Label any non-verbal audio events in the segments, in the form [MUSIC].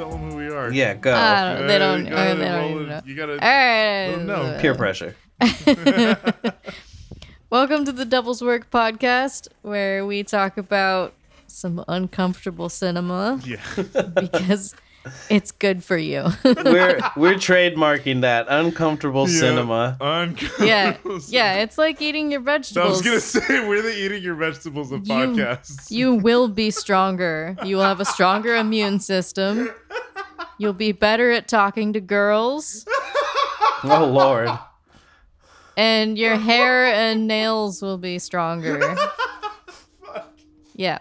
tell them who we are. Yeah, go. I don't, they Uh, don't, you uh, gotta they don't even know. You gotta. All right. Let 'em know. Peer pressure. [LAUGHS] Welcome to the Devil's Work podcast, where we talk about some uncomfortable cinema Yeah. because it's good for you. [LAUGHS] We're we're [LAUGHS] trademarking that uncomfortable cinema. Uncomfortable. yeah, yeah. It's like eating your vegetables. I vegetables. was gonna say we're the eating your vegetables of You- podcasts. You will be stronger. You will have a stronger immune system. You'll be better at talking to girls. Oh lord. And your hair and nails will be stronger. [LAUGHS] Yeah.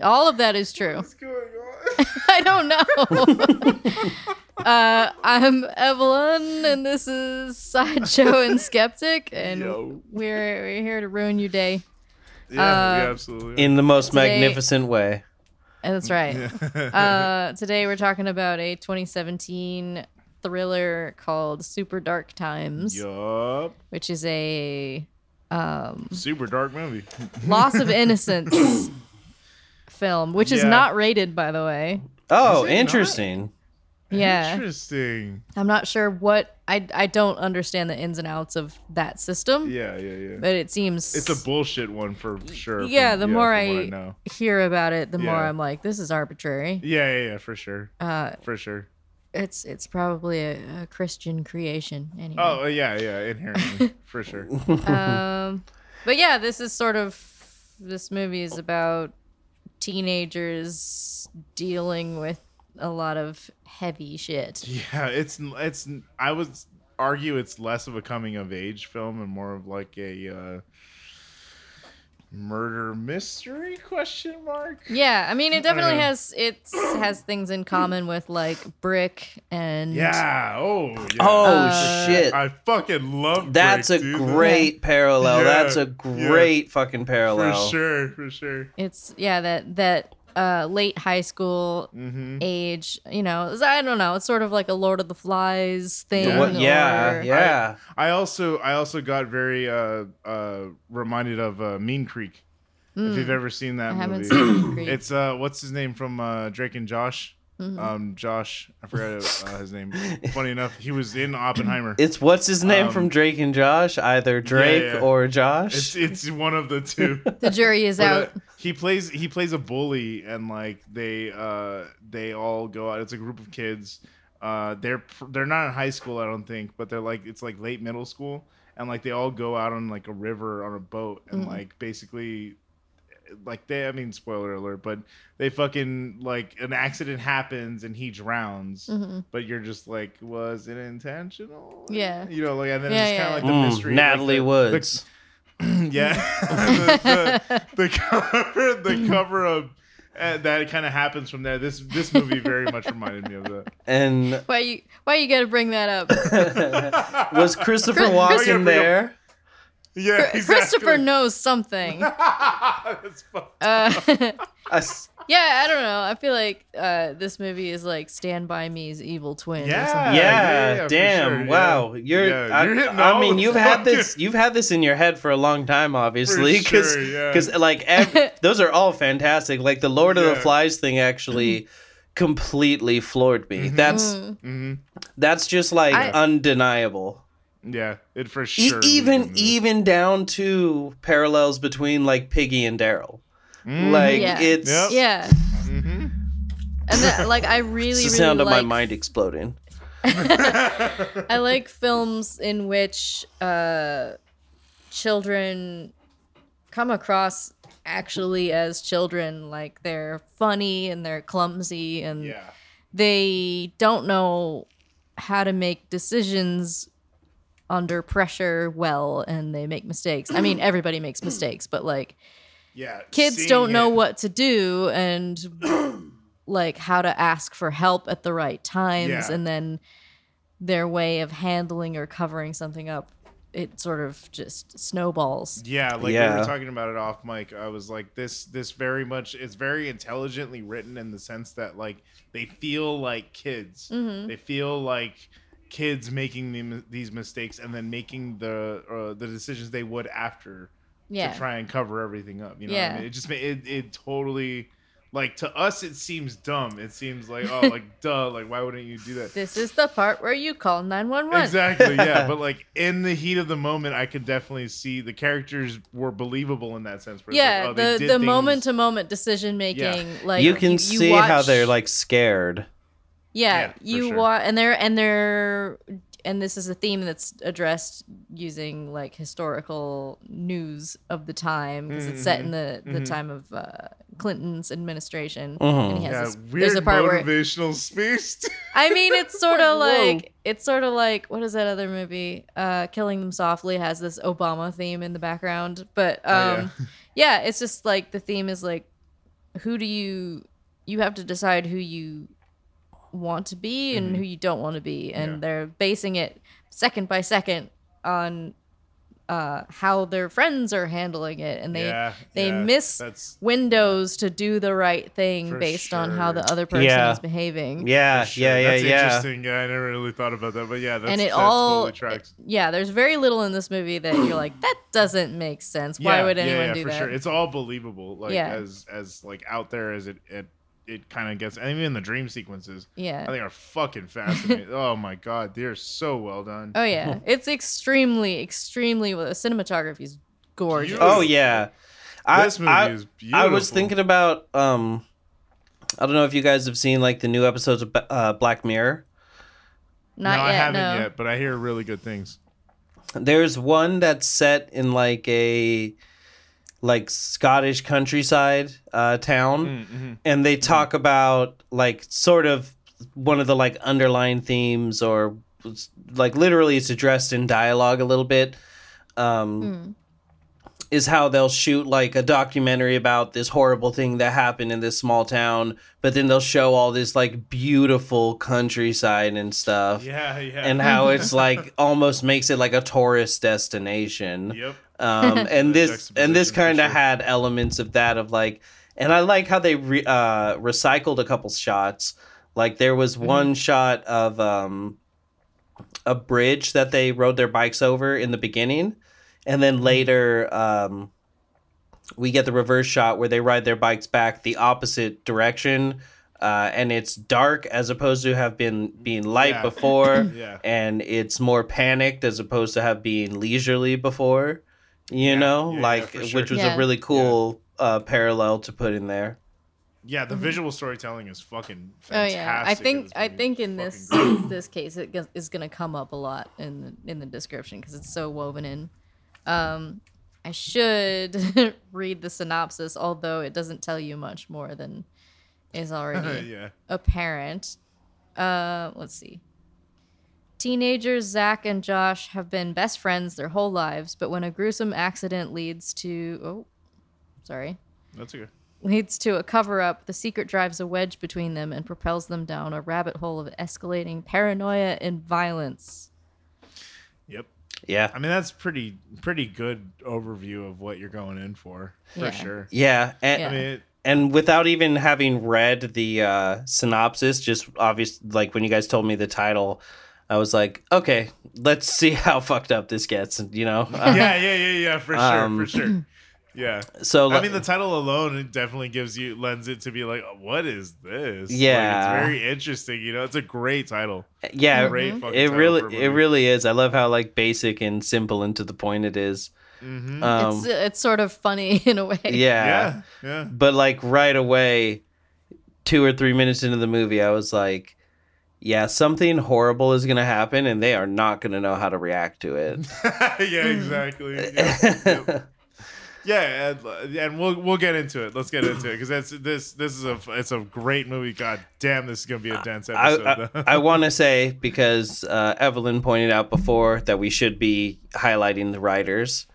All of that is true. What's going on? I don't know. [LAUGHS] uh, I'm Evelyn, and this is Sideshow and Skeptic, and Yo. we're we're here to ruin your day. Yeah, Uh, yeah, absolutely. In the most Today- magnificent way. That's right. uh, today we're talking about a 2017 thriller called Super Dark Times, yup. which is a um, Super dark movie. loss of innocence [CLEARS THROAT] film, which is Yeah. not rated, by the way. Oh, Is it not? interesting. Yeah. Interesting. I'm not sure what I I don't understand the ins and outs of that system, Yeah, yeah, yeah. but it seems It's a bullshit one for sure. yeah. from- The more from what I, know. hear about it, the more Yeah. I'm like, this is arbitrary. Yeah, yeah, yeah, for sure. Uh, For sure. it's it's probably a, a Christian creation anyway. Oh, yeah, yeah, inherently. [LAUGHS] for sure. um, but yeah, this is sort of this movie is about teenagers dealing with a lot of heavy shit. Yeah, it's it's. I would argue it's less of a coming of age film and more of like a uh, murder mystery question mark. Yeah, I mean, it definitely Uh. has it has things in common with like Brick and Yeah. Oh. Yeah. Oh Uh, shit. I fucking love. That's Brick, a dude. great parallel. Yeah, That's a yeah. great fucking parallel. For sure. For sure. It's yeah that that uh late high school Mm-hmm. age. You know, I don't know. It's sort of like a Lord of the Flies thing. Yeah. What- yeah, yeah. I also I also got very uh uh reminded of uh, Mean Creek. If you've ever seen that Mm. I movie. seen Creed. It's uh, what's his name from uh, Drake and Josh? Mm-hmm. Um, Josh, I forgot uh, his name. Funny enough, he was in Oppenheimer. [CLEARS THROAT] It's what's his name Um, from Drake and Josh? Either Drake yeah. or Josh. It's it's one of the two. [LAUGHS] the jury is But, uh, out. he plays he plays a bully, and like they uh they all go out. It's a group of kids. Uh, they're they're not in high school, I don't think, but they're like it's like late middle school, and like they all go out on like a river on a boat, and Mm-hmm. like basically. Like they, I mean, spoiler alert, but they fucking like an accident happens and he drowns, Mhm. but you're just like, was it intentional? Yeah. you know, like and then Yeah, it's kind of like the Mm, mystery. Natalie the- the- Woods. [LAUGHS] yeah, [LAUGHS] [LAUGHS] the, the, the cover, the cover of uh, that kind of happens from there. This this movie very much reminded me of that. and Why you why you gotta bring that up? was Christopher Chris- Walken Christopher- there? Yeah, exactly. Christopher knows something. [LAUGHS] That's fucked. Uh, I s- [LAUGHS] yeah, I don't know. I feel like uh, this movie is like Stand By Me's evil twin. or Yeah. something. yeah, yeah, damn! sure, yeah. wow, you're. Yeah, I, you're hitting I all mean, you've had this. You've had this in your head for a long time, obviously, For because sure, yeah. like ev- [LAUGHS] those are all fantastic. Like the Lord of the Flies thing actually [CLEARS THROAT] completely floored me. That's Mm. hmm that's just like I- undeniable. Yeah, it for E- sure. even even down to parallels between like Piggy and Daryl. Mm. Like Yeah. it's Yep. Yeah, hmm and that, like I [LAUGHS] really, it's the really sound of like, my mind exploding. [LAUGHS] I like [LAUGHS] films in which uh, children come across actually as children, like they're funny and they're clumsy and yeah, they don't know how to make decisions under pressure well and they make mistakes. I mean, everybody makes [CLEARS THROAT] mistakes, but like yeah. kids don't know what to do and [CLEARS THROAT] like how to ask for help at the right times Yeah. and then their way of handling or covering something up it sort of just snowballs Yeah, like we Yeah. were talking about it off mic. I was like, this this very much it's very intelligently written in the sense that like they feel like kids. Mhm. They feel like kids making the, these mistakes and then making the uh, the decisions they would after yeah to try and cover everything up. You know, what I mean? it just ma- it it totally like to us it seems dumb. It seems like oh [LAUGHS] like duh like why wouldn't you do that? This is the part where you call 911. Exactly, yeah. [LAUGHS] But like in the heat of the moment, I could definitely see the characters were believable in that sense. where it's like, Yeah, oh, the the moment to moment decision making. Like you can see how watch- they're like scared. Yeah, Yeah, you sure. watch, and they're and they're and this is a theme that's addressed using like historical news of the time because it's set in the the time of uh, Clinton's administration. And he has Yeah, this, weird there's a part where motivational speech. [LAUGHS] I mean, it's sort of [LAUGHS] Whoa. like it's sort of like what is that other movie? Uh, Killing Them Softly has this Obama theme in the background, but Oh, yeah. um, [LAUGHS] yeah. it's just like the theme is like, who do you? You have to decide who you want to be and who you don't want to be, and Mm-hmm. Yeah. they're basing it second by second on uh, how their friends are handling it, and they yeah, they yeah, miss that's windows to do the right thing For based on how the other person Yeah. is behaving. Yeah, sure. yeah, yeah, that's yeah. interesting. Yeah, I never really thought about that, but yeah, that's and it that all totally tracks. yeah there's very little in this movie that you're like that doesn't make sense why yeah, would yeah, anyone yeah, do for that sure. It's all believable, like Yeah. as as like out there as it it, it kind of gets. And even the dream sequences, yeah, I think are fucking fascinating. [LAUGHS] oh my god, they're so well done. oh yeah [LAUGHS] it's extremely extremely well the cinematography is gorgeous Beautiful. Oh yeah. I, this movie I, is beautiful. I was thinking about um I don't know if you guys have seen like the new episodes of uh, Black Mirror. not no, yet I haven't no yet, but I hear really good things. There's one that's set in like a like Scottish countryside uh, town, Mm-hmm. and they talk about like sort of one of the like underlying themes, or like literally it's addressed in dialogue a little bit. Um, Hmm. Is how they'll shoot like a documentary about this horrible thing that happened in this small town, but then they'll show all this like beautiful countryside and stuff Yeah, yeah. and how it's [LAUGHS] like almost makes it like a tourist destination. yep. Um, [LAUGHS] and this and this kind of sure. had elements of that of like, and I like how they re- uh, recycled a couple shots. Like there was Mm-hmm. one shot of um, a bridge that they rode their bikes over in the beginning, and then Mm-hmm. later um, we get the reverse shot where they ride their bikes back the opposite direction. Uh, and it's dark as opposed to have been being light Yeah. before [COUGHS] Yeah. and it's more panicked as opposed to have been leisurely before you Yeah, know yeah, yeah, like for sure. which was Yeah. a really cool uh, parallel to put in there Yeah, the visual storytelling is fucking oh yeah i think i think in this great. [COUGHS] this case it gets- is going to come up a lot in the, in the description because it's so woven in um i should [LAUGHS] read the synopsis although it doesn't tell you much more than is [LAUGHS] already yeah. apparent. Uh, let's see. Teenagers Zach and Josh have been best friends their whole lives, but when a gruesome accident leads to oh, sorry, That's okay. leads to a cover up, the secret drives a wedge between them and propels them down a rabbit hole of escalating paranoia and violence. Yep. yeah I mean, that's pretty pretty good overview of what you're going in for, for Yeah. sure. yeah and Yeah. I mean, it, and without even having read the uh, synopsis just obvious like when you guys told me the title i was like okay let's see [LAUGHS] how fucked up this gets you know Uh, [LAUGHS] yeah, yeah, yeah, yeah, for sure, Um, for sure. [CLEARS THROAT] Yeah. so I mean, the title alone it definitely gives you lends it to be like, what is this? Like, Yeah. it's very interesting. You know, it's a great title. yeah Great fucking it really it really is i love how like basic and simple and to the point it is Mhm. um, it's it's sort of funny [LAUGHS] in a way. yeah yeah, yeah. but like right away two or three minutes into the movie i was like yeah something horrible is gonna happen and they are not gonna know how to react to it [LAUGHS] yeah, exactly. [LAUGHS] Yep, yep. Yeah, and, and we'll we'll get into it. Let's get into it because that's this this is a it's a great movie. God damn, this is gonna be a dense episode. I, I [LAUGHS] want to say because uh, evelyn pointed out before that we should be highlighting the writers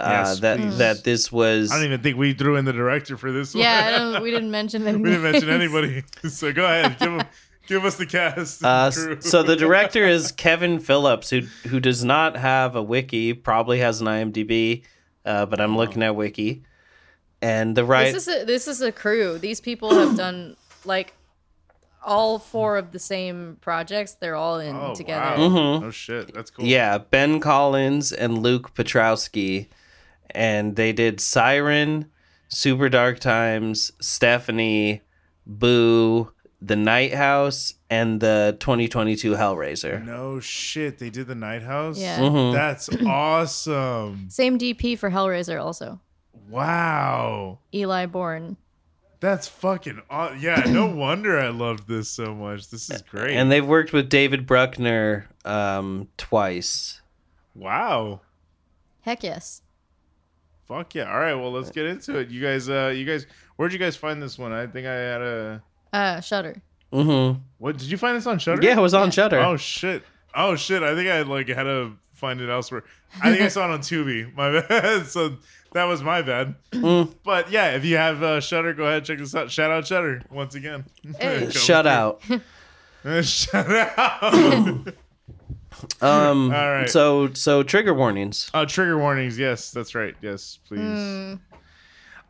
uh, Yes, that please. that this was I don't even think we threw in the director for this Yeah, one. don't, we didn't mention any we didn't mention anybody. So go ahead, give 'em- give us the cast. Uh, [LAUGHS] crew. so the director is Kevin Phillips, who who does not have a wiki, probably has an IMDb, uh, but I'm looking at wiki. And the right, This is a, this is a crew. These people have [COUGHS] done like all four of the same projects. They're all in oh, together. Wow. Mhm. Oh shit, that's cool. yeah, Ben Collins and Luke Piotrowski, and they did Siren, Super Dark Times, Stephanie, Boo, The Night House, and the 2022 Hellraiser. No shit, they did the Night House. Yeah. Mhm. That's [CLEARS THROAT] awesome. Same DP for Hellraiser also. Wow. Eli Born. That's fucking aw- yeah. No [CLEARS THROAT] wonder I loved this so much. This is great. And they've worked with David Bruckner um, twice. wow. Heck yes. Fuck yeah. All right. Well, let's get into it. You guys. Uh, you guys. Where'd you guys find this one? I think I had a. Uh Shudder. Mm-hmm. What did you find this on Shudder? Yeah, it was on Shudder. Oh shit. Oh shit. I think I like had to find it elsewhere. I think I saw it on Tubi. [LAUGHS] My bad. so that was my bad. Mm. But yeah, if you have uh, Shudder, go ahead check this out. Shout out Shudder once again. Hey. [LAUGHS] Shut out. [LAUGHS] it. Shut out. [COUGHS] Um, All right. So, so trigger warnings. Oh, trigger warnings. Yes, that's right. Yes, please. Mm,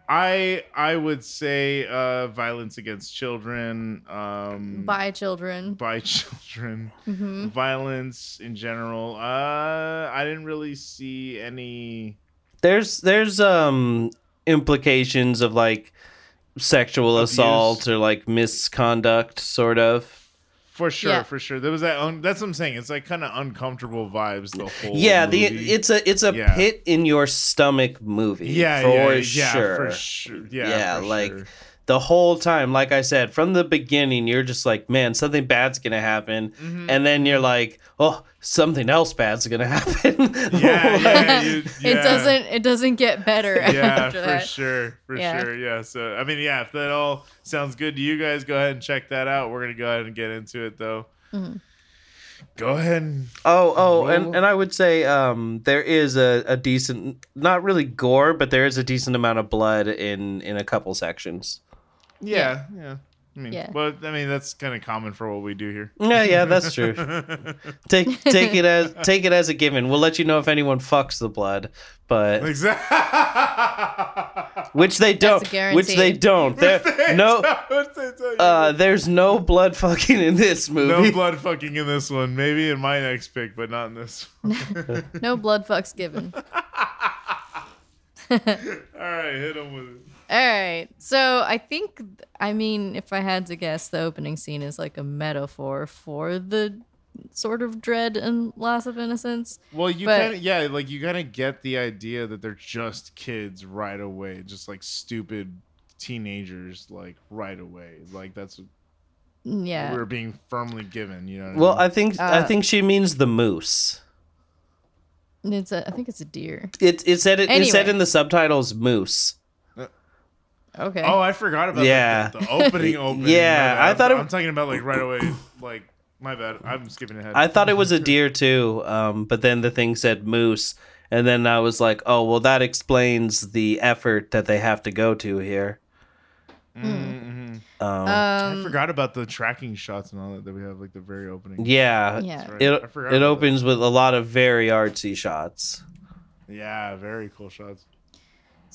I I would say uh, violence against children. Um, by children. by [LAUGHS] children. hmm Violence in general. Uh, I didn't really see any. There's there's um implications of like sexual Abuse. assault or like misconduct, sort of. For sure, Yeah. for sure. There was that. Un- that's what I'm saying. It's like kind of uncomfortable vibes. The whole. yeah, the movie. it's a it's a Yeah. pit in your stomach movie. yeah, for yeah, yeah, sure. for sure. Yeah, Yeah, for like, sure. The whole time, like I said, from the beginning, you're just like, man, something bad's gonna happen, Mhm. and then you're like, oh, something else bad's gonna [LAUGHS] happen. yeah, [LAUGHS] yeah, you, [LAUGHS] It doesn't. It doesn't get better yeah, after for that. sure, for Yeah. sure. Yeah. So I mean, yeah, if that all sounds good to you guys, go ahead and check that out. We're gonna go ahead and get into it though. Mhm. Go ahead and Oh, oh, and, and I would say um, there is a, a decent, not really gore, but there is a decent amount of blood in in a couple sections. Yeah, yeah. I mean, Yeah. but I mean that's kind of common for what we do here. Yeah, yeah, that's true. [LAUGHS] take take it as take it as a given. We'll let you know if anyone fucks the blood, but exactly. [LAUGHS] which they don't. a Which they don't. There, no, uh, there's no blood fucking in this movie. no blood fucking in this one. Maybe in my next pick, but not in this. one. [LAUGHS] No blood fucks given. All right, hit him with it. All right. So I think, I mean, if I had to guess, the opening scene is like a metaphor for the sort of dread and loss of innocence. Well, you But- kind of yeah, like you kind of get the idea that they're just kids right away, just like stupid teenagers, like right away. Like that's Yeah. we're being firmly given. You know. What Well, I I think I Uh, think she means the moose. It's a, I think it's a deer. It it said it, it said in the subtitles moose. Okay. oh, I forgot about Yeah. that, the, the opening. [LAUGHS] Opening. Yeah, My bad. I thought it- I'm talking about like right away. Like my bad. I'm skipping ahead. I thought it was a deer too, um, but then the thing said moose, and then I was like, oh well, that explains the effort that they have to go to here. Mhm. Um, I um, forgot about the tracking shots and all that that we have, like the very opening. yeah, yeah. Right. it it about opens with a lot of very artsy shots. Yeah, very cool shots.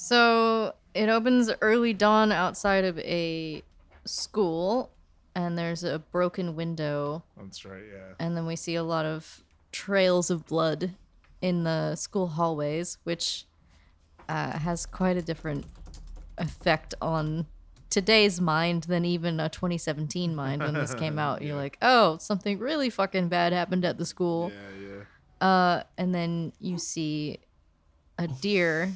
So it opens early dawn outside of a school, and there's a broken window, That's right. Yeah. and then we see a lot of trails of blood in the school hallways, which uh, has quite a different effect on today's mind than even a 2017 mind when this came [LAUGHS] out. You're like, oh, something really fucking bad happened at the school. Yeah, yeah. Uh, and then you see a deer,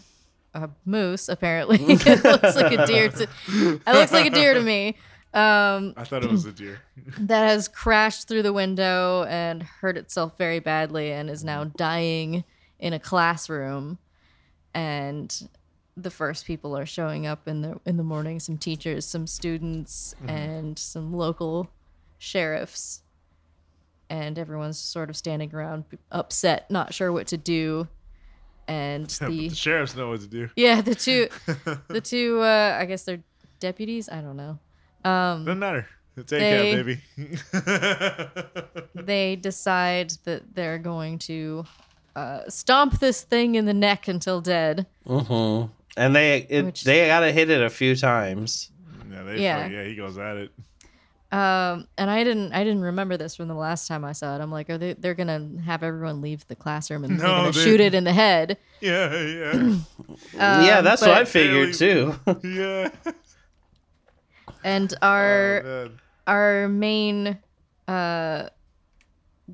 a moose. Apparently, [LAUGHS] it looks like a deer. To, it looks like a deer to me. Um, I thought it was a deer. [LAUGHS] that has crashed through the window and hurt itself very badly, and is now dying in a classroom. And the first people are showing up in the in the morning. Some teachers, some students, and some local sheriffs and everyone's sort of standing around upset, not sure what to do. And [LAUGHS] the the sheriffs know what to do. yeah, the two the [LAUGHS] two uh I guess they're deputies, I don't know. Um Doesn't matter. It's They- baby. [LAUGHS] they decide that they're going to uh stomp this thing in the neck until dead. hmm And they it, Which- they gotta hit it a few times. yeah, they Yeah. yeah. yeah, he goes at it. Um, and I didn't I didn't remember this from the last time I saw it. I'm like, are they they're gonna have everyone leave the classroom and they're gonna they- shoot it in the head? Yeah, yeah, [CLEARS THROAT] yeah, Um, that's what I figured too. [LAUGHS] yeah. And our Oh, our main uh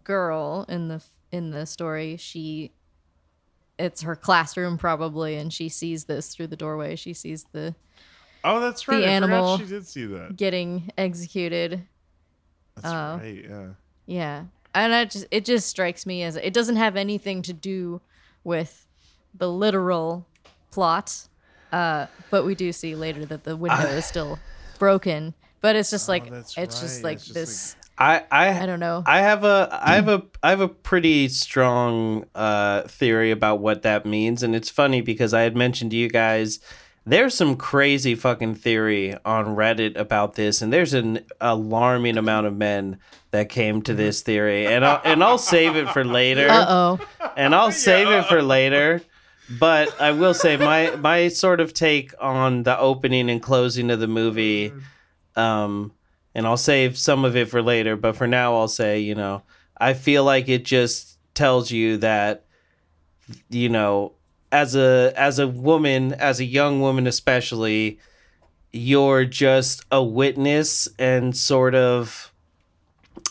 girl in the in the story she it's her classroom probably and she sees this through the doorway she sees the Oh, that's right. the I forgot animal- she did see that. getting executed That's Oh. right. Yeah. yeah and I just it just strikes me as it doesn't have anything to do with the literal plot uh but we do see later that the window is [SIGHS] still broken but it's just like Oh, that's it's just like It's just this I I i don't know I have a I have a [CLEARS THROAT] I have a pretty strong uh, theory about what that means, and it's funny because I had mentioned to you guys there's some crazy fucking theory on Reddit about this, and there's an alarming amount of men that came to this theory, and I'll, and I'll save it for later, uh-oh and I'll save it for later. But I will say my my sort of take on the opening and closing of the movie um and I'll save some of it for later, but for now I'll say, you know, I feel like it just tells you that you know, as a as a woman, as a young woman especially, you're just a witness and sort of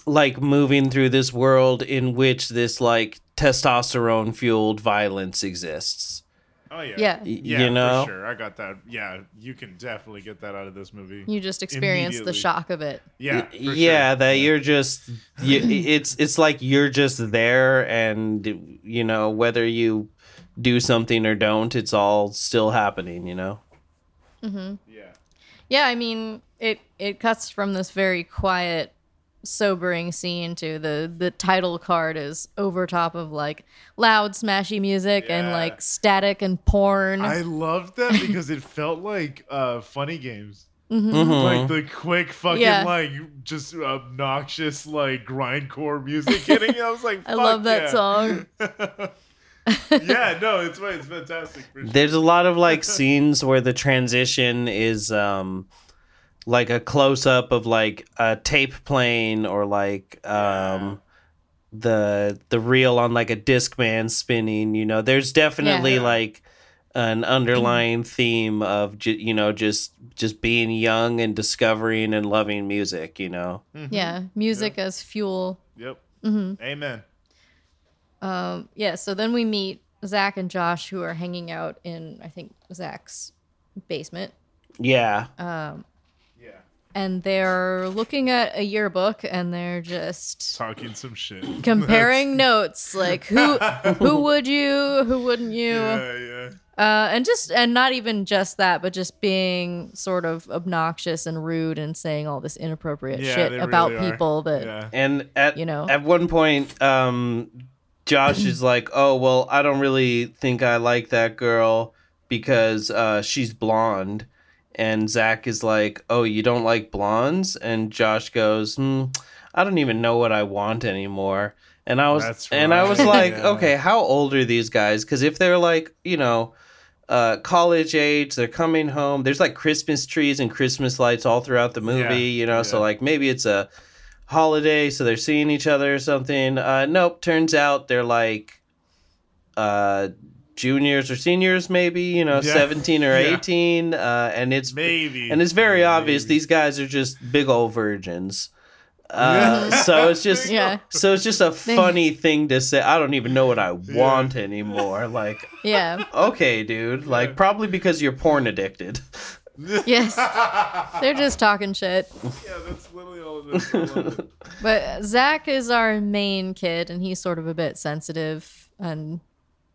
like moving through this world in which this like testosterone fueled violence exists. Oh yeah. Yeah. Yeah, you know? for sure. I got that. Yeah, you can definitely get that out of this movie. You just experience the shock of it. Yeah. for sure. yeah that you're just you, it's it's like you're just there and you know whether you do something or don't it's all still happening you know Yeah. Yeah, I mean, it it cuts from this very quiet, sobering scene to the the title card is over top of like loud, smashy music and like static and porn. I loved that [LAUGHS] because it felt like uh funny games. Mhm. Like the quick fucking Yeah. like just obnoxious like grindcore music hitting. I was like, [LAUGHS] I love that yeah." song. [LAUGHS] [LAUGHS] yeah, no, it's it's fantastic. For sure. there's a lot of like [LAUGHS] scenes where the transition is um like a close up of like a tape playing or like um the the reel on like a discman spinning you know there's definitely Yeah. like an underlying theme of ju- you know just just being young and discovering and loving music you know Yeah, music as fuel. Yep. Mm-hmm. Amen. Um, yeah, so then we meet Zach and Josh who are hanging out in I think Zach's basement. yeah Um, Yeah. and they're looking at a yearbook and they're just Talking some shit. [LAUGHS] comparing notes like who [LAUGHS] who would you who wouldn't you yeah, yeah. uh and just and not even just that but just being sort of obnoxious and rude and saying all this inappropriate Yeah, shit about really are. people that Yeah. And at You know? at one point, um, Josh is like, "Oh well, I don't really think I like that girl because uh, she's blonde." And Zach is like, "Oh, you don't like blondes?" And Josh goes, hmm, "I don't even know what I want anymore." And I was That's and I was like, yeah. "Okay, how old are these guys? Because if they're like, you know." Uh, college age, they're coming home. There's like Christmas trees and Christmas lights all throughout the movie, Yeah, you know. So like maybe it's a holiday, so they're seeing each other or something. Uh, nope, turns out they're like uh, juniors or seniors, maybe you know, Yeah. seventeen or [LAUGHS] Yeah. eighteen, uh, and it's Maybe. and it's very obvious these guys are just big old virgins. [LAUGHS] Uh, so it's just Yeah. so it's just a funny thing to say. I don't even know what I want anymore. Like, yeah okay, dude. Like, probably because you're porn addicted. [LAUGHS] [LAUGHS] yes they're just talking shit Yeah, that's literally all it is. I love it. [LAUGHS] but zach is our main kid and he's sort of a bit sensitive and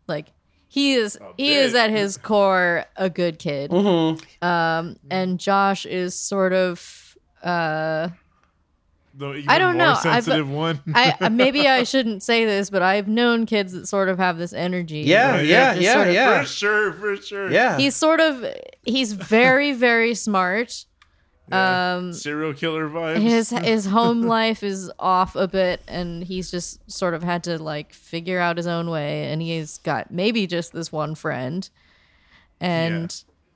like he is A he is bit. at his core a good kid Mm-hmm. um and josh is sort of uh The even I don't more know. I've- sensitive one. I uh, [LAUGHS] maybe I shouldn't say this, but I've known kids that sort of have this energy. Yeah, where yeah, yeah, sort of- yeah. For sure, for sure. Yeah. He's sort of he's very very smart. Yeah. Um, Serial killer vibes. his his [LAUGHS] home life is off a bit, and he's just sort of had to like figure out his own way. And he's got maybe just this one friend, and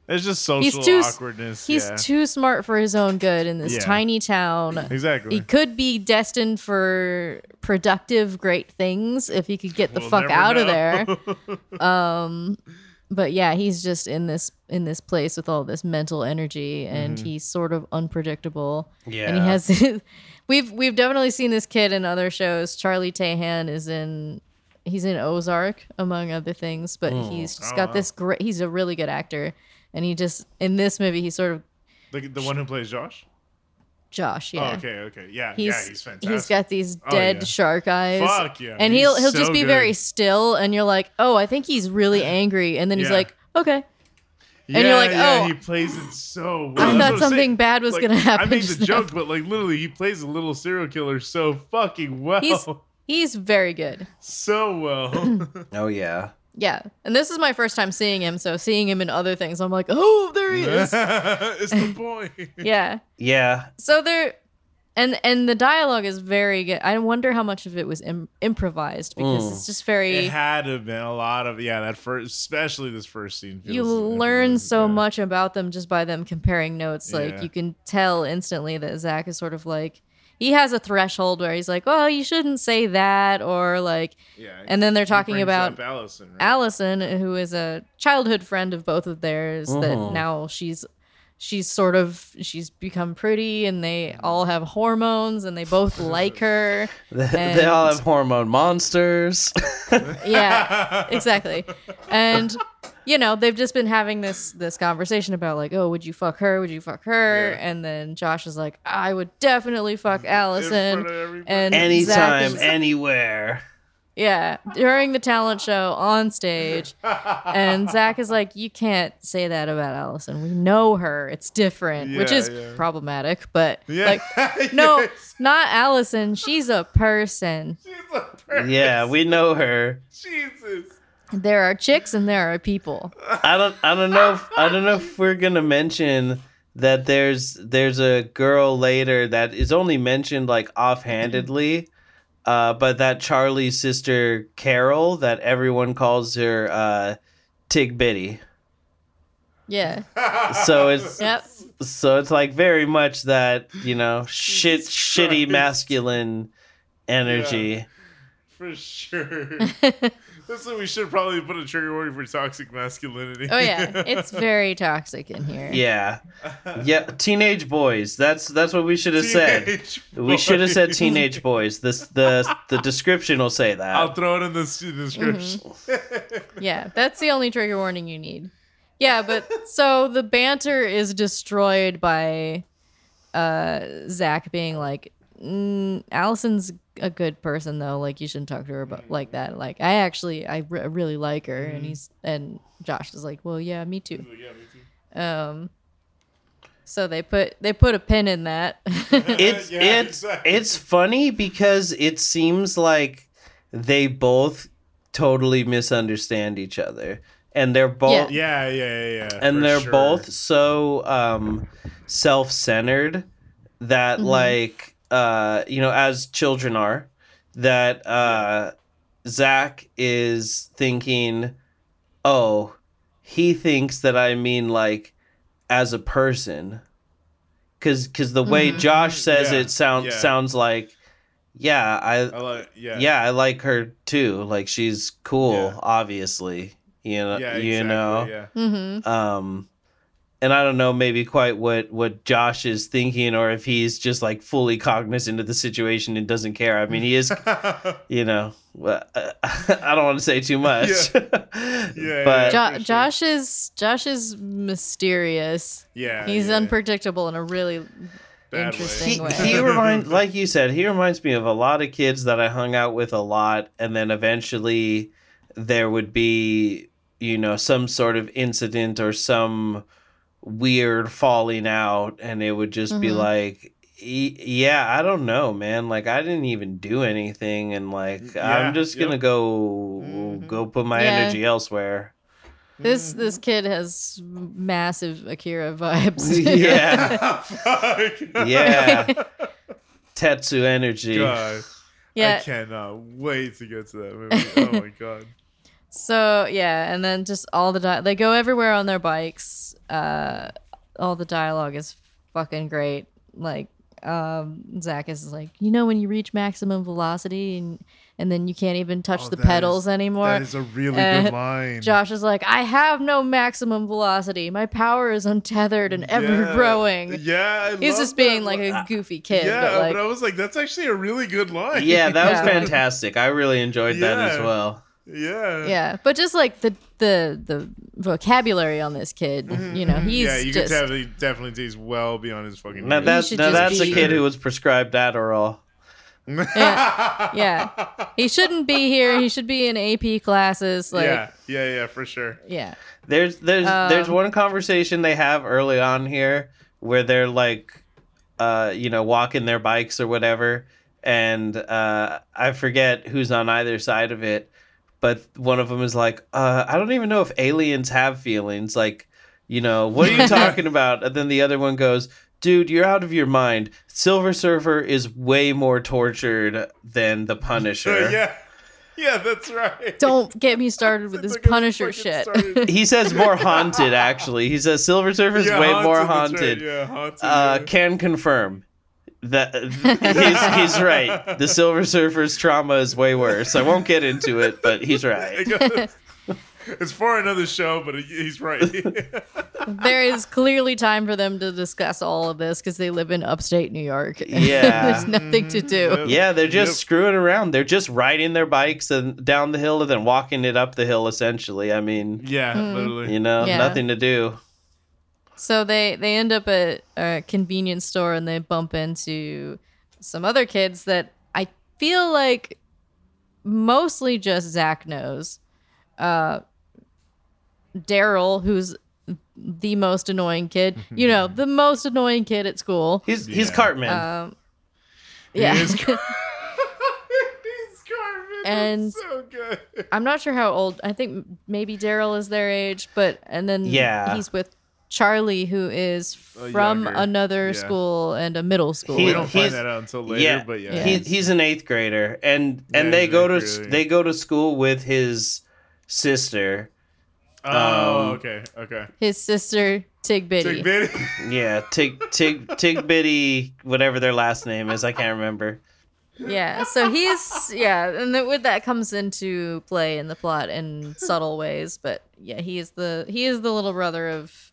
It's just social He's too awkwardness. He's yeah. too smart for his own good in this Yeah. tiny town. exactly. He could be destined for productive, great things if he could get the We'll fuck never out of there. [LAUGHS] Um, but yeah, he's just in this in this place with all this mental energy, and Mm-hmm. he's sort of unpredictable. Yeah. and he has. [LAUGHS] we've we've definitely seen this kid in other shows. Charlie Tahan is in. He's in Ozark, among other things, but he's just Oh, got wow. this great. He's a really good actor, and he just in this movie he sort of the, the one who plays Josh. Josh. Oh, yeah, Oh, okay, okay, yeah, he's yeah, he's fantastic. he's got these Oh, dead yeah. shark eyes. Fuck yeah, And he's he'll he'll so just be good. very still, and you're like, oh, I think he's really angry, and then he's Yeah. like, okay. yeah, and you're like, yeah, oh. he plays it so well. I thought I'm something saying. bad was Like, gonna happen. I made just the now. joke, but like literally, he plays a little serial killer so fucking well, He's he's very good. so well. [LAUGHS] Oh yeah. Yeah, and this is my first time seeing him, so seeing him in other things, I'm like, oh, there he is. [LAUGHS] it's the boy. [LAUGHS] yeah. Yeah. So there, and and the dialogue is very good. I wonder how much of it was Im- improvised because Mm. it's just very. It had to have been a lot of yeah. That first, especially this first scene. you learn so yeah. much about them just by them comparing notes. Like Yeah. you can tell instantly that Zach is sort of like he has a threshold where he's like, "Well, you shouldn't say that," or like, Yeah, and then they're talking about up Allison. Right? Allison, who is a childhood friend of both of theirs, that Mhm. now she's she's sort of she's become pretty, and they all have hormones, and they both [LAUGHS] like her. [LAUGHS] They, they all have hormone monsters. Yeah, [LAUGHS] exactly. And you know, they've just been having this this conversation about like, oh, would you fuck her? Would you fuck her? Yeah. And then Josh is like, I would definitely fuck Allison. front of. And Zach Anytime, is- anywhere. Yeah, during the talent show on stage. And Zach is like, You can't say that about Allison. We know her. It's different, which is yeah. problematic. But yeah, like, [LAUGHS] no, Yes. not Allison. She's a person. She's a person. Yeah, we know her. Jesus. There are chicks and there are people. I don't I don't know if, I don't know if we're gonna mention that there's there's a girl later that is only mentioned like offhandedly, uh, but that Charlie's sister Carol that everyone calls her uh, Tig Bitty. Yeah. So it's [LAUGHS] Yep. so it's like very much that you know [LAUGHS] shit Jesus shitty Christ. masculine energy. For sure. [LAUGHS] That's what we should probably put a trigger warning for toxic masculinity. Oh yeah, [LAUGHS] it's very toxic in here. Yeah. Yeah, teenage boys. That's that's what we should have said. Teenage We should have said teenage boys. This the the description will say that. I'll throw it in the description. Mm-hmm. [LAUGHS] Yeah, that's the only trigger warning you need. Yeah, but so the banter is destroyed by uh Zach being like, mm, Allison's a good person though. Like you shouldn't talk to her about like that. Like I actually I re- really like her, and he's and Josh is like, well, yeah, me too. Yeah, me too. Um, so they put they put a pin in that. [LAUGHS] [LAUGHS] It's Yeah, it's exactly. it's funny because it seems like they both totally misunderstand each other. And they're both Yeah, yeah, yeah, yeah. and they're sure. both so um self-centered that Mhm. like uh you know as children are that uh zach is thinking oh he thinks that i mean like as a person because because the way Mhm. josh says Yeah, it sounds yeah. sounds like yeah i I like, yeah, yeah i like her too like she's cool Yeah. obviously you know yeah, you know yeah. mm-hmm. um and i don't know maybe quite what what josh is thinking or if he's just like fully cognizant of the situation and doesn't care i mean he is [LAUGHS] you know well, [LAUGHS] i don't want to say too much Yeah, [LAUGHS] but Jo- for sure. Josh is Josh is mysterious. yeah, He's yeah, unpredictable in a really Bad interesting he, way. he remind like you said he reminds me of a lot of kids that i hung out with a lot and then eventually there would be you know some sort of incident or some weird falling out and it would just be Mhm. like "E- yeah i don't know man like i didn't even do anything and like Yeah, i'm just gonna yep. go Mhm. go put my Yeah. energy elsewhere This this kid has massive Akira [LAUGHS] vibes. Yeah. [LAUGHS] Yeah. [LAUGHS] Tetsuo energy God, I cannot wait to get to that movie. Oh my god. So yeah, and then just all the di- they go everywhere on their bikes. Uh, all the dialogue is fucking great. Like um, Zach is like, you know, when you reach maximum velocity and and then you can't even touch Oh, the pedals is- anymore. That is a really Uh, good line. Josh is like, I have no maximum velocity. My power is untethered and ever Yeah. growing. Yeah, I He's love just being that like a goofy kid, yeah, but like I was like, that's actually a really good line. Yeah, that was fantastic. I really enjoyed that as well. yeah, yeah, but just like the the the vocabulary on this kid, you know, he's yeah. You just can tell he definitely takes well beyond his fucking. Now years. that's should now that's be- a kid who was prescribed Adderall. [LAUGHS] yeah, yeah. He shouldn't be here. He should be in AP classes. Like, yeah, yeah, yeah, for sure. yeah. There's there's Um, there's one conversation they have early on here where they're like, uh, you know, walking their bikes or whatever, and uh, I forget who's on either side of it, but one of them is like, uh, I don't even know if aliens have feelings. Like, you know, what are you [LAUGHS] talking about? And then the other one goes. Dude, you're out of your mind. Silver Surfer is way more tortured than the Punisher. [LAUGHS] yeah, yeah, that's right. Don't get me started [LAUGHS] with this get me Punisher shit. He says more haunted, actually. He says Silver Surfer is Yeah, way more that's right, haunted. Yeah, haunted. uh, yeah. can confirm that he's, he's right. The Silver Surfer's trauma is way worse. I won't get into it, but he's right. [LAUGHS] it's for another show, but he's right. [LAUGHS] there is clearly time for them to discuss all of this because they live in upstate New York. [LAUGHS] Yeah. There's nothing to do. Mm-hmm. Yeah, they're just Yep. screwing around. They're just riding their bikes and down the hill and then walking it up the hill. Essentially, I mean, yeah, mm. literally. you know, Yeah. nothing to do. So they they end up at a convenience store and they bump into some other kids that I feel like mostly just Zach knows. Uh, Daryl, who's the most annoying kid, [LAUGHS] you know, the most annoying kid at school. He's he's Yeah. Cartman. Um, He yeah, is [LAUGHS] Car- [LAUGHS] He's Cartman. And- so good. I'm not sure how old. I think maybe Daryl is their age, but and then Yeah. he's with Charlie, who is from younger. another Yeah. school and a middle school. He- we don't he's- find that out until later, yeah, but yeah. Yeah. He, he's an eighth grader, and and Yeah, they go to grader. they go to school with his sister. Oh, Um, okay, okay. His sister Tig Bitty. Tick bitty. [LAUGHS] Yeah, Tig Tig Tig Bitty, whatever their last name is, I can't remember. Yeah, so he's yeah, and then with that comes into play in the plot in subtle ways, but yeah, he is the he is the little brother of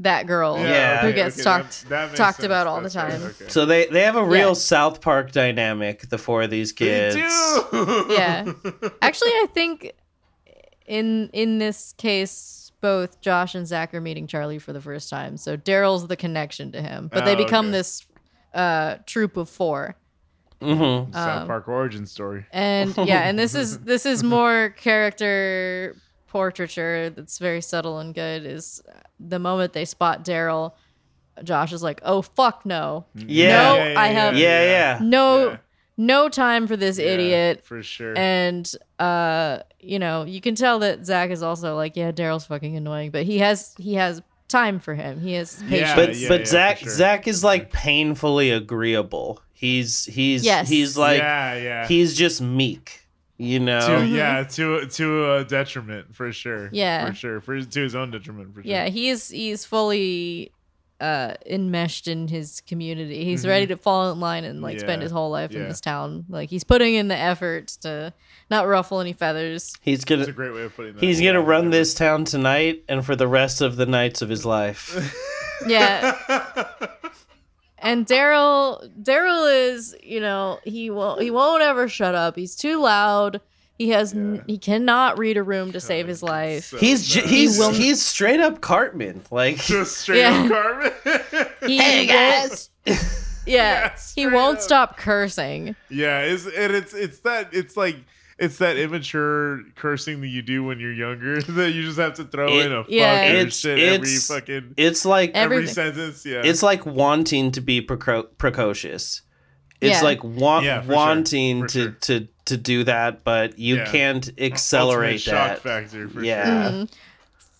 that girl Yeah. who okay, gets okay, talked that- that talked sense. about all That's the right, time. okay. So they they have a real Yeah. South Park dynamic. The four of these kids. do. Yeah. Actually, I think in in this case, both Josh and Zach are meeting Charlie for the first time. So Daryl's the connection to him, but they Oh, become okay. this uh, troop of four. Mm-hmm. South Um, Park origin story. And yeah, and this is this is [LAUGHS] more character portraiture that's very subtle and good. Is the moment they spot Daryl, Josh is like, "Oh fuck no, Yeah. No, yeah, I have- Yeah, yeah. no, Yeah. no time for this Yeah, idiot." for sure. And uh, you know, you can tell that Zach is also like, "Yeah, Daryl's fucking annoying," but he has he has time for him. He has patience. Yeah, But yeah, but yeah, Zach sure. Zach is like painfully agreeable. He's he's Yes. he's like yeah, yeah. he's just meek. You know. to, yeah, to to a detriment for sure. Yeah. for sure. For to his own detriment for sure. Yeah, he's he's fully uh enmeshed in his community. He's Mhm. ready to fall in line and like spend his whole life in this town. Like he's putting in the effort to not ruffle any feathers. He's That's a gonna great way of putting that. he's gonna run whatever. this town tonight and for the rest of the nights of his life. [LAUGHS] Yeah. [LAUGHS] and Daryl Daryl is, you know, he won't he won't ever shut up. He's too loud. He has n- Yeah. he cannot read a room to save his life. so he's j- bad. he's will- he's straight up Cartman. Like [LAUGHS] just straight Yeah. up Cartman. [LAUGHS] He Hey, guys. Yeah. Yeah, he won't up. stop cursing. yeah, it's and it's it's that it's like it's that immature cursing that you do when you're younger [LAUGHS] that you just have to throw It- in a fuck Yeah. or It's- shit every fucking It's like Every- every everything. sentence. Yeah, it's like wanting to be preco- precocious. It's Yeah. like want Yeah, for sure, wanting to, sure. to to do that, but you Yeah. can't Ultimate accelerate shock that. factor. For Yeah. sure. Mhm.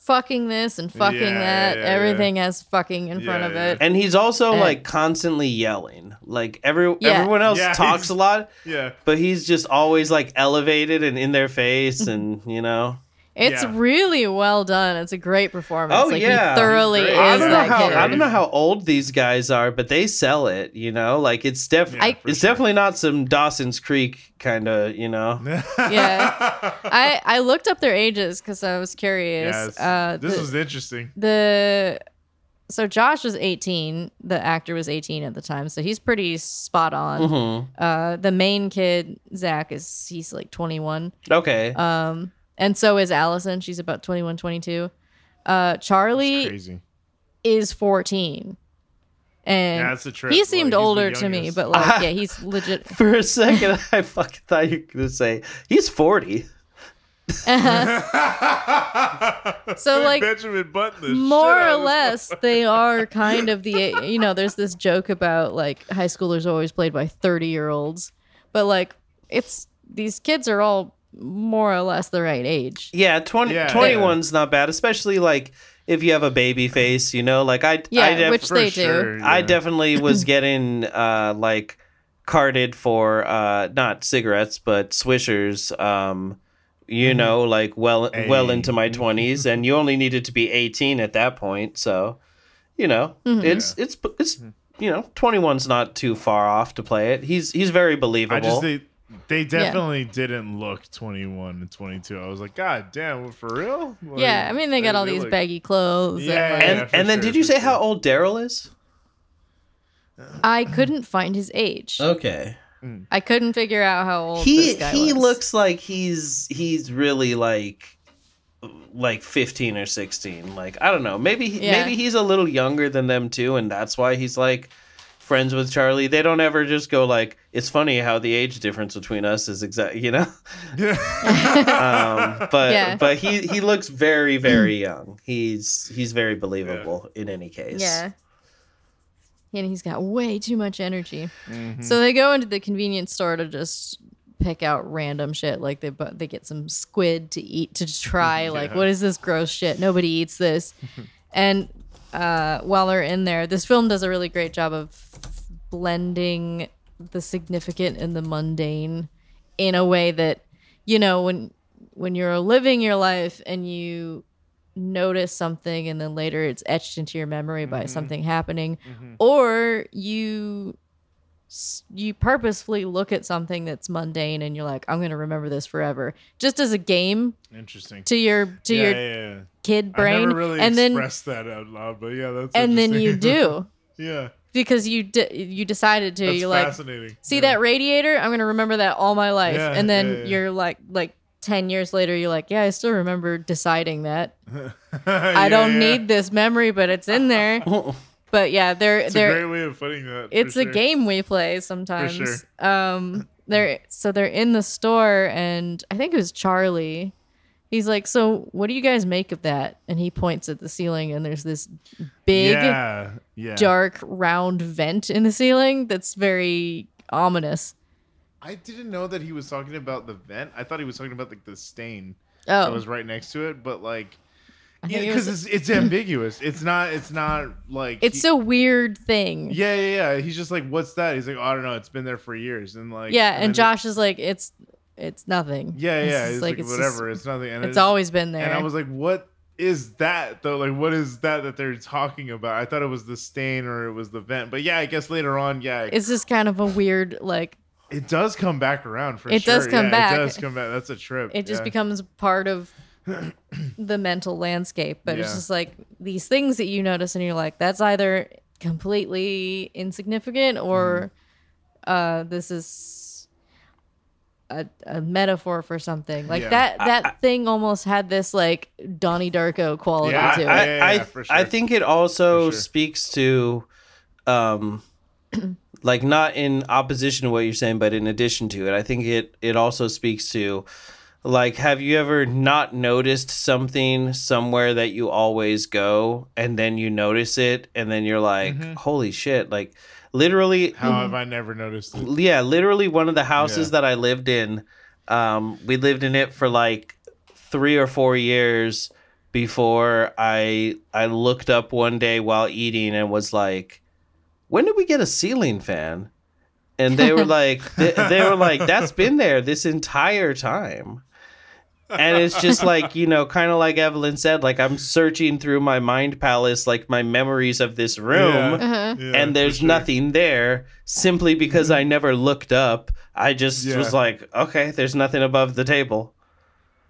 Fucking this and fucking Yeah, that. yeah, yeah. Everything has fucking in front of yeah. it. And he's also And- like constantly yelling. Like every Yeah. everyone else Yeah, talks a lot, [LAUGHS] Yeah. but he's just always like elevated and in their face and you know. It's Yeah. really well done. It's a great performance. Oh, like yeah. he thoroughly is. I don't know that how character. I don't know how old these guys are, but they sell it, you know? Like it's def Yeah, it's sure. definitely not some Dawson's Creek kind of, you know. [LAUGHS] Yeah. I I looked up their ages because I was curious. Yes. Uh, this the, was interesting. the so Josh was 18. The actor was 18 at the time, so he's pretty spot on. Mhm. Uh, the main kid Zach is he's like 21. Okay. Um, and so is Allison. She's about 21, 22. Uh, Charlie Crazy. is 14. And Yeah, that's a trip. he seemed Like, older to me, but like, [LAUGHS] yeah, he's legit. For a second I fucking thought you were going to say he's 40. [LAUGHS] So, like, Benjamin Button More or of this less, they are kind of the you know. There's this joke about like high schoolers always played by 30 year olds, but like it's these kids are all more or less the right age. Yeah, 20 Yeah, 21's not bad, especially like if you have a baby face, you know, like I Yeah, I def- which they sure, do. I definitely [LAUGHS] was getting uh like carded for uh not cigarettes but swishers um you know like well well into my 20s and you only needed to be 18 at that point so you know it's it's it's you know 21's not too far off to play it. He's he's very believable I just they they definitely didn't look 21 and 22. I was like, God damn, for real? Like, yeah, I mean they got all these look- baggy clothes. Yeah, and, like, and and then sure, did you for say how old Daryl is I couldn't find his age. okay I couldn't figure out how old he this guy he was. looks like he's he's really like like 15 or 16 like i don't know maybe Yeah. maybe he's a little younger than them too and that's why he's like friends with charlie they don't ever just go like it's funny how the age difference between us is exact [LAUGHS] you know [LAUGHS] um but Yeah. but he he looks very very [CLEARS THROAT] young he's he's very believable in any case Yeah. And he's got way too much energy. Mhm. So they go into the convenience store to just pick out random shit. Like they bu- they get some squid to eat to try. [LAUGHS] Like Yeah. what is this gross shit? Nobody eats this. and uh, while they're in there, this film does a really great job of blending the significant and the mundane in a way that you know when when you're living your life and you notice something and then later it's etched into your memory by mm-hmm. something happening mm-hmm. or you you purposefully look at something that's mundane and you're like i'm going to remember this forever just as a game Interesting. to your to yeah, your yeah, yeah. kid I brain never really and then expressed that out loud, but yeah, that's and then you do. [LAUGHS] Yeah, because you di- you decided to that's you're like see yeah. that radiator i'm going to remember that all my life Yeah, and then yeah, you're like like 10 years later you're like yeah i still remember deciding that [LAUGHS] I don't need this memory but it's in there [LAUGHS] but yeah they're It's they're a great way of putting that. it's a game we play sometimes. Um, they're so they're in the store, and I think it was Charlie. He's like, "So, what do you guys make of that?" And he points at the ceiling, and there's this big, Yeah, yeah. dark, round vent in the ceiling that's very ominous. I didn't know that he was talking about the vent. I thought he was talking about like the stain Oh, that was right next to it, but like, I yeah, it because it's it's [LAUGHS] ambiguous. It's not. It's not like it's he- a weird thing. Yeah, yeah, yeah. He's just like, "What's that?" He's like, oh, "I don't know. It's been there for years." And like, yeah, and then Josh is like, "It's it's nothing." yeah, It's yeah. just He's like, it's whatever. just- it's nothing. And it's always been there. And I was like, "What is that though? Like, what is that that they're talking about?" I thought it was the stain or it was the vent, but yeah, I guess later on, yeah, it's just kind of a weird like it does come back around for sure. It sure. does come Yeah, back. It does come back. That's a trip. it just yeah. becomes part of [COUGHS] the mental landscape but it's just like these things that you notice and you're like that's either completely insignificant or Mm-hmm. uh this is a, a metaphor for something like Yeah. that that thing almost had this like donnie darko quality Yeah, to it I, yeah, I, yeah, for I think it also sure. speaks to, um, [CLEARS THROAT] like not in opposition to what you're saying, but in addition to it, I think it it also speaks to, like, have you ever not noticed something somewhere that you always go, and then you notice it, and then you're like, Mm-hmm. holy shit, like, literally, How have I never noticed it? yeah, literally one of the houses Yeah. that I lived in, um, we lived in it for like three or four years. before I I looked up one day while eating and was like, "When did we get a ceiling fan?" And they were [LAUGHS] like, they, they were like, "That's been there this entire time." And it's just like you know kind of like evelyn said like i'm searching through my mind palace like my memories of this room Yeah. Uh-huh. Yeah, and there's sure. nothing there simply because i never looked up i just Yeah. was like okay there's nothing above the table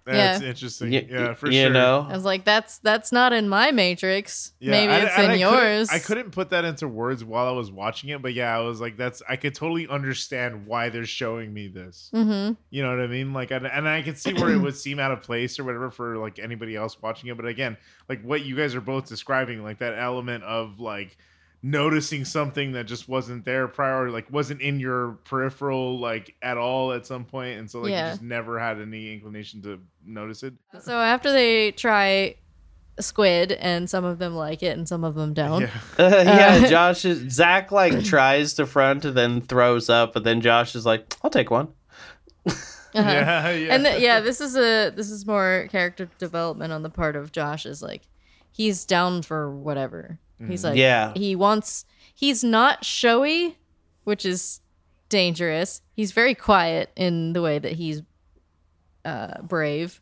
That's Yeah. interesting. Y- yeah, for you sure. know I was like, that's that's not in my matrix. Yeah, Maybe I- it's and in I couldn't- yours. I couldn't put that into words while I was watching it, but yeah, I was like, that's I could totally understand why they're showing me this. Mm-hmm. You know what I mean? Like, and, and I could see where it would seem out of place or whatever for like anybody else watching it. But again, like what you guys are both describing, like that element of like noticing something that just wasn't there prior, like wasn't in your peripheral like at all at some point, and so like Yeah. you just never had any inclination to notice it. So after they try squid, and some of them like it, and some of them don't. Yeah. [LAUGHS] yeah Uh, [LAUGHS] josh is zach like tries to front and then throws up but then josh is like i'll take one [LAUGHS] Uh-huh. Yeah, yeah. And th- yeah, this is a this is more character development on the part of Josh. Is like he's down for whatever. He's like Yeah. he wants. He's not showy, which is dangerous. He's very quiet in the way that he's uh, brave,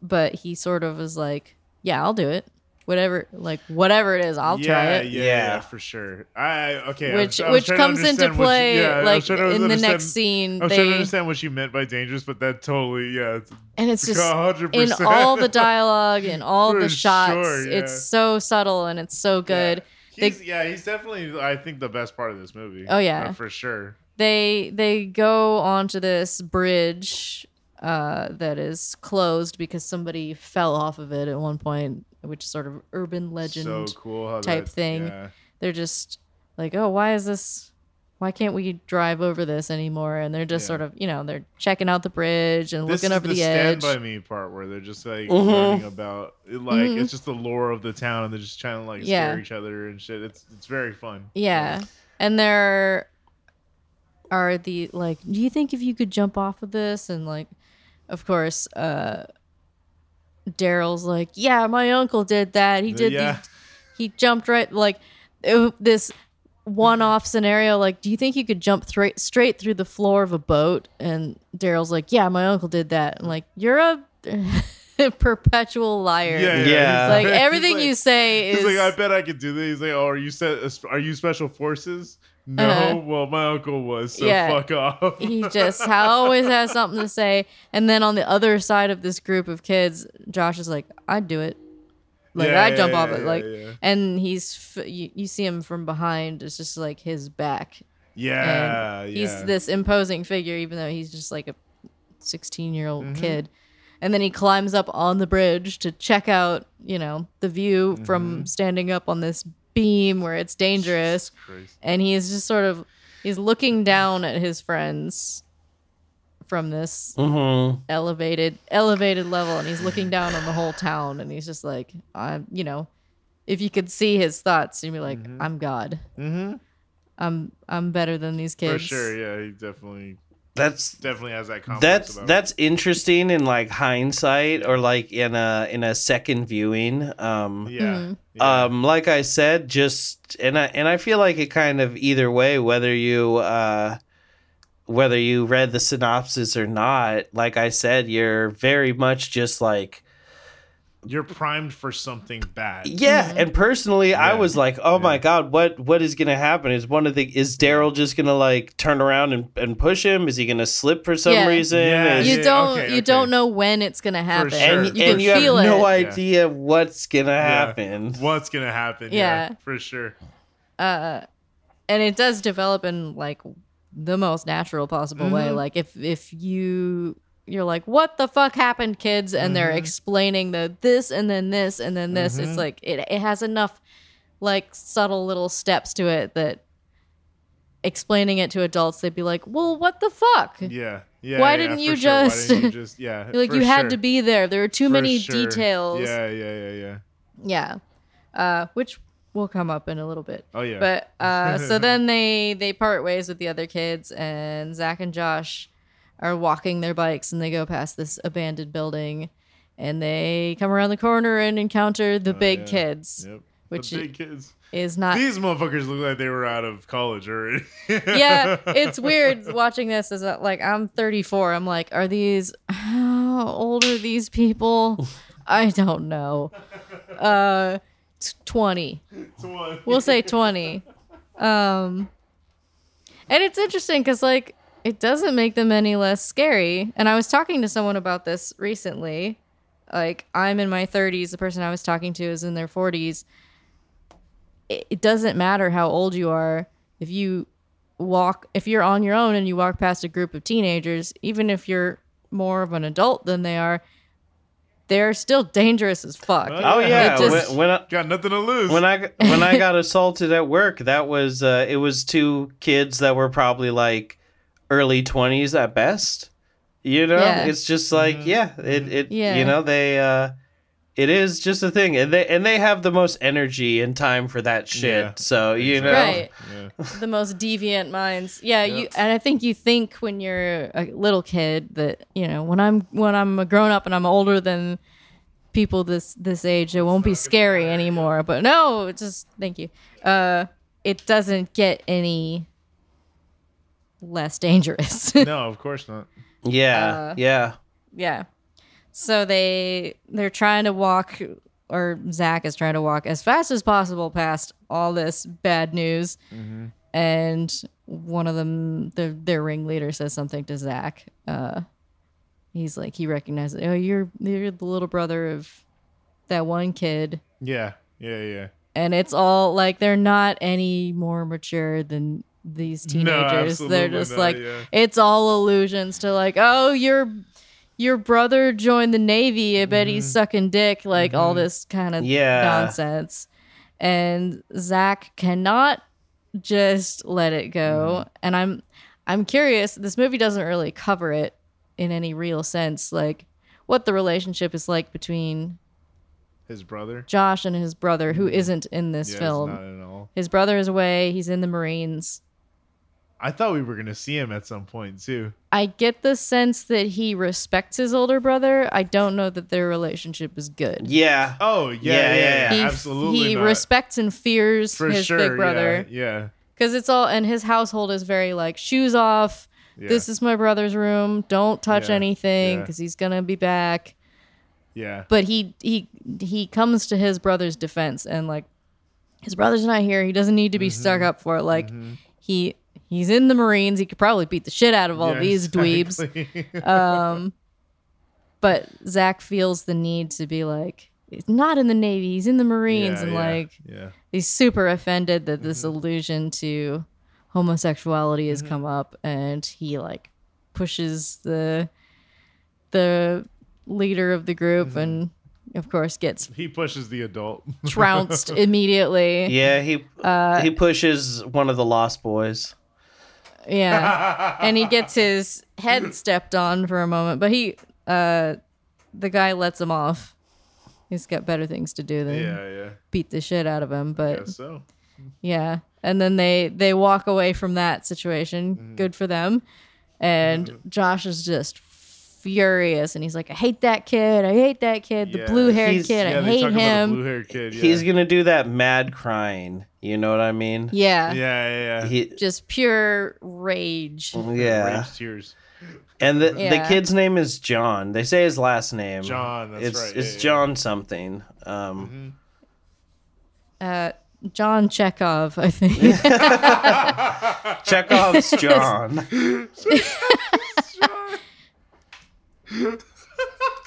but he sort of is like, yeah, I'll do it. Whatever, like whatever it is, I'll yeah, try it. Yeah, Yeah. yeah, for sure. I okay. I Which was- I was which trying comes into understand what you- play yeah, like in the next scene. I was trying to They understand what you meant by dangerous, but that totally, yeah. It's, and it's just 100%. [LAUGHS] in all the dialogue and all the shots sure, yeah. it's so subtle and it's so good Yeah. He's, yeah, he's definitely, I think, the best part of this movie. Oh, yeah. Uh, for sure. they they go onto this bridge uh, that is closed because somebody fell off of it at one point which is sort of urban legend So cool. Type that- thing. Yeah. they're just like oh why is this why can't we drive over this anymore and they're just Yeah. sort of you know they're checking out the bridge and This looking over the, the, stand edge by me part where they're just like Mhm. learning about it, like Mhm. it's just the lore of the town and they're just trying to like Yeah. scare each other and shit. It's it's very fun. Yeah. And there are the like, do you think if you could jump off of this and like of course, uh Daryl's like, Yeah, my uncle did that. He did Yeah. these he jumped right like it- this one off scenario, like, do you think you could jump straight straight through the floor of a boat? And Daryl's like, Yeah, my uncle did that. And like, you're a [LAUGHS] perpetual liar. Yeah, yeah. Yeah. he's Like he's everything like- you say is He's like, I bet I could do this. He's like, Oh, are you set? Are you special forces? No. Uh-huh. Well, my uncle was. So Yeah. fuck off. he [LAUGHS] just always has something to say. And then on the other side of this group of kids, Josh is like, "I'd do it. Like Yeah, I'd yeah, jump off it. Like." And he's f- you, you see him from behind. It's just like his back. Yeah, and yeah. he's this imposing figure, even though he's just like a 16 year old Mm-hmm. kid. And then he climbs up on the bridge to check out, you know, the view Mm-hmm. from standing up on this beam where it's dangerous. And he's just sort of he's looking down at his friends from this mm-hmm. elevated elevated level. And he's looking down on the whole town. And he's just like i'm you know if you could see his thoughts you'd be like i'm god. Mm-hmm. i'm i'm better than these kids. For sure, yeah, he definitely that's definitely has that complex that's about him. that's interesting in like hindsight or like in a in a second viewing um yeah. Mhm. yeah. um like i said just and i and i feel like it kind of either way whether you uh whether you read the synopsis or not like i said you're very much just like You're primed for something bad. yeah and personally i was like oh my god what what is gonna happen is one of the is daryl just gonna like turn around and, and push him is he gonna slip for some Yeah. reason Yeah, Is- you don't okay, you okay. don't know when it's gonna happen sure. and, you and can you have feel no it Yeah. idea what's gonna Yeah. happen What's gonna happen? Yeah, Yeah. for sure. uh and it does develop in like the most natural possible way Mhm. like if if you you're like what the fuck happened kids and they're Mhm. explaining the this and then this and then this Mhm. it's like it, it has enough like subtle little steps to it that explaining it to adults they'd be like well what the fuck Yeah, yeah. Why yeah, didn't you sure. Why just- didn't you just yeah? [LAUGHS] Like you had to be there there were too For many sure. details Yeah, yeah, yeah, yeah. yeah uh which will come up in a little bit Oh yeah. but uh, so [LAUGHS] then they they part ways with the other kids, and Zach and Josh are walking their bikes, and they go past this abandoned building, and they come around the corner and encounter the big yeah. kids, Yep. which the big kids. is not. These motherfuckers look like they were out of college already. yeah, [LAUGHS] it's weird watching this. As a, like I'm 34. I'm like, are these how old are these people? [LAUGHS] I don't know. Uh, t- 20. One. We'll say 20. Um, and it's interesting because like it doesn't make them any less scary. And I was talking to someone about this recently. Like I'm in my 30s. The person I was talking to is in their 40s. It, it doesn't matter how old you are if you walk if you're on your own and you walk past a group of teenagers, even if you're more of an adult than they are, they're still dangerous as fuck. Oh, yeah, It just- when, when I, Got nothing to lose. when I when I [LAUGHS] got assaulted at work, that was uh, it was two kids that were probably like early twenties at best. You know, Yeah. it's just like Mm-hmm. yeah, it it Yeah. you know they uh, it is just a thing, and they and they have the most energy and time for that shit. Yeah. So you know, Right. yeah. the most deviant minds. Yeah, you and I think you think when you're a little kid that you know when I'm when I'm a grown up and I'm older than people this this age, it won't be scary anymore. But no, just thank you. Uh, it doesn't get any less dangerous. [LAUGHS] No, of course not. yeah, Uh, yeah, yeah. So they they're trying to walk, or Zach is trying to walk as fast as possible past all this bad news. And one of them, the, their ringleader, says something to Zach. Uh, he's like, he recognizes, oh, you're you're the little brother of that one kid, Yeah, yeah, yeah. and it's all like they're not any more mature than these No, teenagers. they're just not, like yeah. it's all illusions to like, oh, your your brother joined the navy. I bet he's Mm-hmm. sucking dick. Like all this kind of Yeah. nonsense. And Zach cannot just let it go. Mm-hmm. And I'm I'm curious. This movie doesn't really cover it in any real sense, like what the relationship is like between His brother. Josh and his brother, who isn't in this Mm-hmm. Yeah, film. not at all. His brother is away. He's in the Marines. I thought we were gonna see him at some point too. I get the sense that he respects his older brother. I don't know that their relationship is good. yeah. Oh yeah, Yeah, yeah, yeah, yeah, He, absolutely. he not. respects and fears for his sure. big brother Yeah, yeah. because it's all and his household is very like shoes off. yeah. This is my brother's room. Don't touch Yeah, anything yeah. because he's gonna be back. yeah. But he he he comes to his brother's defense and like his brother's not here. He doesn't need to be Mm-hmm. stuck up for it. Like he he's in the Marines. He could probably beat the shit out of all Yeah, these dweebs. [LAUGHS] Um, but Zach feels the need to be like, he's not in the Navy, he's in the Marines, Yeah, and yeah, like yeah. he's super offended that this allusion to homosexuality has come up, and he like pushes the the leader of the group, and of course gets He pushes the adult. trounced [LAUGHS] immediately. Yeah, he Uh, he pushes one of the Lost Boys. Yeah. [LAUGHS] and he gets his head stepped on for a moment, but he uh the guy lets him off. He's got better things to do than yeah, yeah. beat the shit out of him, but Guess so. yeah. And then they they walk away from that situation. Mm-hmm. Good for them. And Josh is just furious and he's like, I hate that kid. I hate that kid. The Yeah. blue haired kid. Yeah, I hate talk the him. blue haired kid. Yeah. He's gonna do that mad crying. You know what I mean? yeah. yeah, yeah, yeah. He, Just pure rage. yeah. Rage tears. And the the kid's name is John. They say his last name. John, that's it's right. it's Yeah, yeah. John something. Um, Uh John Chekhov, I think. [LAUGHS] [LAUGHS] Chekhov's John.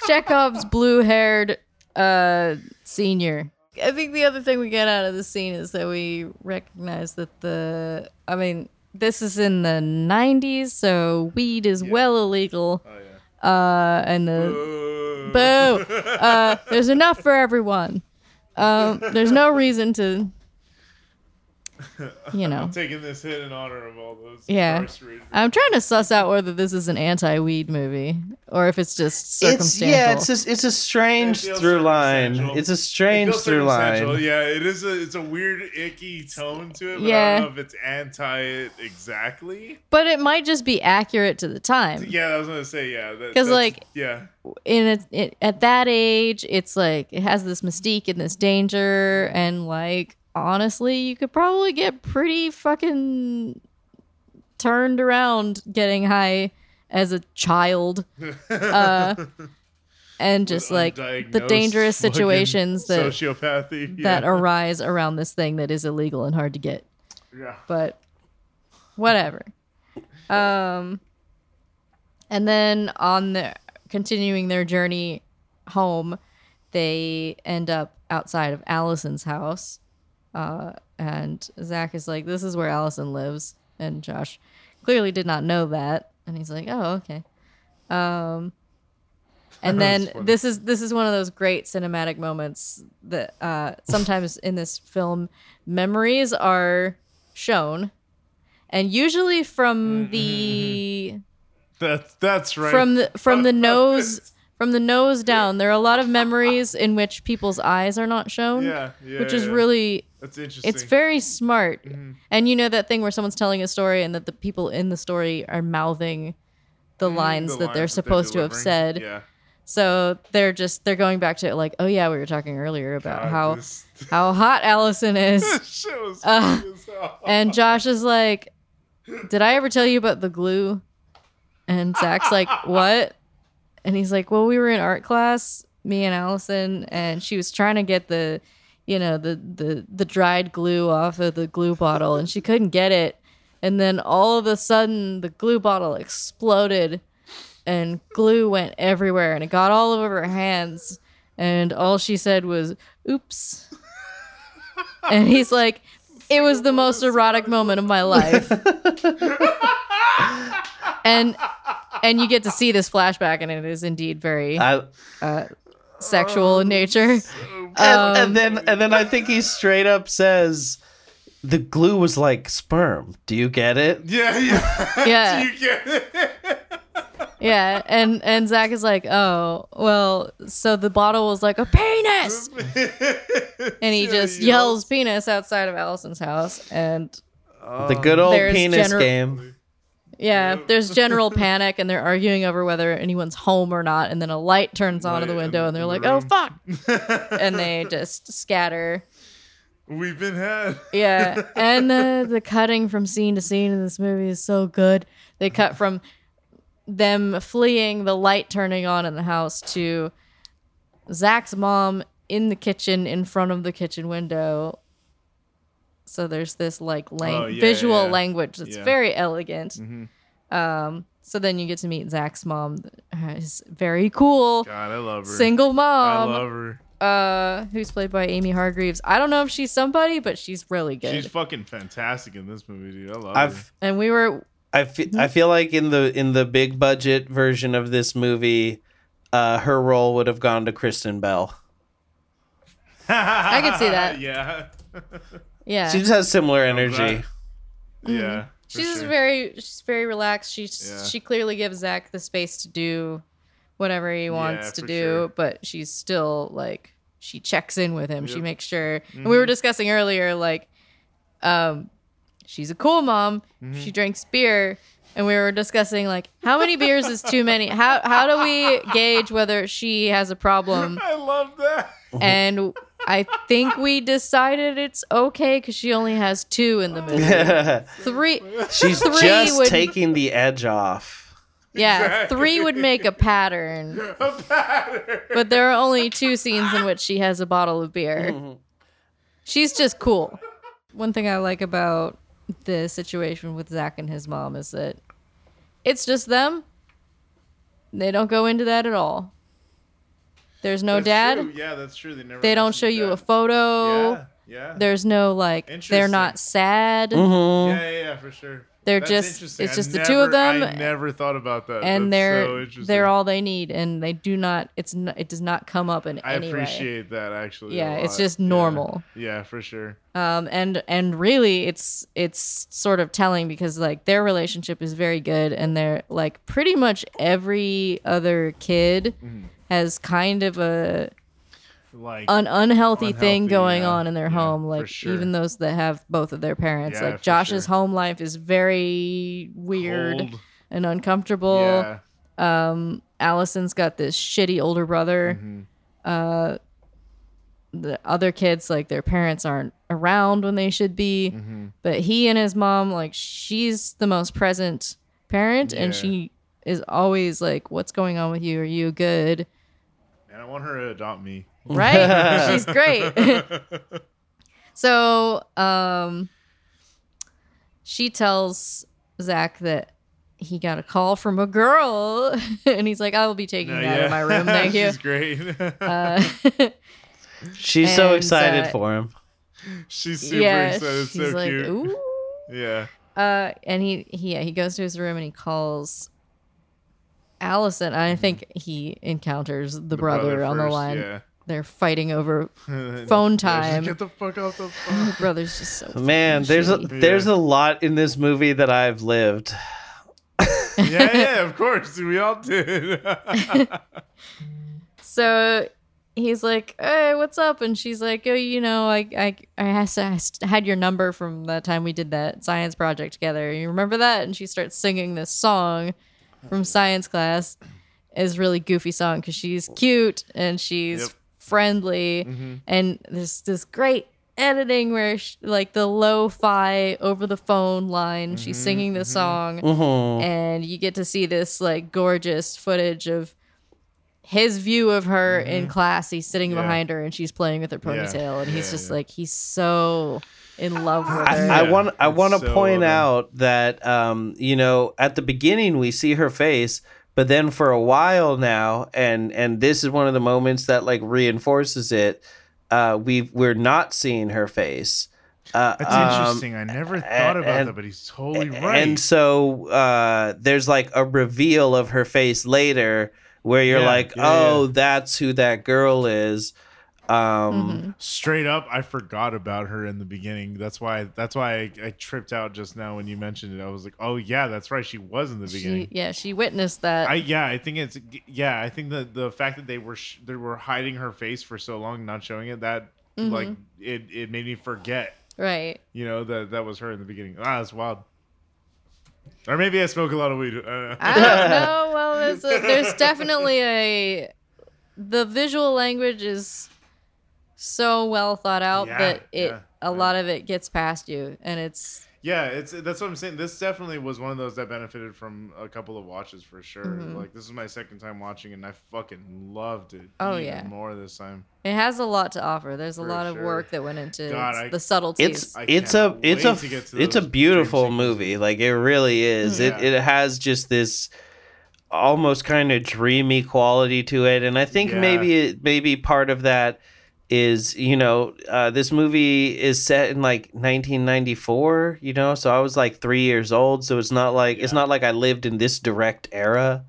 Chekhov's blue-haired uh, senior. I think the other thing we get out of the scene is that we recognize that the. I mean, this is in the '90s, so weed is well illegal. Oh yeah. Uh, and the boo. [LAUGHS] Uh, there's enough for everyone. Um, there's no reason to [LAUGHS] You know. I'm taking this hit in honor of all those. Yeah. I'm trying to suss out whether this is an anti-weed movie or if it's just It's circumstantial. yeah, it's a, it's a strange It through line. It's a strange feels through line. Yeah, it is a it's a weird icky tone to it, but I Yeah. don't know if it's anti it exactly. but it might just be accurate to the time. Yeah, I was gonna say yeah. 'Cause, that's- like, yeah, in it, it at that age, it's like it has this mystique and this danger, and like honestly, you could probably get pretty fucking turned around getting high as a child, [LAUGHS] uh, and just like the dangerous situations that sociopathy yeah. that [LAUGHS] arise around this thing that is illegal and hard to get. yeah. but whatever. Um, and then on the continuing their journey home, they end up outside of Allison's house. Uh, and Zach is like, "This is where Allison lives," and Josh clearly did not know that, and he's like, "Oh, okay." Um, [LAUGHS] and then this is this is one of those great cinematic moments that uh, sometimes in this film memories are shown, and usually from the That's that's right. from the from the nose this. From the nose down. There are a lot of memories in which people's eyes are not shown, Yeah, yeah. which is yeah. really that's interesting. it's very smart. Mhm. And you know that thing where someone's telling a story and that the people in the story are mouthing the Mm, lines the that they're lines supposed to have said. Yeah. So they're just they're going back to like, oh yeah, we were talking earlier about God, how this- [LAUGHS] how hot Allison is. this shit was Uh, funny as hell. And Josh is like, Did I ever tell you about the glue? And Zach's like, [LAUGHS] What? And he's like, Well, we were in art class, me and Allison, and she was trying to get the you know, the the the dried glue off of the glue bottle and she couldn't get it. And then all of a sudden the glue bottle exploded and glue went everywhere and it got all over her hands. And all she said was, Oops. And he's like, it was the most erotic moment of my life. [LAUGHS] and and you get to see this flashback, and it is indeed very I, uh, sexual in nature. [LAUGHS] and, Um, and then and then I think he straight up says the glue was like sperm. Do you get it? yeah, yeah. Yeah. [LAUGHS] Do you get it? [LAUGHS] Yeah, and and Zach is like, oh, well, so the bottle was like a penis, and he Yeah, just yells penis outside of Allison's house, and The good old penis gener- game. Yeah, there's [LAUGHS] general panic, and they're arguing over whether anyone's home or not, and then a light turns on in the window, and they're like, oh fuck, [LAUGHS] and they just scatter. We've been had. [LAUGHS] Yeah, and the the cutting from scene to scene in this movie is so good. They cut from them fleeing, the light turning on in the house, to Zach's mom in the kitchen in front of the kitchen window. So there's this like lang- Oh, yeah, visual yeah. language that's Yeah. very elegant. Mhm. Um, so then you get to meet Zach's mom, his very cool God, I love her. single mom. I love her. uh, who's played by Amy Hargreaves. I don't know if she's somebody, but she's really good. She's fucking fantastic in this movie, dude. I love her. I've and we were I fe- I feel like in the in the big budget version of this movie, uh, her role would have gone to Kristen Bell. I could see that. [LAUGHS] yeah. [LAUGHS] yeah. She just has similar energy. that- yeah. she's just sure. very she's very relaxed. She Yeah. she clearly gives Zach the space to do whatever he wants Yeah, to do, sure. but she's still like she checks in with him. She Yep. Mm-hmm. makes sure. And we were discussing earlier like um she's a cool mom. Mm-hmm. She drinks beer and we were discussing like how many beers is too many? How how do we gauge whether she has a problem? [LAUGHS] I love that. And I think we decided it's okay because she only has two in the [LAUGHS] movie. Three. She's Three just would- taking the edge off. Yeah, Exactly. three would make a pattern, [LAUGHS] A pattern. but there are only two scenes in which she has a bottle of beer. Mm-hmm. She's just cool. One thing I like about the situation with Zach and his mom is that it's just them. They don't go into that at all. There's no That's dad. true. Yeah, that's true. They never. They don't show you a photo. Yeah. Yeah. There's no like they're not sad. Mhm. yeah, yeah, yeah, for sure. they're That's just interesting. it's I just the two of them I never thought about that. and That's they're so they're all they need and they do not it's not it does not come up in I any way. appreciate that actually. a Yeah, it's lot. just Yeah. normal. Yeah, for sure. um and and really it's it's sort of telling because like their relationship is very good and they're like pretty much every other kid Mm-hmm. Has kind of a Like an unhealthy, thing going yeah. on in their Yeah, home like sure. even those that have both of their parents Yeah, like josh's sure. home life is very weird cold. and uncomfortable um allison's got this shitty older brother Mm-hmm. uh the other kids like their parents aren't around when they should be Mm-hmm. but he and his mom like she's the most present parent and she is always like what's going on with you are you good And I want her to adopt me. right [LAUGHS] she's great [LAUGHS] so um she tells zach that he got a call from a girl [LAUGHS] and he's like i will be taking No, you out of my room thank you She's great. uh, She's so excited uh, for him. she's super yeah excited. It's she's so like cute. ooh Yeah. Uh, and he, he, yeah, he goes to his room and he calls Allison. I mm-hmm. think he encounters the, brother, on the line. Yeah. They're fighting over [LAUGHS] Phone phone time. Get the fuck off the phone. [LAUGHS] the brother's just so Man, fucking there's a there's Yeah. a lot in this movie that I've lived. [LAUGHS] yeah, yeah, of course. We all did. so he's like, "Hey, what's up?" And she's like, "Oh, you know, I I I, has- I had your number from that time we did that science project together. You remember that?" And she starts singing this song from science class. Is really goofy song because she's cute and she's Yep. friendly, and there's this great editing where sh like the lo-fi over the phone line she's singing the song Mhm. and you get to see this like gorgeous footage of his view of her in class. He's sitting Mm-hmm. Yeah. behind her and she's playing with her Yeah. ponytail, and he's Yeah, just yeah. like he's so in love with her. I, I Yeah, want I want to so point well done. out that um, you know at the beginning we see her face, but then for a while now, and and this is one of the moments that like reinforces it. Uh, we we're not seeing her face. Uh, That's um, interesting. I never thought about and- that, but he's totally right. And so uh, there's like a reveal of her face later where you're Yeah, like, yeah, oh, yeah. that's who that girl is. Um, Mm-hmm. Straight up, I forgot about her in the beginning. That's why. That's why I, I tripped out just now when you mentioned it. I was like, "Oh yeah, that's right. She was in the She, beginning." yeah, she witnessed that. I yeah, I think it's yeah. I think that the fact that they were sh- they were hiding her face for so long, not showing it, that Mm-hmm. like it it made me forget. right. You know that that was her in the beginning. Ah, that's wild. Or maybe I smoke a lot of weed. I don't know. I don't know. Well, there's a, there's definitely a the visual language is so well thought out Yeah, that it yeah, a yeah. lot of it gets past you, and it's Yeah, it's that's what I'm saying. This definitely was one of those that benefited from a couple of watches for sure. Mm-hmm. Like this is my second time watching, and I fucking loved it. Oh, even yeah. more this time. it has a lot to offer. There's a For lot of work that went into God, I- the subtleties. it's I it's a it's a to it's a beautiful movie sequences. like it really is Yeah. it it has just this almost kind of dreamy quality to it and i think Yeah. maybe it maybe part of that is you know uh, this movie is set in like 1994 you know? So i was like three years old. So it's not like it's not like i lived in this direct era.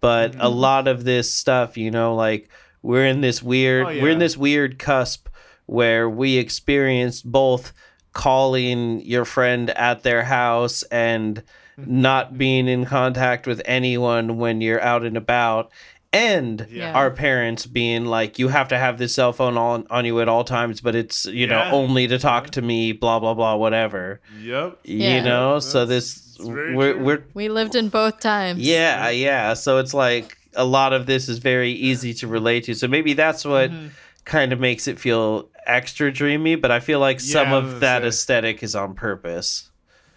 But a Mhm. lot of this stuff you know like we're in this weird Oh, we're in this weird cusp where we experienced both calling your friend at their house and Mm-hmm. not being in contact with anyone when you're out and about and Yeah. our parents being like you have to have this cell phone on, on you at all times but it's you know only to talk to me blah blah blah whatever Yep. Yeah. you know so this we're, we're we lived in both times. yeah, yeah. So it's like a lot of this is very easy to relate to. So maybe that's what Mm-hmm. kind of makes it feel extra dreamy, but I feel like some Yeah, I of that say. aesthetic is on purpose.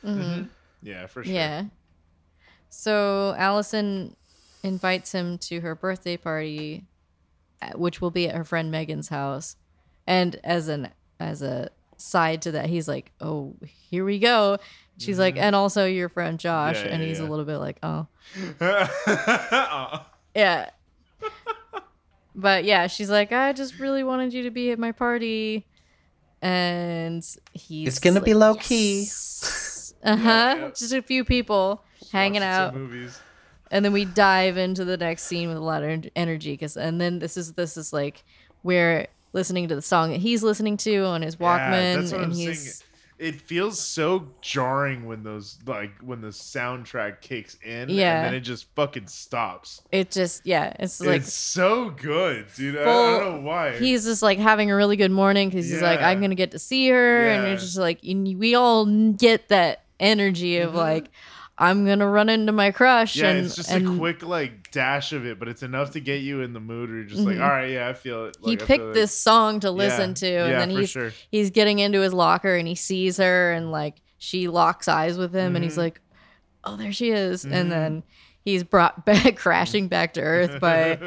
hmm Yeah, for sure. Yeah. So Allison invites him to her birthday party, uh, which will be at her friend Megan's house. And as an as a side to that, he's like, "Oh, here we go." She's like, "And also your friend Josh," Mm-hmm. Yeah, and yeah, he's a little bit like, "Oh, Aw. [LAUGHS] yeah." but yeah, she's like, "I just really wanted you to be at my party," and he's It's gonna be like, low key. Uh huh. Yeah, yeah. Just a few people hanging Watching some out, movies. And then we dive into the next scene with a lot of energy. Cause and then this is this is like we're listening to the song that he's listening to on his Yeah, Walkman, that's what and I'm he's saying. It feels so jarring when those like when the soundtrack kicks in, Yeah. and then it just fucking stops. it just yeah, it's like it's so good, dude. I, I don't know why. he's just like having a really good morning because he's like i'm gonna get to see her and Yeah. it's just like and we all get that energy of Mhm. like i'm gonna run into my crush yeah, and it's just and a quick like dash of it, but it's enough to get you in the mood. Where you're just like, Mhm. all right, yeah, I feel it. he Like, I picked it. this song to listen Yeah. to and yeah, then he's sure. he's getting into his locker and he sees her and like she locks eyes with him and he's Mhm. like oh there she is Mhm. and then he's brought [LAUGHS] back crashing back to earth by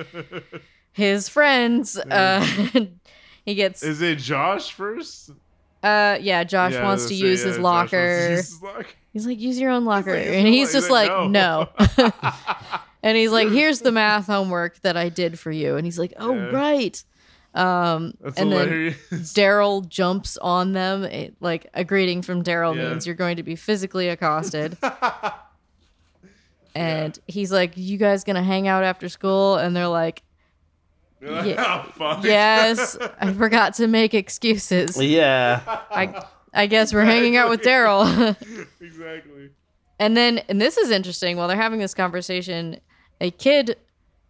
[LAUGHS] his friends uh [LAUGHS] he gets Is it Josh first? uh yeah josh Yeah, wants to gonna use say, his yeah, Josh wants to use his locker. He's like, use your own locker. like, and he's just like, like, no. "No." [LAUGHS] and he's like, here's the math homework that I did for you. And he's like, oh, Yeah. right. Um, That's and then. [LAUGHS] Daryl jumps on them. It, like, a greeting from Daryl Yeah. means you're going to be physically accosted. [LAUGHS] and he's like, you guys going to hang out after school? And they're like, oh, yes, I forgot to make excuses. Yeah. I, I guess we're hanging out with Daryl. [LAUGHS] exactly. And then, and this is interesting, while they're having this conversation, a kid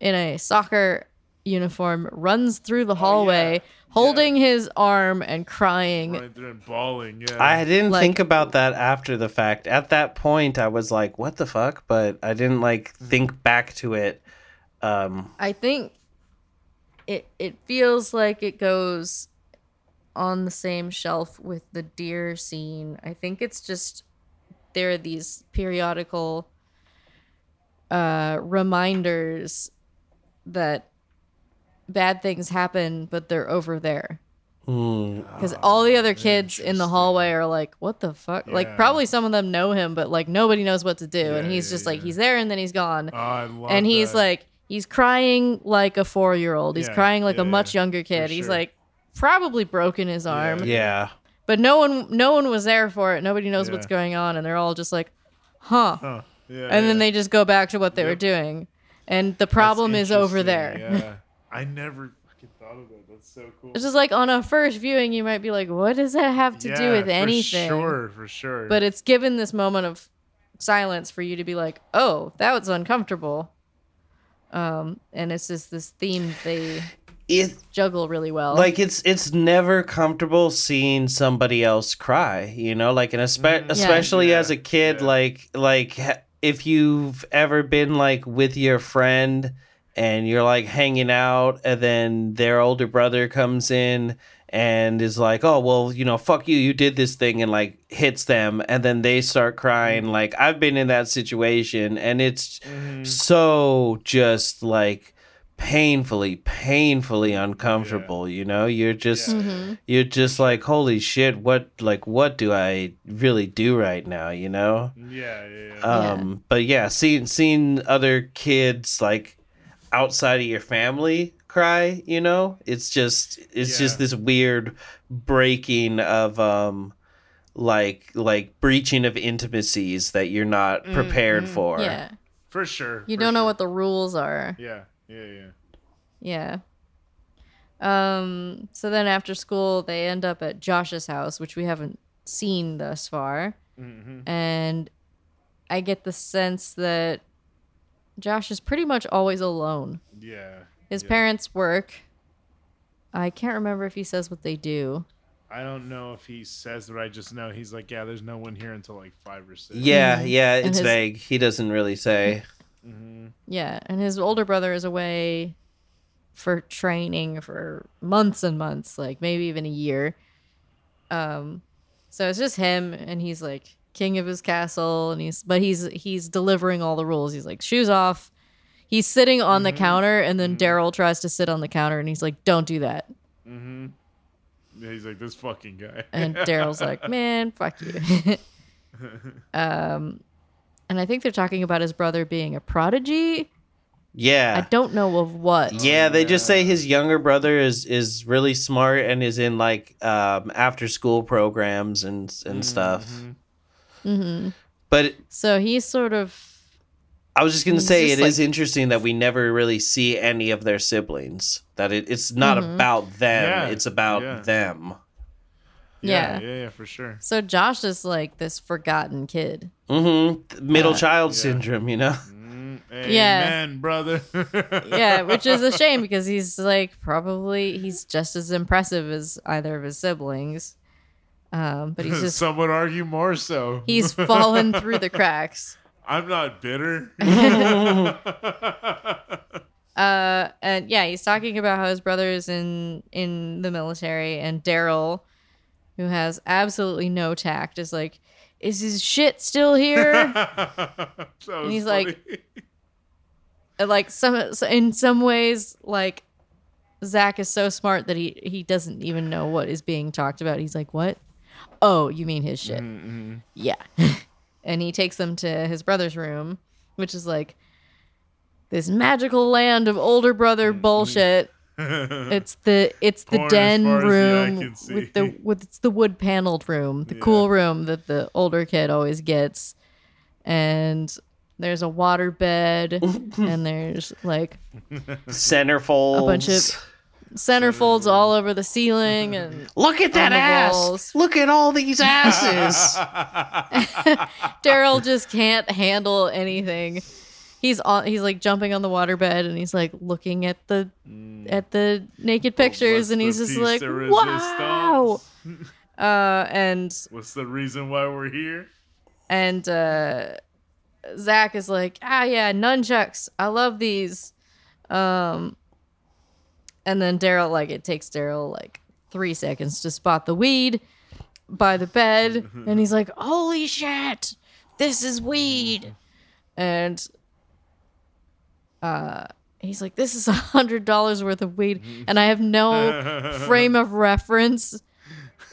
in a soccer uniform runs through the hallway holding his arm and crying. Running through and bawling. Yeah. I didn't Like- think about that after the fact. At that point, I was like, "What the fuck?" But I didn't like think back to it. Um, I think it it feels like it goes on the same shelf with the deer scene. I think it's just there are these periodical uh reminders that bad things happen but they're over there. Hmm. because all the other kids in the hallway are like what the fuck? Like probably some of them know him but like nobody knows what to do. And he's yeah, just like he's there and then he's gone. Oh, I love and he's that. like he's crying like a four year old he's Yeah, crying like yeah, a much yeah, younger kid. He's sure. like probably broken his arm yeah. but no one no one was there for it nobody knows what's Yeah. going on and they're all just like huh Huh. Yeah, and then yeah. they just go back to what they were Yep. doing and the That's problem is over interesting, there Yeah. I never fucking thought of that. That's so cool. it's just like on a first viewing you might be like what does that have to do Yeah, with for anything sure, for sure. but it's given this moment of silence for you to be like oh that was uncomfortable um and it's just this theme they It juggle really well like it's it's never comfortable seeing somebody else cry. You know, like and espe- Mm. especially Yeah, as a kid, yeah. like like if you've ever been like with your friend and you're like hanging out and then their older brother comes in and is like oh well you know fuck you you did this thing and like hits them and then they start crying Mm. like i've been in that situation and it's Mhm. so just like painfully painfully uncomfortable you know? You're just Yeah. Mhm. you're just like holy shit what like what do i really do right now? You know? Yeah, yeah, yeah. um but yeah seeing seeing other kids like outside of your family cry you know? It's just it's just this weird breaking of um like like breaching of intimacies that you're not prepared Mhm. for. Yeah. For sure. you for don't know what the rules are. Yeah, yeah, yeah. yeah um so then after school they end up at josh's house which we haven't seen thus far hmm and i get the sense that josh is pretty much always alone Yeah. his yeah. parents work i can't remember if he says what they do I don't know if he says that. I just know he's like, yeah, there's no one here until like five or six. yeah Mhm. yeah it's his- vague he doesn't really say hmm Yeah, and his older brother is away for training for months and months, like maybe even a year. Um so it's just him and he's like king of his castle and he's but he's he's delivering all the rules. He's like shoes off. He's sitting on the Mhm. counter and then Mhm. Daryl tries to sit on the counter and he's like don't do that. Mm-hmm. Yeah, he's like this fucking guy. And Daryl's like, [LAUGHS] "Man, fuck you." [LAUGHS] um and I think they're talking about his brother being a prodigy. yeah I don't know of what. Yeah, they just say his younger brother is is really smart and is in like um, after school programs and and stuff. Mhm. Mm-hmm. But So he's sort of I was just gonna say just it is like- interesting that we never really see any of their siblings. That it, it's not Mhm. about them; Yeah, it's about yeah. them. Yeah, Yeah. yeah, yeah, for sure. so Josh is like this forgotten kid. hmm Middle Uh, child yeah. syndrome, you know. Mm, [LAUGHS] Yeah. Amen, brother. [LAUGHS] Yeah, which is a shame because he's like probably he's just as impressive as either of his siblings. Um, but he's [LAUGHS] just Some would argue more so. he's fallen through the cracks. I'm not bitter. Uh, and yeah, he's talking about how his brother is in in the military, and Daryl, who has absolutely no tact, is like, "Is his shit still here?" [LAUGHS] Was he's funny. like- like some in some ways, like Zach is so smart that he he doesn't even know what is being talked about. He's like, "What? Oh, you mean his shit? Mm-hmm. Yeah." [LAUGHS] and he takes them to his brother's room, which is like this magical land of older brother bullshit. [LAUGHS] It's the it's the Porn as den far as the room with the [LAUGHS] with it's the wood paneled room, the cool room that the older kid always gets. And there's a water bed [LAUGHS] and there's like Centerfolds. A bunch of- centerfolds all over the ceiling and Look at that ass! walls. Look at all these asses! Daryl just can't handle anything. He's on he's like jumping on the water bed and he's like looking at the at the naked pictures and he's just like wow [LAUGHS] uh and What's the reason why we're here? and uh Zach is like, ah yeah, nunchucks. I love these. Um and then Daryl like it takes Daryl like three seconds to spot the weed by the bed [LAUGHS] and he's like, Holy shit, this is weed. And uh he's like, This is a hundred dollars worth of weed and I have no [LAUGHS] frame of reference.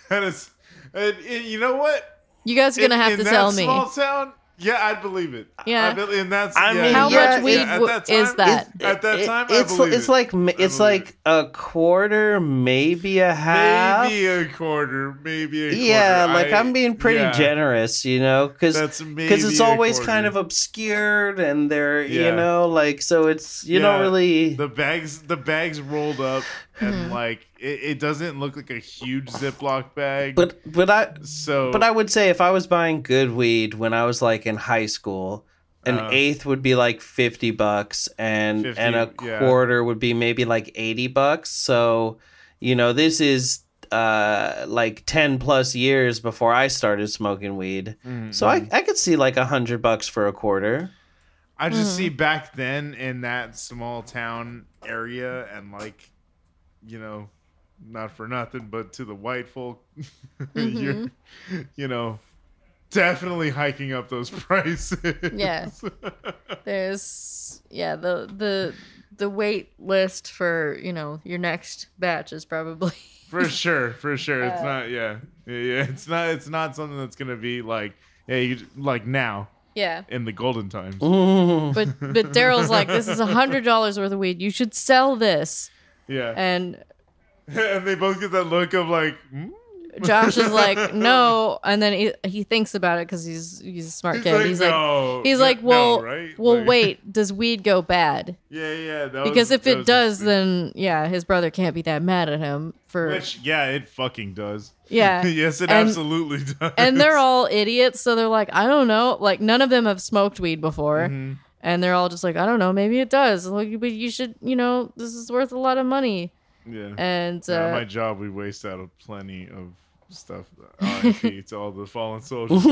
That is, and, and you know what? You guys are gonna In- have in to tell me. Small town, yeah, I'd believe it. Yeah. I believe, and that's I yeah, mean, How yeah, much weed at w- that is time- that? At that It- time, I it's believe it's it. like ma- I it's believe like a quarter, maybe a half. maybe a quarter, maybe a quarter. yeah, like I- I'm being pretty yeah, generous, you know, because because it's a always kind of obscured and they're Yeah. you know like so it's you Yeah, don't really the bags the bags rolled up Hmm. and like it, it doesn't look like a huge Ziploc bag. but but I so but I would say if I was buying good weed when I was like in high school, an Uh. eighth would be like fifty bucks, and 50, and a yeah. quarter would be maybe like eighty bucks. So, you know, this is uh like 10 plus years before I started smoking weed. Mm, So I I could see like a hundred bucks for a quarter. I Mm. just see back then in that small town area and like you know not for nothing but to the white folk [LAUGHS] you're Mm-hmm. you know definitely hiking up those [LAUGHS] prices Yeah. There's yeah, the the the wait list for, you know, your next batch is probably [LAUGHS] for sure for sure it's Uh, not yeah. yeah yeah it's not it's not something that's gonna be like yeah you like now Yeah. in the golden times But but Daryl's like, this is a hundred dollars worth of weed. You should sell this. yeah And [LAUGHS] and they both get that look of like hmm? [LAUGHS] Josh is like, [LAUGHS] no. And then he, he thinks about it because he's he's a smart he's kid. like, he's like, no, he's like, well, no, right? well, Like- wait. Does weed go bad? Yeah, yeah. Because was- if it does, then yeah, his brother can't be that mad at him for which yeah, it fucking does. yeah. yes, it And- absolutely does. and they're all idiots, so they're like, I don't know. Like none of them have smoked weed before. Mhm. And they're all just like, I don't know, maybe it does. Like, but you should, you know, this is worth a lot of money. Yeah. And uh, yeah, my job, we waste out of plenty of stuff. R.I.P. [LAUGHS] to all the fallen soldiers. [LAUGHS]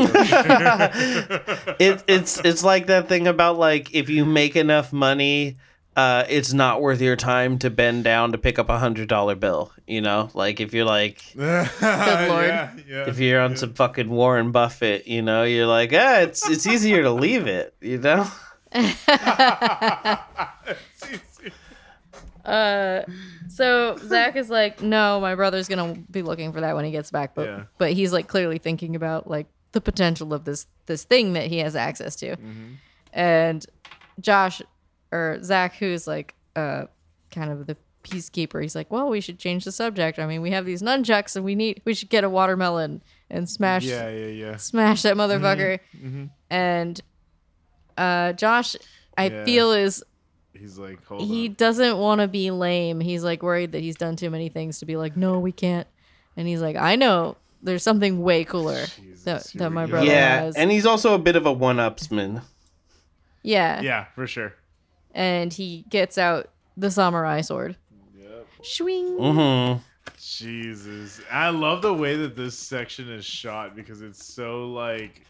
it, it's it's like that thing about like if you make enough money uh it's not worth your time to bend down to pick up a hundred dollar bill you know like if you're like [LAUGHS] Good lord. Yeah, yeah, if you're on yeah. some fucking warren buffett you know you're like ah it's it's easier to leave it you know It's easy. Uh, so Zach is like, no, my brother's gonna be looking for that when he gets back. But Yeah. but he's like clearly thinking about like the potential of this this thing that he has access to. Mm-hmm. And Josh or Zach, who's like uh kind of the peacekeeper, he's like, well, we should change the subject. I mean, we have these nunchucks and we need we should get a watermelon. and smash Yeah, yeah, yeah. smash that motherfucker. Mhm. And uh, Josh, I Yeah. feel is He's like, hold he on. doesn't want to be lame. He's like worried that he's done too many things to be like, no, we can't. And he's like, I know there's something way cooler Jesus, that, that my go. brother yeah, has. and he's also a bit of a one-upsman. yeah. Yeah, for sure. And he gets out the samurai sword. Yep. Swing. Mm-hmm. Jesus, I love the way that this section is shot because it's so like,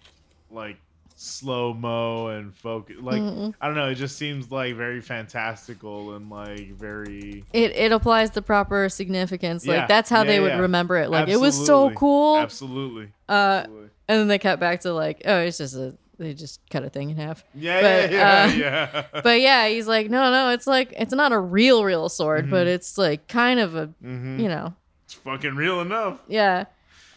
like slow mo and focus. Like Mhm. I don't know, it just seems like very fantastical and like very It it applies the proper significance. Like that's how Yeah, they would yeah. remember it. Like it was so cool. absolutely. Uh, absolutely. and then they cut back to like, oh, it's just a they just cut a thing in half. Yeah, but, yeah, uh, yeah, yeah. [LAUGHS] But yeah, he's like, no, no, it's like it's not a real, real sword, but it's like kind of a, Mhm. you know, It's fucking real enough. yeah.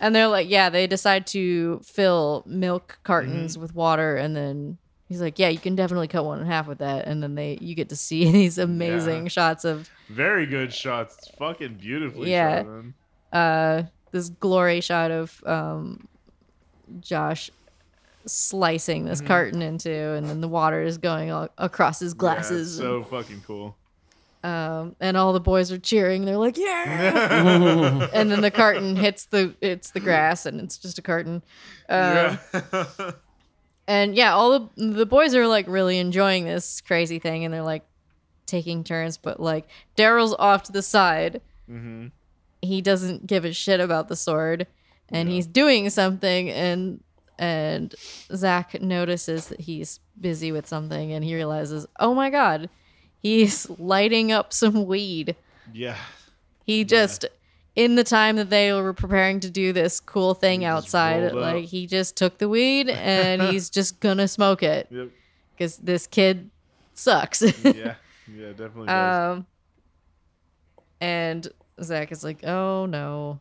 And they're like, yeah, they decide to fill milk cartons Mm-hmm. with water, and then he's like, yeah, you can definitely cut one in half with that, and then they you get to see [LAUGHS] these amazing Yeah. shots of Very good shots. It's fucking beautifully Yeah. shot. Man. uh this glory shot of um Josh slicing this carton into and then the water is going all across his glasses Mm-hmm. Yeah, it's so fucking cool. Um and all the boys are cheering. They're like yeah! [LAUGHS] And then the carton hits the it's the grass and it's just a carton. Um, yeah. [LAUGHS] and yeah all the the boys are like really enjoying this crazy thing and they're like taking turns but like daryl's off to the side. Hmm he doesn't give a shit about the sword and he's doing something and and Zach notices that he's busy with something and he realizes, oh my god, he's lighting up some weed. Yeah. He just in the time that they were preparing to do this cool thing He outside, like he just took the weed and [LAUGHS] he's just gonna smoke it Yep. because this kid sucks. Yeah. Yeah. Definitely. does. Um, and Zach is like, "Oh no,"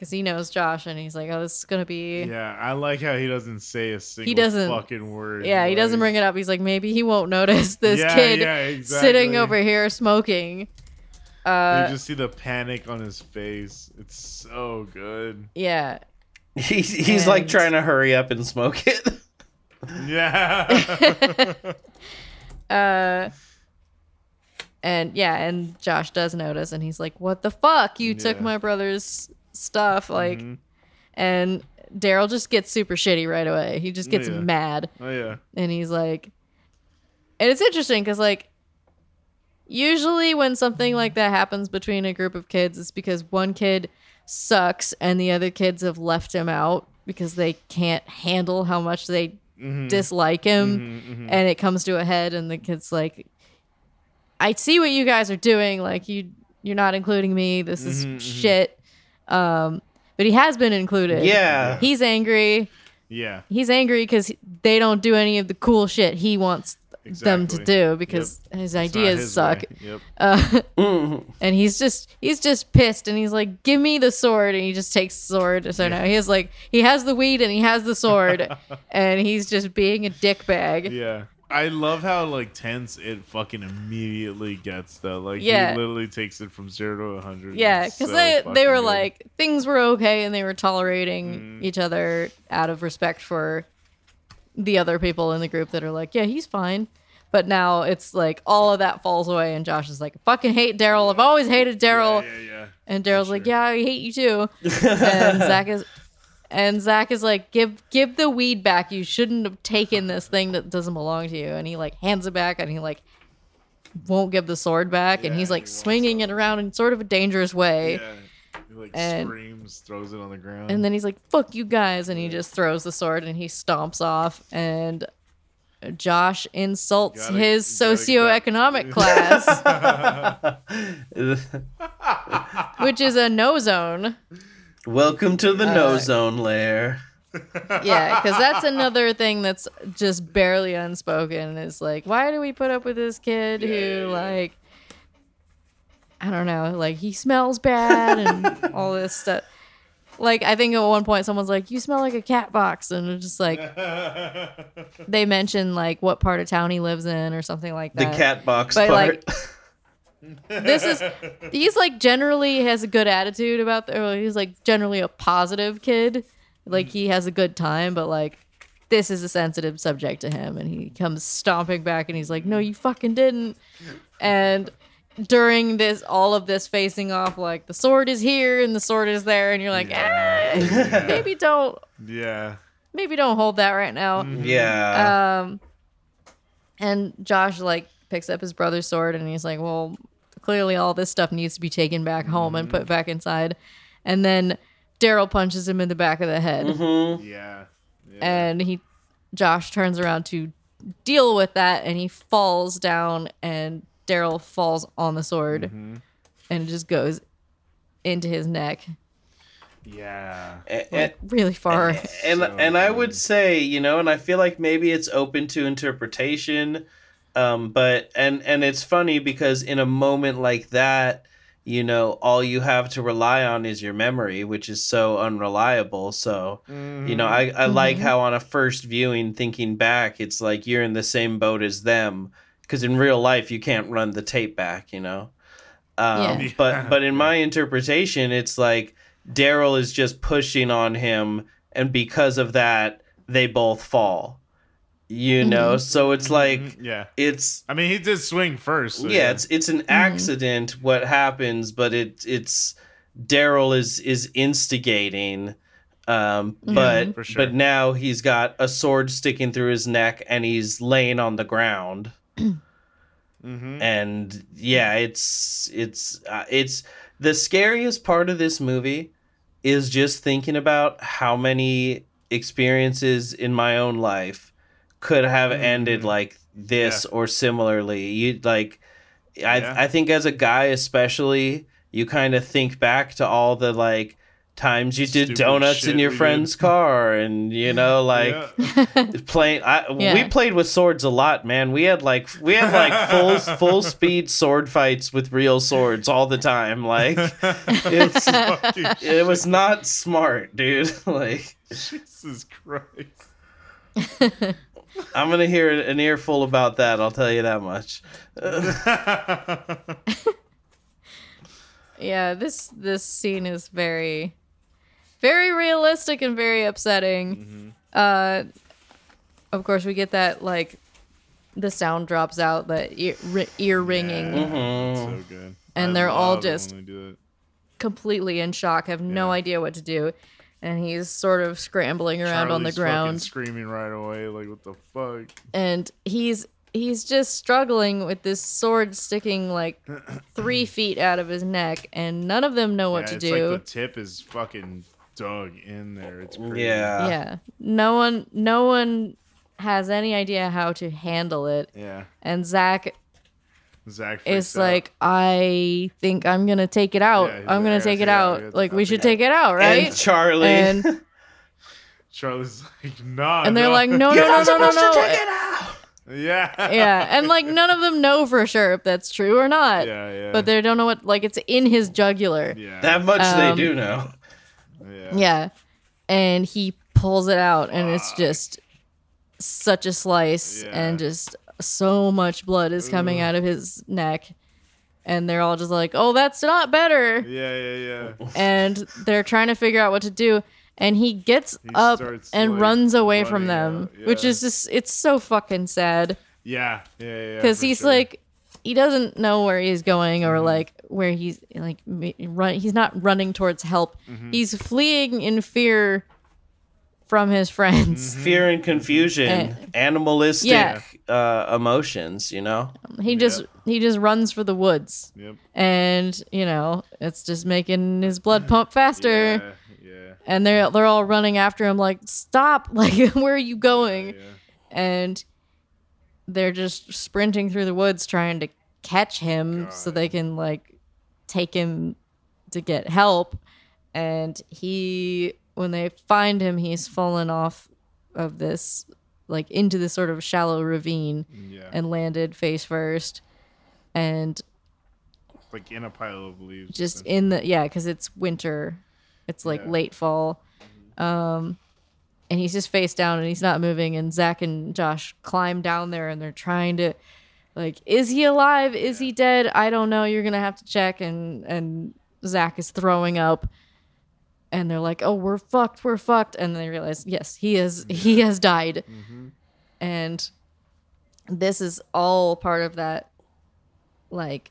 because he knows Josh, and he's like, "Oh, this is gonna be." Yeah, yeah. I like how he doesn't say a single doesn't- fucking word. Yeah, he doesn't bring it up. He's like, maybe he won't notice this Yeah, kid yeah, exactly. sitting over here smoking. Uh, you just see the panic on his face. It's so good. yeah, [LAUGHS] He's he's like trying to hurry up and smoke it. Yeah. [LAUGHS] uh, and yeah, and Josh does notice, and he's like, "What the fuck? You took my brother's stuff!" Like, Mhm. and Daryl just gets super shitty right away. He just gets Yeah. mad. Oh yeah. and he's like and it's interesting because like usually when something like that happens between a group of kids it's because one kid sucks and the other kids have left him out because they can't handle how much they Mhm. dislike him Mhm, mhm. and it comes to a head and the kid's like i see what you guys are doing like you you're not including me this is Mhm, mhm. shit um but he has been included yeah. he's angry Yeah. he's angry because they don't do any of the cool shit he wants them to do because his ideas his suck. way. Yep. Uh, [LAUGHS] and he's just he's just pissed and he's like, "Give me the sword!" And he just takes the sword. So now he has like he has the weed and he has the sword, [LAUGHS] and he's just being a dickbag. Yeah. I love how like tense it fucking immediately gets though. Like Yeah. he literally takes it from zero to a hundred. Yeah, because so they they were good. like things were okay and they were tolerating Mm. each other out of respect for the other people in the group that are like, yeah, he's fine. But now it's like all of that falls away, and Josh is like, "Fucking hate Daryl. I've always hated Daryl." Yeah, yeah, yeah. And Daryl's like, "Yeah, I hate you too." [LAUGHS] and Zach is, and Zach is like, "Give give the weed back. You shouldn't have taken this thing that doesn't belong to you." And he like hands it back, and he like won't give the sword back, and he's like he swinging it around in sort of a dangerous way. Yeah. He like And- screams, throws it on the ground. And then he's like, "Fuck you guys!" And he just throws the sword and he stomps off. And Josh insults Gotta- his socioeconomic [LAUGHS] class, [LAUGHS] [LAUGHS] which is a no zone. Welcome to the Uh, no zone lair. Yeah, because that's another thing that's just barely unspoken. Is like, why do we put up with this kid who like, I don't know, like he smells bad and [LAUGHS] all this stuff. Like, I think at one point someone's like, "You smell like a cat box," and it's just like [LAUGHS] they mention like what part of town he lives in or something like that. The cat box But, part. like, [LAUGHS] this is he's like generally has a good attitude about the, or he's like generally a positive kid like he has a good time, but like this is a sensitive subject to him, and he comes stomping back, and he's like, "No, you fucking didn't." And during this, all of this facing off, like the sword is here and the sword is there, and you're like, eh, [LAUGHS] maybe don't, Yeah. maybe don't hold that right now. Yeah. Um, and Josh like picks up his brother's sword and he's like, "Well, clearly all this stuff needs to be taken back home and put back inside." And then Daryl punches him in the back of the head, Mm-hmm. Yeah. yeah. and he, Josh turns around to deal with that, and he falls down, and Daryl falls on the sword, and it just goes into his neck, yeah. A- like, really far. and So and I would say, you know, and I feel like maybe it's open to interpretation, um, but and and it's funny because in a moment like that, you know, all you have to rely on is your memory, which is so unreliable. So, you know, I I like Mhm. how on a first viewing, thinking back, it's like you're in the same boat as them, because in real life you can't run the tape back, you know. Um, Yeah. But [LAUGHS] but in my interpretation, it's like Daryl is just pushing on him, and because of that, they both fall. You know, so it's like Mhm. yeah. it's I mean, he did swing first. so yeah, it's it's an Mm-hmm. accident what happens, but it it's Daryl is is instigating. Um, but For sure. but now he's got a sword sticking through his neck, and he's laying on the ground [CLEARS THROAT] Mhm. and yeah it's it's uh, it's the scariest part of this movie is just thinking about how many experiences in my own life could have ended Mhm. like this or similarly you like i Yeah. i think as a guy especially you kind of think back to all the like times you did Stupid donuts in your we did. friend's car and you know [LAUGHS] like Yeah. [LAUGHS] playing I, we played with swords a lot man we had like we had like full [LAUGHS] full speed sword fights with real swords all the time like it's it was not smart dude like Jesus Christ. I'm gonna hear an earful about that i'll tell you that much [LAUGHS] yeah, this this scene is very, very realistic and very upsetting. Uh, of course, we get that like the sound drops out, that ear, ri- ear ringing. Mhm. so good. And I they're all love it when just- they do it. completely in shock, have no idea what to do, and he's sort of scrambling around on the ground, screaming right away, like what the fuck? and he's he's just struggling with this sword sticking like [CLEARS THROAT] three feet out of his neck, and none of them know what yeah, to it's do. like the tip is fucking dug in there. It's crazy. yeah yeah, no one no one has any idea how to handle it, Yeah. and Zach Zach is out. like, I think I'm gonna take it out. Yeah, I'm gonna "I take it out. out. Like we should take it out, right? and charlie and [LAUGHS] Charlie's like, nah. and they're no." like, no, [LAUGHS] no, you're no, not no, no, no. to take it out yeah. yeah, [LAUGHS] and like none of them know for sure if that's true or not. Yeah, yeah. But they don't know what like it's in his jugular. yeah. that much Um, they do know yeah. Yeah. And he pulls it out and it's just such a slice Yeah. and just so much blood is coming Ugh. out of his neck. And they're all just like, "Oh, that's not better." Yeah, yeah, yeah. And they're trying to figure out what to do. And he gets He up and like, runs away from them, out, which is just it's so fucking sad Yeah, yeah, yeah. because he's sure. like he doesn't know where he's going Mm-hmm. or like where he's like run he's not running towards help Mm-hmm. he's fleeing in fear from his friends fear and confusion Eh. animalistic Yeah. uh, emotions you know he just he just runs for the woods Yep. and you know it's just making his blood pump faster Yeah, yeah. and they're they're all running after him like stop [LAUGHS] like where are you going yeah. and they're just sprinting through the woods trying to catch him so they can like take him to get help and he when they find him he's fallen off of this like into this sort of shallow ravine Yeah. and landed face first and like in a pile of leaves. just in the yeah because it's winter. It's like Yeah. late fall. Um and he's just face down and he's not moving. And zach and josh climb down there and they're trying to like is he alive? Is he dead? I don't know. You're gonna have to check. And and zach is throwing up and they're like, "Oh, we're fucked, we're fucked," and they realize, yes, he is, he has died, and this is all part of that, like,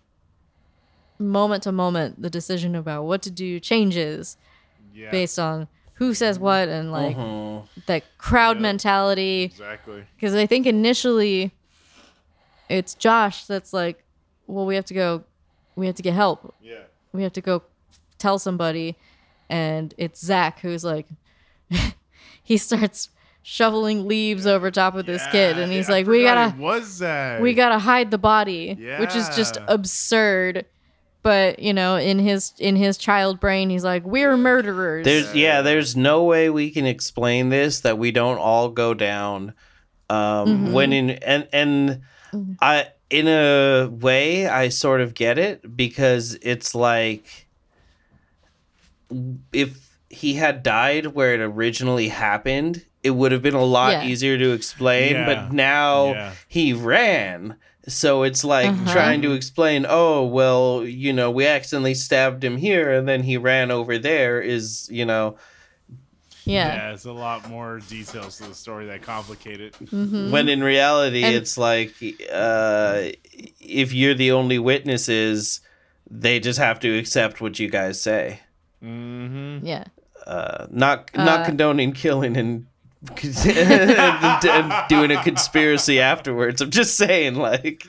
moment to moment, the decision about what to do changes Yeah. based on who says what and like Mhm. the crowd Yeah. mentality. Exactly. Because I think initially it's Josh that's like, well, we have to go, we have to get help. Yeah. We have to go tell somebody. And it's Zach who's like, [LAUGHS] he starts shoveling leaves over top of this kid. And he's yeah, like, we gotta, was that. we gotta hide the body, which is just absurd. But you know, in his in his child brain, he's like, "We're murderers." There's yeah, there's no way we can explain this that we don't all go down. Um, When in and and I in a way I sort of get it because it's like if he had died where it originally happened, it would have been a lot Yeah. easier to explain. Yeah. But now Yeah. he ran. So it's like Uh-huh. trying to explain, oh, well, you know, we accidentally stabbed him here and then he ran over there is, you know, yeah. Yeah, it's a lot more details to the story that complicate it. Mhm. when in reality And- it's like uh if you're the only witnesses, they just have to accept what you guys say. Mm-hmm. yeah. Uh not not Uh, condoning killing and [LAUGHS] and doing a conspiracy afterwards. I'm just saying, like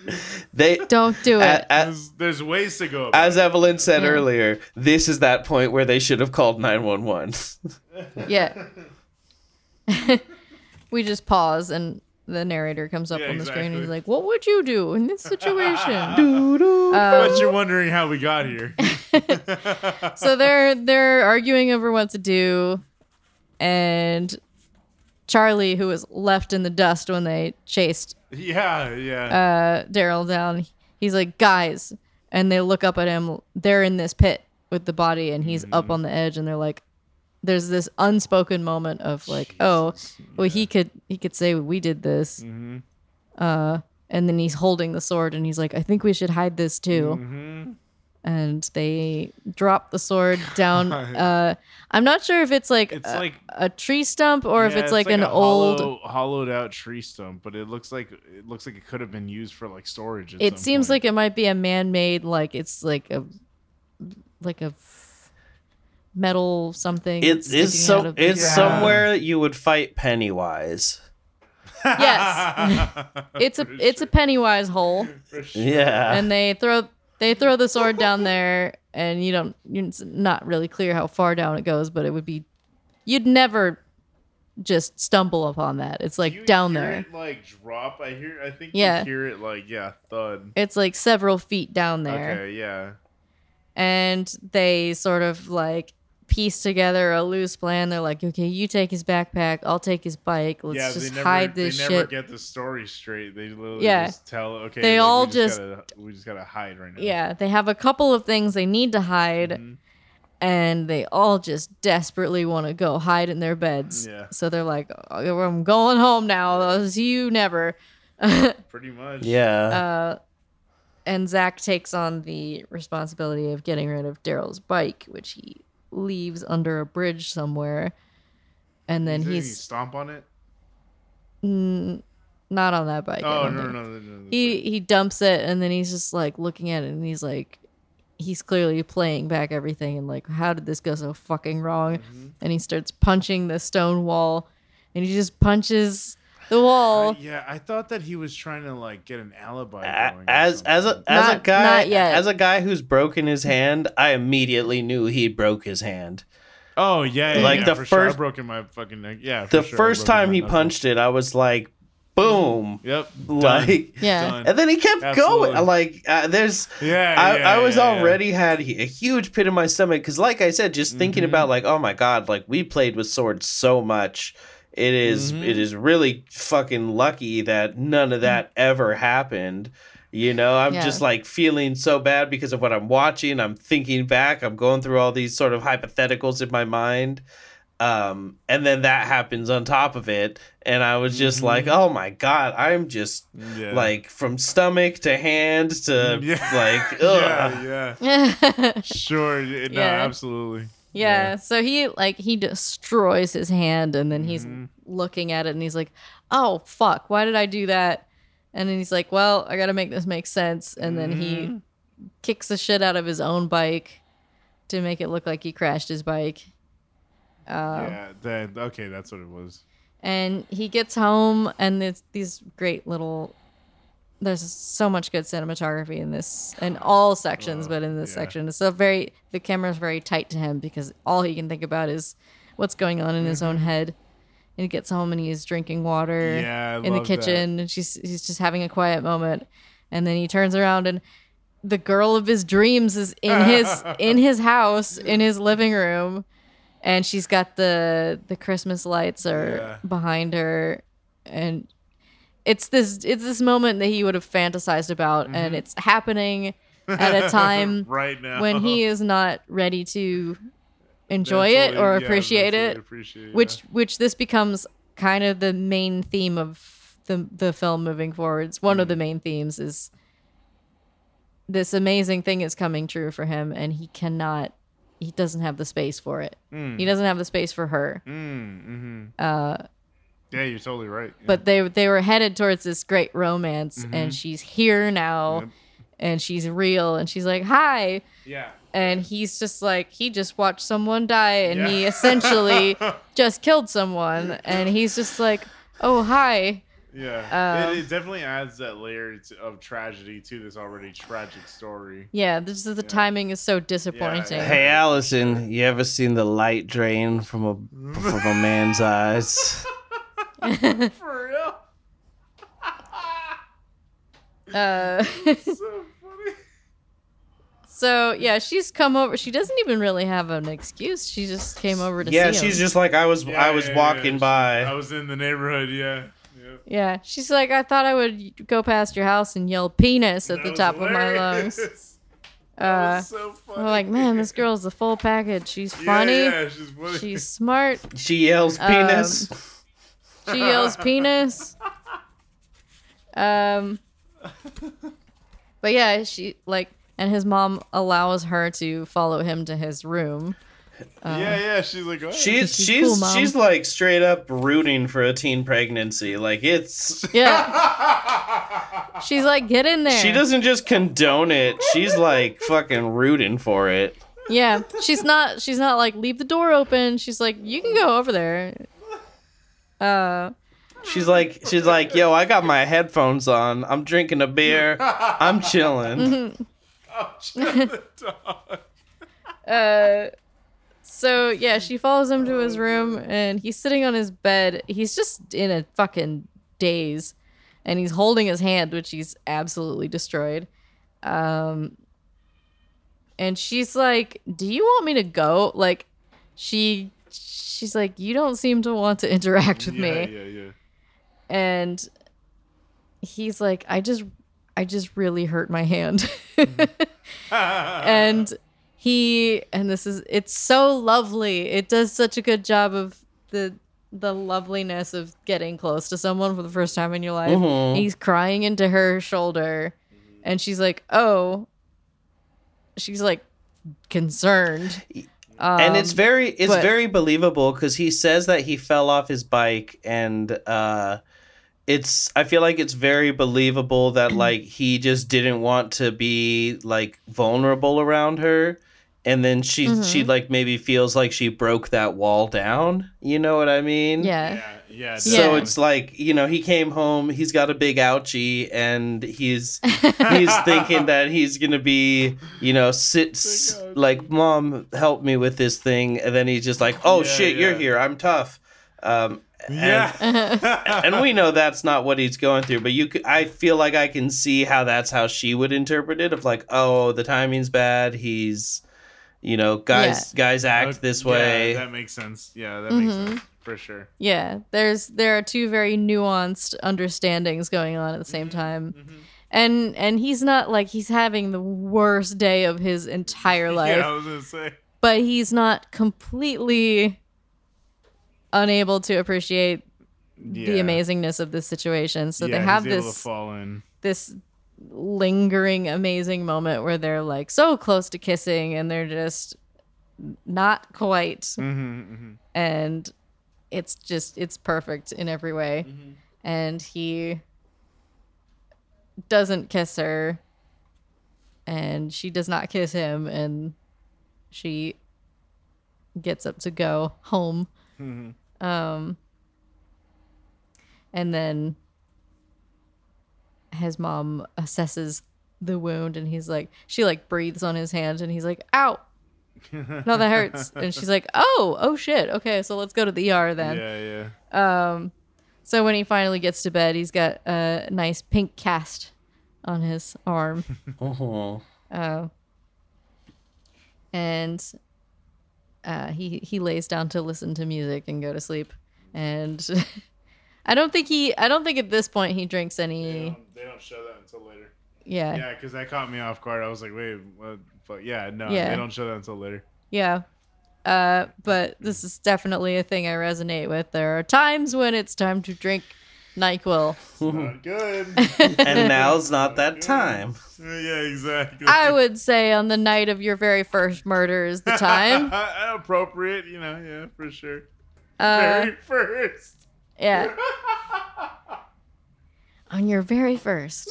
they Don't do it. a- a- There's, there's ways to go. About as Evelyn said Yeah. earlier, this is that point where they should have called 911. [LAUGHS] yeah. [LAUGHS] we just pause and the narrator comes up Yeah, on the screen and he's like, "What would you do in this situation?" Doo-doo. but Um, you're wondering how we got here. [LAUGHS] so they're they're arguing over what to do, and Charlie, who was left in the dust when they chased yeah, yeah. uh, Daryl down, he's like, "Guys," and they look up at him. They're in this pit with the body, and he's up on the edge, and they're like, "There's this unspoken moment of like, oh, well, he could he could say we did this." mm-hmm. Uh, and then he's holding the sword, and he's like, "I think we should hide this too." Mm-hmm. And they drop the sword down. [LAUGHS] uh, I'm not sure if it's like It's a, like a tree stump or if yeah, it's like, an old. hollow, hollowed out tree stump, but it looks like it looks like it could have been used for like storage. It seems point. like it might be a man-made, like it's like a, like a f- metal something. It's sticking it's so of it's ground. somewhere you would fight Pennywise. yes. [LAUGHS] It's a For it's a Pennywise hole, sure. Yeah. and they throw they throw the sword down there, and you don't you're it's not really clear how far down it goes, but it would be you'd never just stumble upon that. It's like You down hear there. It, like drop. I hear. I think Yeah. you hear it like yeah, thud. It's like several feet down there. Okay, yeah. And they sort of like piece together a loose plan. They're like, okay, you take his backpack, I'll take his bike. Let's yeah, just they never, hide this shit. they never shit. get the story straight. They literally Yeah. just tell okay. They like, all we just- gotta, we just gotta hide right now. yeah, they have a couple of things they need to hide, Mhm. and they all just desperately want to go hide in their beds. Yeah. So they're like, "Oh, I'm going home now. I'll see you never. [LAUGHS] Pretty much. yeah. Uh, and Zach takes on the responsibility of getting rid of Daryl's bike, which he leaves under a bridge somewhere. And then he he's stomp on it. mm, not on that bike. Oh no, no, no, no, no, no. He he dumps it, and then he's just like looking at it, and he's like, he's clearly playing back everything, and like, how did this go so fucking wrong? Mm-hmm. And he starts punching the stone wall, and he just punches the wall. I- yeah, I thought that he was trying to like get an alibi. A- going as as a something. as a guy not yet. as a guy who's broken his hand, I immediately knew he broke his hand. Oh yeah, yeah, Like yeah, the for sure. I first- broken my fucking neck. Yeah, for The sure, I first time he knuckle. punched it, I was like, boom. Yep. Like Yeah. Done. and then he kept Absolutely. going. Like uh, there's Yeah. I, yeah, I was yeah, yeah. already had a huge pit in my stomach because, like I said, just thinking Mhm. about like, oh my god, like we played with swords so much. It is- Mhm. it is really fucking lucky that none of that ever happened. You know, I'm Yeah. just like feeling so bad because of what I'm watching. I'm thinking back. I'm going through all these sort of hypotheticals in my mind. Um, and then that happens on top of it, and I was just Mhm. like, "Oh my god, I'm just Yeah. like from stomach to hand to [LAUGHS] yeah. like [LAUGHS] ugh. yeah, [LAUGHS] yeah. Sure. No, Yeah. absolutely. Yeah, so he like he destroys his hand and then he's Mhm. looking at it and he's like, "Oh fuck, why did I do that?" And then he's like, "Well, I got to make this make sense." And then he Mhm. kicks the shit out of his own bike to make it look like he crashed his bike. Uh, yeah. That, okay, that's what it was. And he gets home and it's these great little there's so much good cinematography in this in all sections, Oh, but in this yeah. section it's a very the camera's very tight to him because all he can think about is what's going on in his own head. And he gets home and he's drinking water Mm-hmm. Yeah, in the love that. kitchen and she's he's just having a quiet moment. And then he turns around and the girl of his dreams is in his [LAUGHS] in his house in his living room and she's got the the christmas lights are Yeah. behind her and it's this it's this moment that he would have fantasized about Mm-hmm. and it's happening at a [LAUGHS] time [LAUGHS] right now when he is not ready to enjoy Mentally- it or appreciate mentally it appreciate it, which which this becomes kind of the main theme of the the film moving forwards. One of Mm. the main themes is this amazing thing is coming true for him, and he cannot. He doesn't have the space for it. Mm, He doesn't have the space for her. mm, mhm. Uh, Yeah, you're totally right. yeah. but they they were headed towards this great romance, and she's here now, Mm-hmm. Yep. and she's real, and she's like, "Hi," yeah. and he's just like he just watched someone die and he [LAUGHS] essentially just killed someone and he's just like oh hi Yeah, Um, it, it definitely adds that layer to, of tragedy to this already tragic story. yeah this is the timing is so disappointing Yeah. Hey Allison, you ever seen the light drain from a from a man's eyes? [LAUGHS] [LAUGHS] [LAUGHS] For real? [LAUGHS] uh, so funny. so yeah she's come over she doesn't even really have an excuse she just came over to see. Yeah, see she's him. just like I was Yeah, I was yeah, walking yeah. by. I was in the neighborhood. Yeah. yeah. yeah she's like i thought i would go past your house and yell penis at That the was top of my lungs. That uh was so funny. i'm like man this girl's the full package she's funny Yeah, she's funny. she's smart She yells Um, penis. She yells penis. Um But yeah, she like and his mom allows her to follow him to his room. yeah, yeah. She's like, oh. she's she's she's cool, Mom. she's like straight up rooting for a teen pregnancy. Like it's [LAUGHS] Yeah. She's like, get in there. she doesn't just condone it. She's like fucking rooting for it. Yeah. She's not she's not like leave the door open. She's like, you can go over there. Uh She's like she's like, "Yo, I got my headphones on. I'm drinking a beer. I'm chilling." [LAUGHS] oh, shut the dog. uh so yeah, she follows him to his room and he's sitting on his bed. He's just in a fucking daze and he's holding his hand which he's absolutely destroyed. Um and she's like, "Do you want me to go?" Like she she's like, "You don't seem to want to interact with yeah, me." Yeah, yeah. And he's like, "I just I just really hurt my hand." [LAUGHS] and he and this is it's so lovely it does such a good job of the the loveliness of getting close to someone for the first time in your life Mhm. he's crying into her shoulder and she's like oh she's like concerned and it's Um, very it's but- very believable because he says that he fell off his bike and uh it's i feel like it's very believable that [CLEARS THROAT] like he just didn't want to be like vulnerable around her. And then she she Mhm. like maybe feels like she broke that wall down. You know what i mean? Yeah. Yeah, yeah. so it's like you know he came home he's got a big ouchie and he's [LAUGHS] he's thinking that he's gonna be you know sit s- like mom help me with this thing and then he's just like oh Yeah, shit you're here i'm tough um yeah. [LAUGHS] and we know that's not what he's going through but you c- i feel like i can see how that's how she would interpret it of like oh the timing's bad he's you know guys guys act this way Yeah, that makes sense. Yeah, that makes Mhm. sense for sure. yeah there's there are two very nuanced understandings going on at the same mm-hmm. time mm-hmm. and and he's not like he's having the worst day of his entire [LAUGHS] life Yeah, I was gonna say. but he's not completely unable to appreciate Yeah. the amazingness of this situation. So yeah, they have he's able to this this lingering amazing moment where they're like so close to kissing and they're just not quite. Mm-hmm, mm-hmm. And it's just it's perfect in every way. Mm-hmm. And he doesn't kiss her and she does not kiss him and she gets up to go home. mm-hmm. Um, and then his mom assesses the wound and he's like, she like breathes on his hand and he's like, ow. [LAUGHS] No, that hurts. And she's like, oh, oh shit. Okay, so let's go to the ER then. Yeah, yeah. Um, so when he finally gets to bed, he's got a nice pink cast on his arm. [LAUGHS] Oh. Uh, and uh, he he lays down to listen to music and go to sleep. And [LAUGHS] I don't think he I don't think at this point he drinks They any. don't, they don't show that until later. Yeah, yeah. Yeah, because that caught me off guard. I was like, wait, what? But yeah, no, Yeah. they don't show that until later. Yeah. Uh, but this is definitely a thing I resonate with. There are times when it's time to drink Nyquil. Not [LAUGHS] good. [LAUGHS] and now's not that time. [LAUGHS] yeah, exactly. I would say on the night of your very first murder is the time. Appropriate, you know, yeah, for sure. Uh, Very first. yeah. on your very first.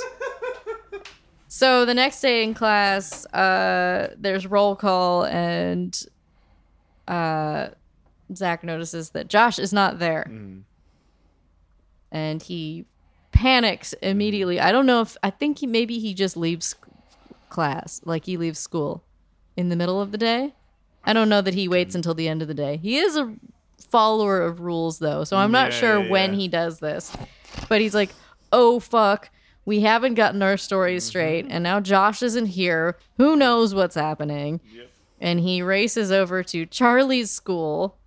So the next day in class, uh, there's roll call, and uh, Zach notices that Josh is not there, Mm. and he panics immediately. I don't know if I think he maybe he just leaves class, like he leaves school in the middle of the day. I don't know that he waits until the end of the day. He is a follower of rules though, so I'm not Yeah, sure yeah, when yeah. he does this. But he's like, "Oh fuck, we haven't gotten our stories Mm-hmm. straight, and now Josh isn't here. Who knows what's happening?" Yep. And he races over to Charlie's school,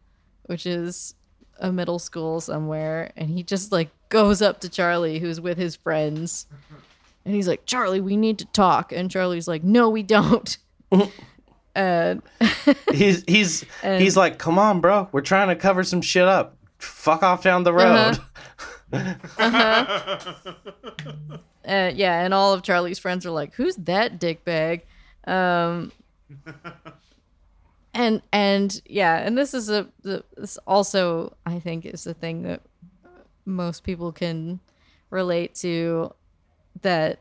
which is a middle school somewhere, and he just like goes up to Charlie, who's with his friends, and he's like, "Charlie, we need to talk." And Charlie's like, "No, we don't." [LAUGHS] and [LAUGHS] He's he's And- he's like, come on, bro. We're trying to cover some shit up. Fuck off down the road. Uh-huh. [LAUGHS] [LAUGHS] Uh, yeah, and all of Charlie's friends are like, "Who's that dickbag?" Um, [LAUGHS] and and yeah, and this is a this also I think is the thing that most people can relate to. That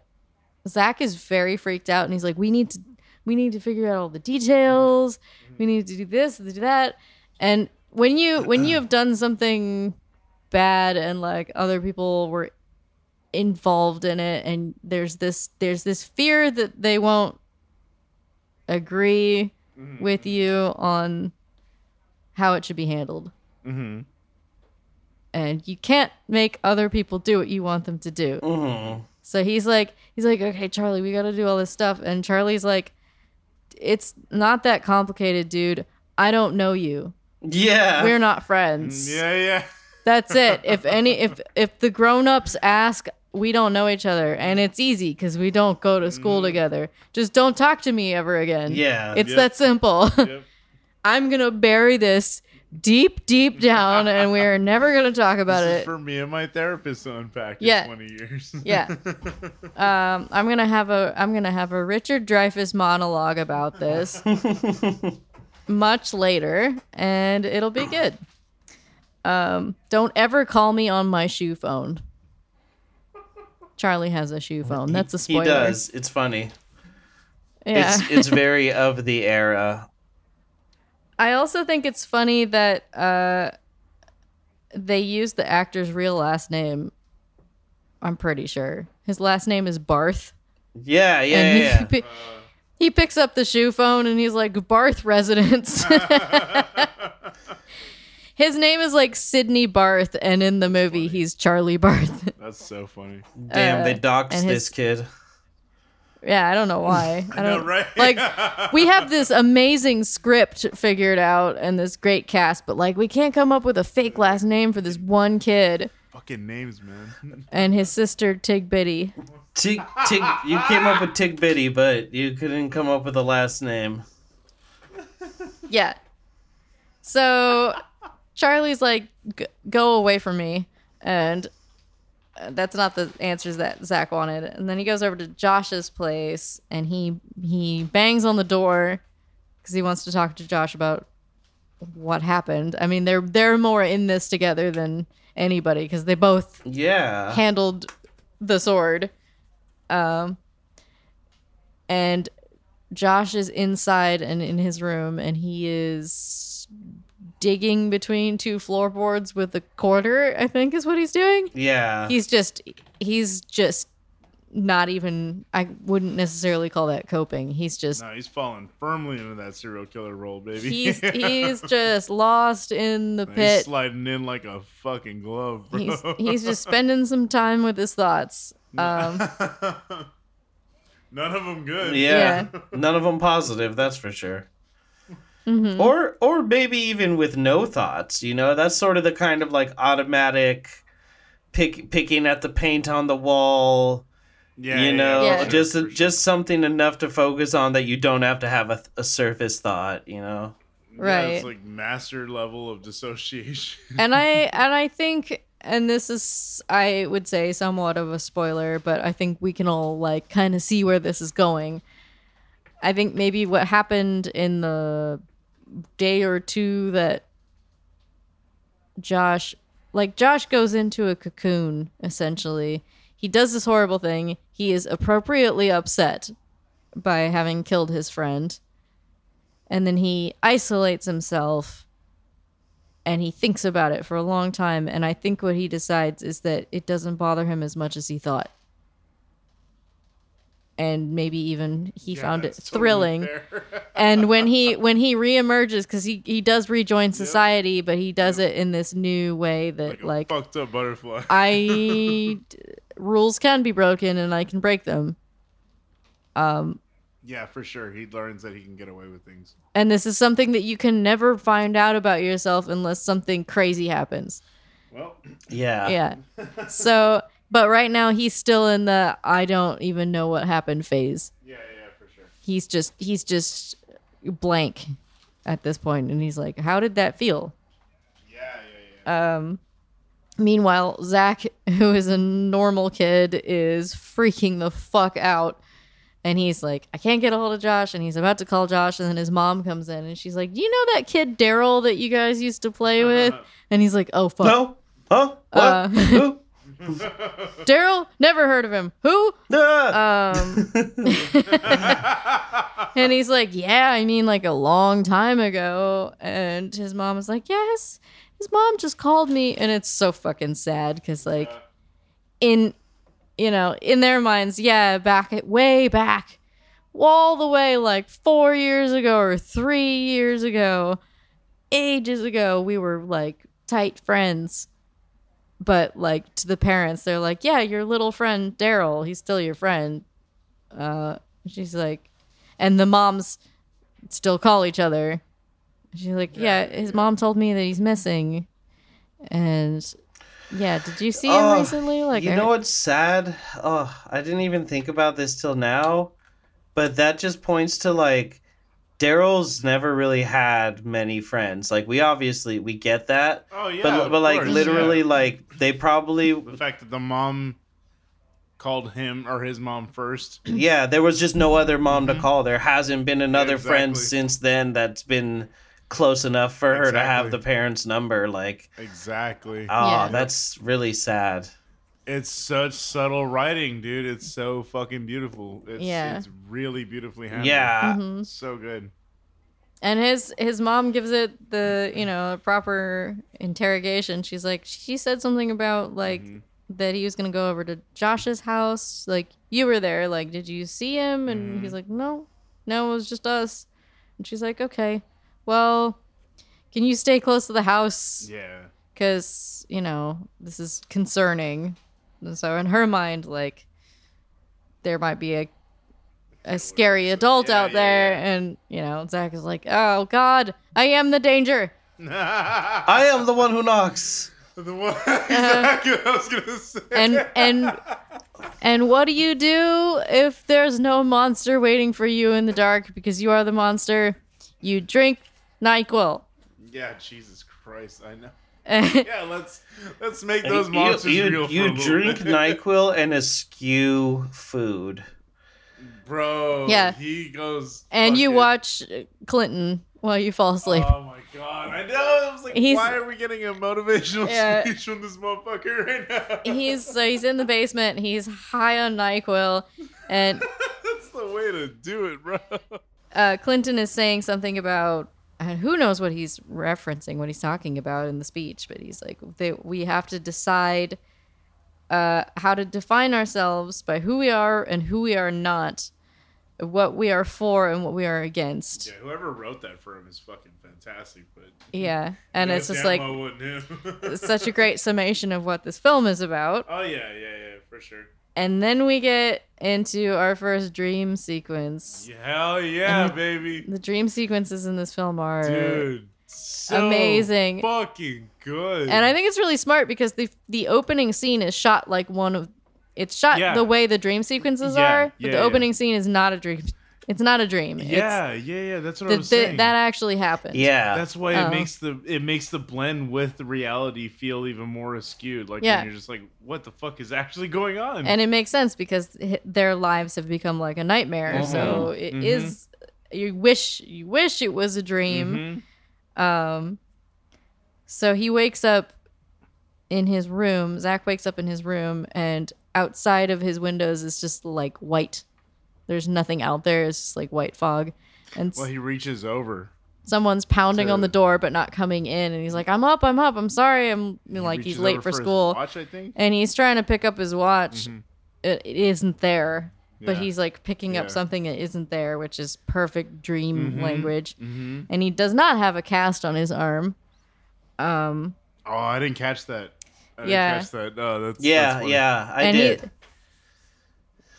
Zach is very freaked out, and he's like, "We need to we need to figure out all the details. We need to do this, do that." And when you when you have done something bad and like other people were involved in it and there's this there's this fear that they won't agree with you on how it should be handled Mm-hmm. and you can't make other people do what you want them to do Mhm. so he's like he's like okay charlie we gotta do all this stuff and charlie's like it's not that complicated dude i don't know you Yeah. we're not friends Yeah, yeah. That's it. If any if if the grown-ups ask, we don't know each other and it's easy cuz we don't go to school together. Just don't talk to me ever again. Yeah. It's Yep. that simple. Yep. [LAUGHS] I'm going to bury this deep deep down and we're never going to talk about it. for me and my therapist to unpack Yeah. in 20 years. [LAUGHS] Yeah. Um I'm going to have a I'm going to have a Richard Dreyfuss monologue about this [LAUGHS] much later and it'll be good. Um don't ever call me on my shoe phone. Charlie has a shoe phone. That's a spoiler. he does. It's funny. Yeah. It's it's [LAUGHS] very of the era. I also think it's funny that uh, they use the actor's real last name. I'm pretty sure his last name is Barth, Yeah, yeah, and he, yeah. he picks up the shoe phone and he's like Barth residence. [LAUGHS] [LAUGHS] his name is like Sidney Barth, and in the movie he's Charlie Barth. [LAUGHS] That's so funny. Damn, they uh, doxed and this kid. yeah, I don't know why. [LAUGHS] I don't right? like. [LAUGHS] We have this amazing script figured out and this great cast, but like we can't come up with a fake last name for this one kid. Fucking names, man. and his sister Tig Bitty. Tig, Tig, you came up with Tig Bitty, but you couldn't come up with a last name. Yeah. So Charlie's like, "Go away from me," and uh, that's not the answers that Zach wanted. And then he goes over to Josh's place and he he bangs on the door, because he wants to talk to Josh about what happened. I mean, they're they're more in this together than anybody because they both Yeah. handled the sword. Um, and Josh is inside and in his room, and he is digging between two floorboards with a quarter. I think is what he's doing. Yeah. He's just he's just not even. I wouldn't necessarily call that coping. He's just No, he's falling firmly into that serial killer role, baby. he's [LAUGHS] he's just lost in the he's pit. sliding in like a fucking glove, bro. He's he's just [LAUGHS] spending some time with his thoughts. Um, [LAUGHS] None of them good. yeah. None of them positive, that's for sure. Mhm. Or or maybe even with no thoughts, you know? That's sort of the kind of like automatic pick picking at the paint on the wall, Yeah, you know, Yeah. just sure. just something enough to focus on that you don't have to have a, a surface thought, you know. Yeah, it's Right. like master level of dissociation. and I [LAUGHS] and I think and this is I would say somewhat of a spoiler, but I think we can all like kind of see where this is going. I think maybe what happened in the day or two that Josh like Josh goes into a cocoon essentially. He does this horrible thing. He is appropriately upset by having killed his friend. And then he isolates himself and he thinks about it for a long time and i think what he decides is that it doesn't bother him as much as he thought and maybe even he Yeah, found it that's totally thrilling [LAUGHS] and when he when he reemerges because he, he does rejoin society but he does it in this new way that like, like, fucked up butterfly. [LAUGHS] i [LAUGHS] d- rules can be broken and i can break them um yeah, for sure. He learns that he can get away with things. and this is something that you can never find out about yourself unless something crazy happens Well, Yeah. yeah. So, but right now he's still in the I don't even know what happened phase. yeah, yeah, for sure. He's just he's just blank at this point and he's like, "How did that feel?" Yeah, yeah, yeah. Um meanwhile, Zach, who is a normal kid, is freaking the fuck out. And he's like, I can't get a hold of Josh. And he's about to call Josh. And then his mom comes in and she's like, Do you know that kid Daryl that you guys used to play with? And he's like, Oh, fuck. No? Huh? What? Uh, [LAUGHS] Who? [LAUGHS] Daryl? Never heard of him. Who? [LAUGHS] Um, [LAUGHS] and he's like, yeah, I mean, like a long time ago. And his mom was like, yes, his mom just called me. And it's so fucking sad because, like, in, you know, in their minds, yeah, back at way back, all the way like four years ago or three years ago, ages ago, we were like tight friends. But like to the parents, they're like, yeah, your little friend Daryl, he's still your friend. Uh, she's like, and the moms still call each other. She's like, yeah, his mom told me that he's missing, and yeah, did you see him Oh, recently? Like, you know what's sad? Oh, I didn't even think about this till now, but that just points to like Daryl's never really had many friends. Like we obviously we get that, Oh yeah, but but like course, literally yeah. like they probably the fact that the mom called him or his mom first. [CLEARS THROAT] yeah there was just no other mom to Mhm. call. There hasn't been another friend exactly. since then that's been close enough for her to have the parents' number. Like Exactly. oh, Yeah. that's really sad. It's such subtle writing, dude. It's so fucking beautiful. It's, Yeah. it's really beautifully handled. Yeah. Mhm. So good. And his his mom gives it the you know proper interrogation. She's like, she said something about like Mhm. that he was gonna go over to Josh's house. Like you were there. Like, did you see him? And Mhm. he's like, no, no, it was just us. And she's like, okay, well, can you stay close to the house? Yeah. Because you know this is concerning. And so in her mind, like there might be a a scary adult Yeah, out yeah, there, yeah. and you know Zach is like, oh God, I am the danger. [LAUGHS] I am the one who knocks. the one [LAUGHS] uh-huh. exactly what I was gonna say. and and and what do you do if there's no monster waiting for you in the dark because you are the monster? You drink Nyquil. yeah, Jesus Christ, I know. And [LAUGHS] Yeah, let's let's make those you monsters you, real. you for drink. NyQuil and eschew food. bro. Yeah. he goes. and you fucking- watch Clinton while you fall asleep. Oh my god! I know. I was like, He's- why are we getting a motivational Yeah. speech from this motherfucker right now? he's so he's in the [LAUGHS] basement. He's high on Nyquil, and That's the way to do it, bro. uh, Clinton is saying something about and who knows what he's referencing, what he's talking about in the speech. But he's like, they, we have to decide uh, how to define ourselves by who we are and who we are not, what we are for and what we are against. Yeah, whoever wrote that for him is fucking fantastic. But [LAUGHS] Yeah, and it's just like [LAUGHS] such a great summation of what this film is about. Oh yeah, yeah, yeah, for sure. And then we get into our first dream sequence. Hell yeah, the- baby, The dream sequences in this film are dude, so amazing. fucking good. And I think it's really smart because the the opening scene is shot like one of it's shot Yeah. the way the dream sequences Yeah, are, but yeah, the opening scene is not a dream. It's not a dream. yeah, yeah, yeah. That's what it's I the, was the, saying. that actually happened. Yeah. That's why Oh. it makes the it makes the blend with the reality feel even more skewed. Like Yeah. when you're just like, what the fuck is actually going on? and it makes sense because their lives have become like a nightmare. So it Mhm. is you wish you wish it was a dream. Mhm. Um, so he wakes up in his room. Zach wakes up in his room, and outside of his windows is just like white. There's nothing out there. It's just like white fog, and Well, he reaches over. someone's pounding on the door but not coming in. And he's like, "I'm up, I'm up. I'm sorry. I'm He like he's late over for his school." Watch, I think. And he's trying to pick up his watch. Mhm. It, it isn't there. But Yeah. he's like picking Yeah. up something that isn't there, which is perfect dream Mhm. language. Mhm. And he does not have a cast on his arm. Um, Oh, I didn't catch that. I Yeah. didn't catch that. No, that's yeah, that's yeah, I and did. He,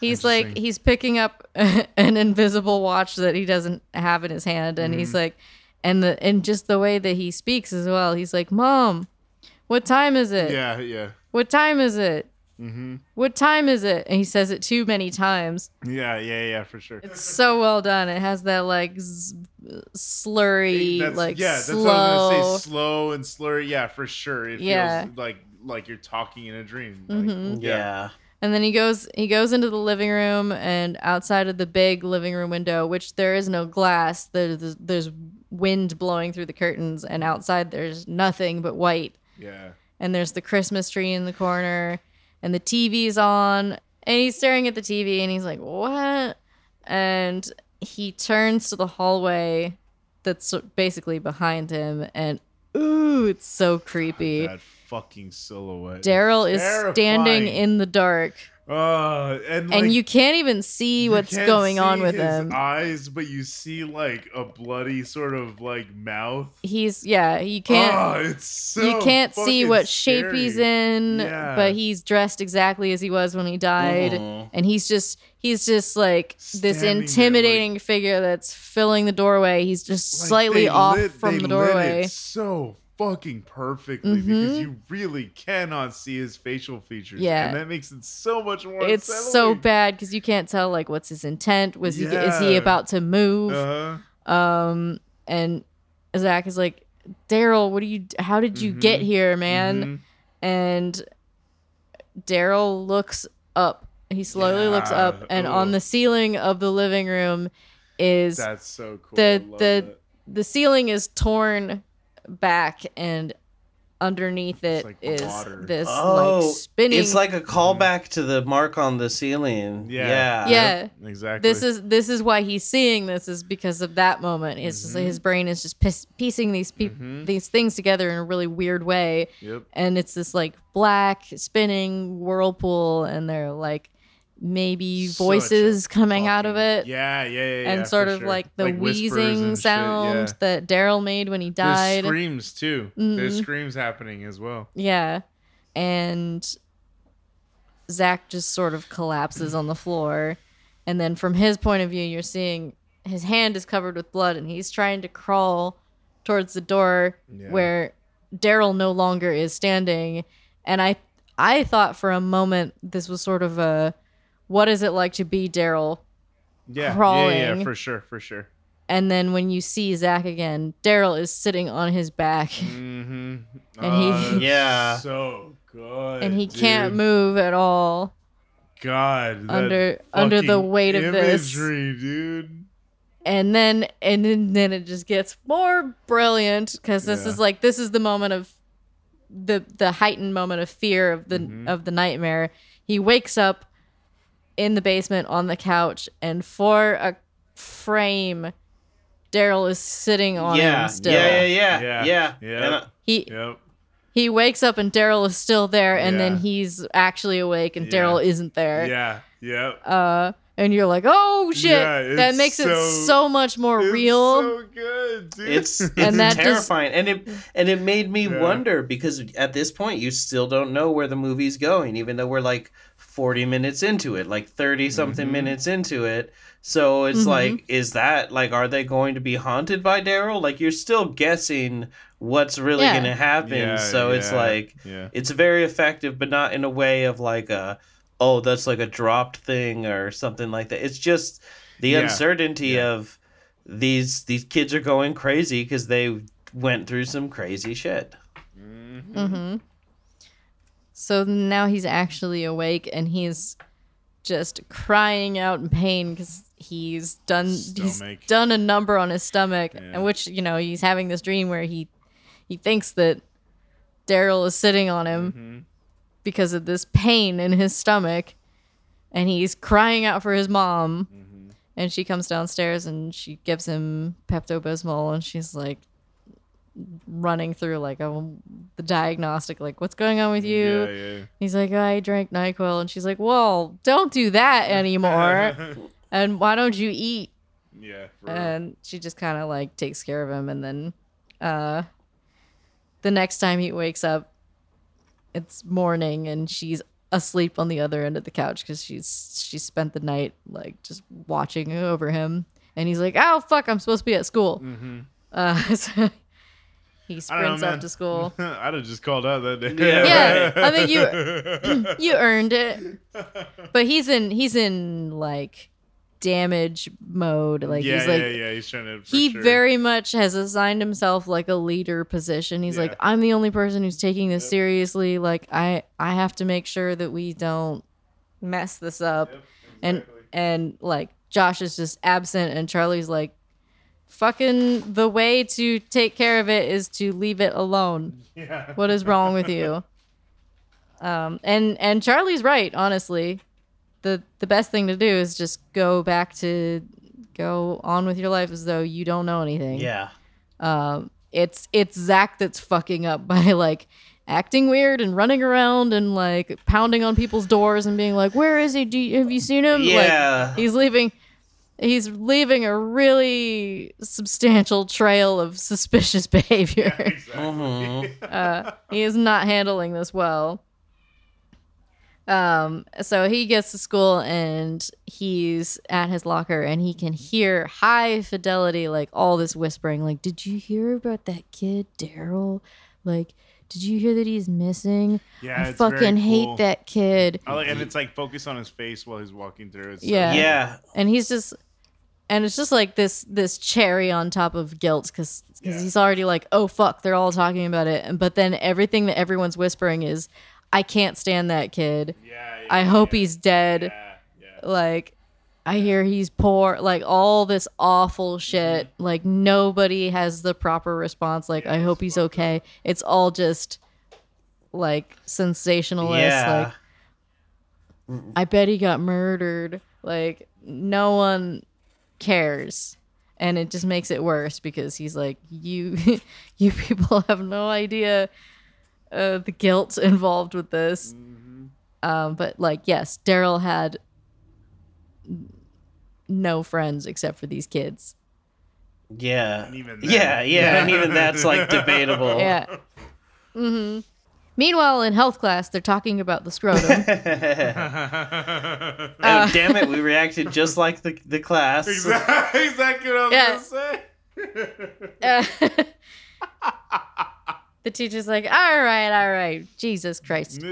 he's like he's picking up [LAUGHS] an invisible watch that he doesn't have in his hand, and Mm-hmm. he's like, and the and just the way that he speaks as well. He's like, "Mom, what time is it? Yeah, yeah. What time is it? Mm-hmm. What time is it?" And he says it too many times. Yeah, yeah, yeah, for sure. It's so well done. It has that like z- slurry, That's- like yeah, that's slow. what I was gonna say. Slow and slurry. Yeah, for sure. It Yeah. feels like like you're talking in a dream. Like, Mhm. yeah. And then he goes he goes into the living room and outside of the big living room window, which there is no glass, there's there's wind blowing through the curtains and outside there's nothing but white. Yeah. And there's the Christmas tree in the corner and the TV's on and he's staring at the TV and he's like, "What?" And he turns to the hallway that's basically behind him and ooh, it's so oh creepy. That fucking silhouette. Daryl is standing in the dark Uh, and like, and you can't even see what's can't going on with his him. Eyes, but you see like a bloody sort of like mouth. He's yeah, you can't oh, it's so you can't see fucking what shape he's in, Yeah. but he's dressed exactly as he was when he died. Mhm. And he's just he's just like this Standing there, intimidating figure that's filling the doorway. He's just Like, slightly off lit- from they the lit it doorway. so fucking perfectly because Mhm. you really cannot see his facial features. Yeah. and that makes it so much more. It's so bad because you can't tell like what's his intent. Was he is he about to move? Uh-huh. Um, and Zach is like, Daryl, what do you? How did you get Mhm. here, man? Mhm. And Daryl looks up. He slowly looks up, and on the ceiling of the living room is That's so cool. the- the- that. the ceiling is torn back, and underneath it like is water. this Oh, like spinning. It's like a callback to the mark on the ceiling. Yeah. Yeah. yeah. exactly. This is this is why he's seeing this is because of that moment. It's just like Mhm. his brain is just piece- piecing these pe- Mhm. these things together in a really weird way. Yep. and it's this like black spinning whirlpool and they're like maybe voices coming out of it Yeah, yeah, yeah. and yeah, sort of sure. like the whispers wheezing and shit, sound yeah. that daryl made when he There's died screams too. There's Mhm. screams happening as well. yeah and zach just sort of collapses on the floor and then from his point of view you're seeing his hand is covered with blood and he's trying to crawl towards the door Yeah. where Daryl no longer is standing and I I thought for a moment this was sort of a what is it like to be Daryl Yeah, yeah, yeah, for sure, for sure. and then when you see Zach again Daryl is sitting on his back Mm-hmm. And he- [LAUGHS] Yeah. so good. and he can't dude. move at all god. that Under- under the fucking weight of this. imagery, dude. and then and then, then it just gets more brilliant because this Yeah. is like this is the moment of the the heightened moment of fear of the Mhm. of the nightmare he wakes up in the basement on the couch and for a frame daryl is sitting on yeah, him still yeah, yeah, yeah, Yeah, yeah, yeah. Uh, he Yep. he wakes up and daryl is still there and then he's actually awake and Yeah. daryl isn't there Yeah. Yep. uh and you're like oh shit Yeah, that it's makes it so- so much more It's real so good, dude. it's [LAUGHS] it's And that just- terrifying, and it and it made me Yeah. wonder because at this point you still don't know where the movie's going, even though we're like forty minutes into it, like thirty something Mhm. minutes into it. So it's Mhm. like, is that like, are they going to be haunted by Daryl? Like you're still guessing what's really Yeah. going to happen. Yeah, so it's like yeah. it's very effective, but not in a way of like a oh that's like a dropped thing or something like that. It's just the Yeah, uncertainty yeah. of these these kids are going crazy because they went through some crazy shit. Mhm. Mm-hmm. So now he's actually awake and he's just crying out in pain because he's done he's done a number on his stomach, Yeah. and which you know he's having this dream where he he thinks that Daryl is sitting on him Mhm. because of this pain in his stomach, and he's crying out for his mom. Mhm. And she comes downstairs and she gives him Pepto Bismol, and she's like running through like a, the diagnostic, like what's going on with you? Yeah, yeah. He's like, I drank Nyquil, and she's like, well, don't do that [LAUGHS] anymore, and why don't you eat? yeah. for real. And she just kind of like takes care of him, and then uh, the next time he wakes up, it's morning, and she's asleep on the other end of the couch because she's she spent the night like just watching over him, and he's like, oh fuck, I'm supposed to be at school. Mhm. Uh, [LAUGHS] so he I don't know, sprints up to school. [LAUGHS] I'd have just called out that day. Yeah. Yeah, I mean you- [LAUGHS] you earned it. But he's in he's in like damage mode. Like yeah, he's like yeah, yeah. He's trying to. he sure. very much has assigned himself like a leader position. He's like, I'm the only person who's taking this Yep. seriously. Like I I have to make sure that we don't mess this up. Yep, And and like Josh is just absent and Charlie's like fucking the way to take care of it is to leave it alone. yeah. What is wrong with you? [LAUGHS] Um, and and Charlie's right. Honestly, the the best thing to do is just go back to go on with your life as though you don't know anything. Yeah. Um, it's it's Zach that's fucking up [LAUGHS] by like acting weird and running around and like pounding on people's doors and being like, "Where is he? Do you, have you seen him?" Yeah. Like he's leaving. He's leaving a really substantial trail of suspicious [LAUGHS] behavior. Exactly. Mhm. uh, he is not handling this well. Um, so he gets to school and he's at his locker and he can hear high fidelity, like all this whispering. Like, did you hear about that kid, Daryl? Like, did you hear that he's missing? Yeah, I it's very fucking hate cool. that kid. Like, and it's like focused on his face while he's walking through. It's so- Yeah. Yeah. And he's just, and it's just like this this cherry on top of guilt because Yeah. he's already like, oh fuck, they're all talking about it. And but then everything that everyone's whispering is, I can't stand that kid. Yeah, yeah, I hope yeah. he's dead. Yeah, yeah. Like, I hear he's poor. Like all this awful shit. Like nobody has the proper response. Like I hope he's okay. It's all just like sensationalist. Like I bet he got murdered. Like no one cares. And it just makes it worse because he's like, you, [LAUGHS] you people have no idea uh, the guilt involved with this. Mhm. Um, but like, yes, Daryl had no friends except for these kids. Yeah. And even yeah, yeah, and even [LAUGHS] that's like debatable. Yeah. hmm Meanwhile, in health class, they're talking about the scrotum. [LAUGHS] oh Uh, damn it! We [LAUGHS] reacted just like the the class. exactly, [LAUGHS] exactly what I was Yeah. gonna say. Uh, the teacher's like, "All right, all right, Jesus Christ,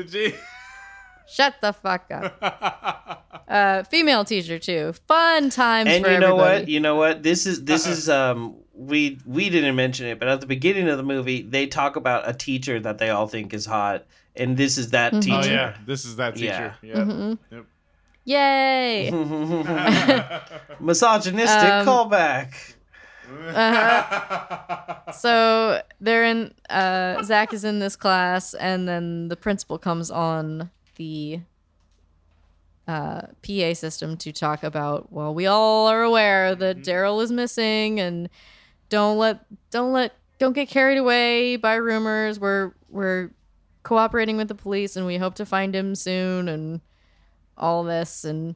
shut the fuck up." Uh, female teacher too. Fun times and for you know everybody. what? You know what? This is this is um we we didn't mention it, but at the beginning of the movie, they talk about a teacher that they all think is hot, and this is that Mhm. teacher. Oh yeah, this is that teacher. Yeah. Mhm. Yep. Yay! [LAUGHS] [LAUGHS] Misogynistic Um, callback. so they're in uh Zach is in this class and then the principal comes on the uh PA system to talk about well we all are aware that Daryl is missing and don't let don't let don't get carried away by rumors we're we're cooperating with the police and we hope to find him soon and all this and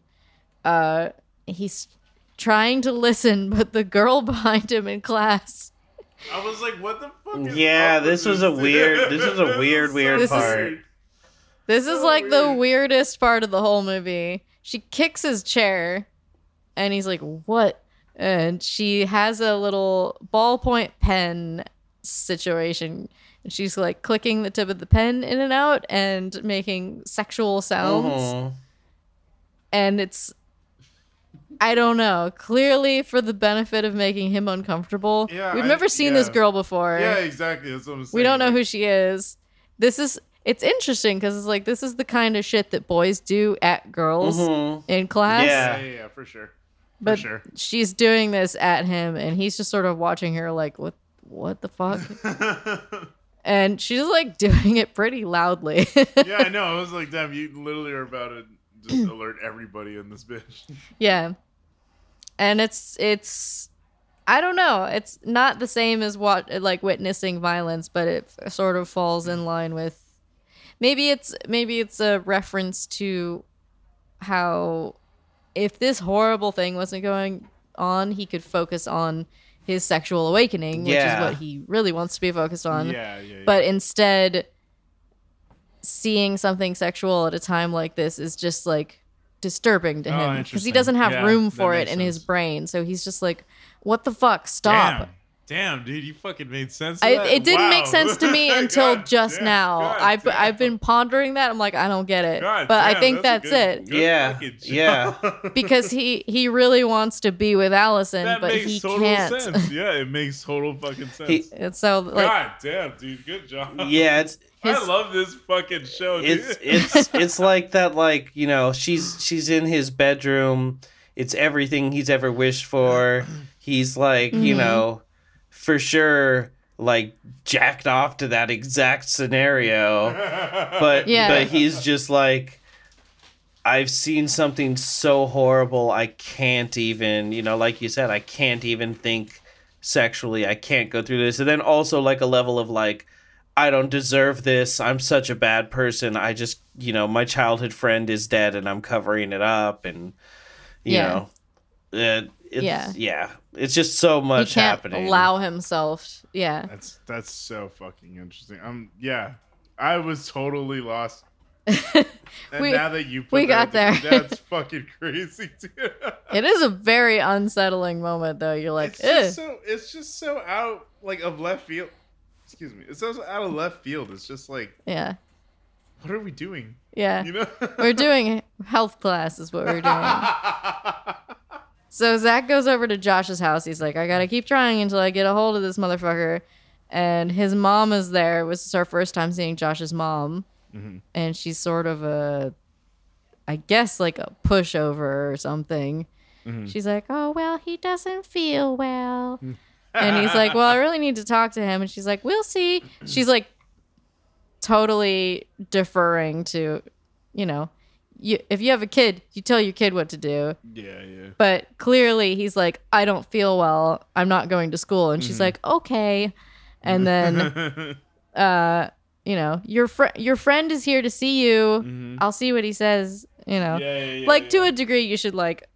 uh he's trying to listen [LAUGHS] but the girl [LAUGHS] behind him in class I was like, what the fuck? Is Yeah, this was a weird- this was a [LAUGHS] weird, weird This is- part. weird. This is So like the weirdest part of the whole movie. She kicks his chair and he's like, What? And she has a little ballpoint pen situation. And she's like clicking the tip of the pen in and out and making sexual sounds. Mhm. And it's, I don't know, clearly for the benefit of making him uncomfortable. Yeah, We've I- never seen this girl before. Yeah, exactly. That's what I'm saying. We don't know like, who she is. This is it's interesting because it's like this is the kind of shit that boys do at girls Mhm. in class. Yeah. Yeah, yeah, yeah, for sure. But sure. she's doing this at him, and he's just sort of watching her like, "What? What the fuck?" [LAUGHS] and she's like doing it pretty loudly. [LAUGHS] yeah, I know. I was like, damn, you literally are about to just [CLEARS THROAT] alert everybody in this bitch. [LAUGHS] yeah, and it's it's. I don't know. It's not the same as what like witnessing violence, but it sort of falls in line with maybe it's maybe it's a reference to how if this horrible thing wasn't going on, he could focus on his sexual awakening, which Yeah. is what he really wants to be focused on. yeah, yeah, yeah. But instead seeing something sexual at a time like this is just like disturbing to Oh, him because he doesn't have room for it in his brain. So he's just like, "What the fuck? Stop!" Damn. Damn, dude, you fucking made sense. Of I, that? it didn't make sense to me [LAUGHS] until God just damn, now. God I've damn. I've been pondering that. I'm like, I don't get it, God but I think a that's, good- it good Yeah, yeah. [LAUGHS] because he he really wants to be with Allison, that but makes he total can't. sense. [LAUGHS] Yeah, it makes total fucking sense. He- And so like God damn, dude, good job. Yeah, it's his- I love this fucking show, dude. it's it's it's like that like you know she's she's in his bedroom it's everything he's ever wished for he's like you Mhm. know for sure like jacked off to that exact scenario [LAUGHS] but Yeah. but he's just like I've seen something so horrible I can't even, you know, like you said, I can't even think sexually. I can't go through this. And then also like a level of like I don't deserve this. I'm such a bad person. I just, you know, my childhood friend is dead and I'm covering it up and you Yeah. know, it, it's, Yeah. yeah. It's just so much he much can't happening. allow himself. Yeah, That's that's so fucking interesting. Um, yeah, I was totally lost. [LAUGHS] And We- now that you put we that got there. [LAUGHS] that's [LAUGHS] fucking crazy too. it is a very unsettling moment though. You're like, it's just so it's just so out like of left field. Excuse me. It's so out of left field. It's just like, yeah, what are we doing? yeah. You know? We're doing health class is what we're doing. So Zach goes over to Josh's house. He's like, I gotta keep trying until I get a hold of this motherfucker. And his mom is there. It was our first time seeing Josh's mom. Mhm. And she's sort of a, I guess, like a pushover or something. Mhm. She's like, Oh, well, he doesn't feel well. and he's like, Well, I really need to talk to him. And she's like, We'll see. She's like, totally deferring to, you know, you, if you have a kid, you tell your kid what to do. yeah, yeah. But clearly, he's like, I don't feel well. I'm not going to school. And she's like, okay. And then, [LAUGHS] uh, you know, your friend, your friend is here to see you. Mhm. I'll see what he says. You know, Yeah, yeah, yeah, like to a degree, you should like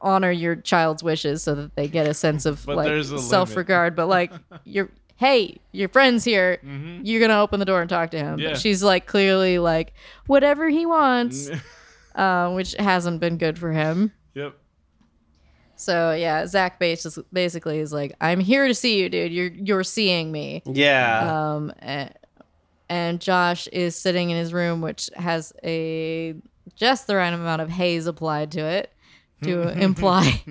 honor your child's wishes so that they get a sense of like limit. self-regard. But like, [LAUGHS] you're, hey, your friend's here. Mhm. You're gonna open the door and talk to him. Yeah. But she's like clearly like whatever he wants, [LAUGHS] uh, which hasn't been good for him. yep. So yeah, Zach bas- basically is like, "I'm here to see you, dude. You're you're seeing me." yeah. Um, and, and Josh is sitting in his room, which has a just the right amount of haze applied to it to [LAUGHS] imply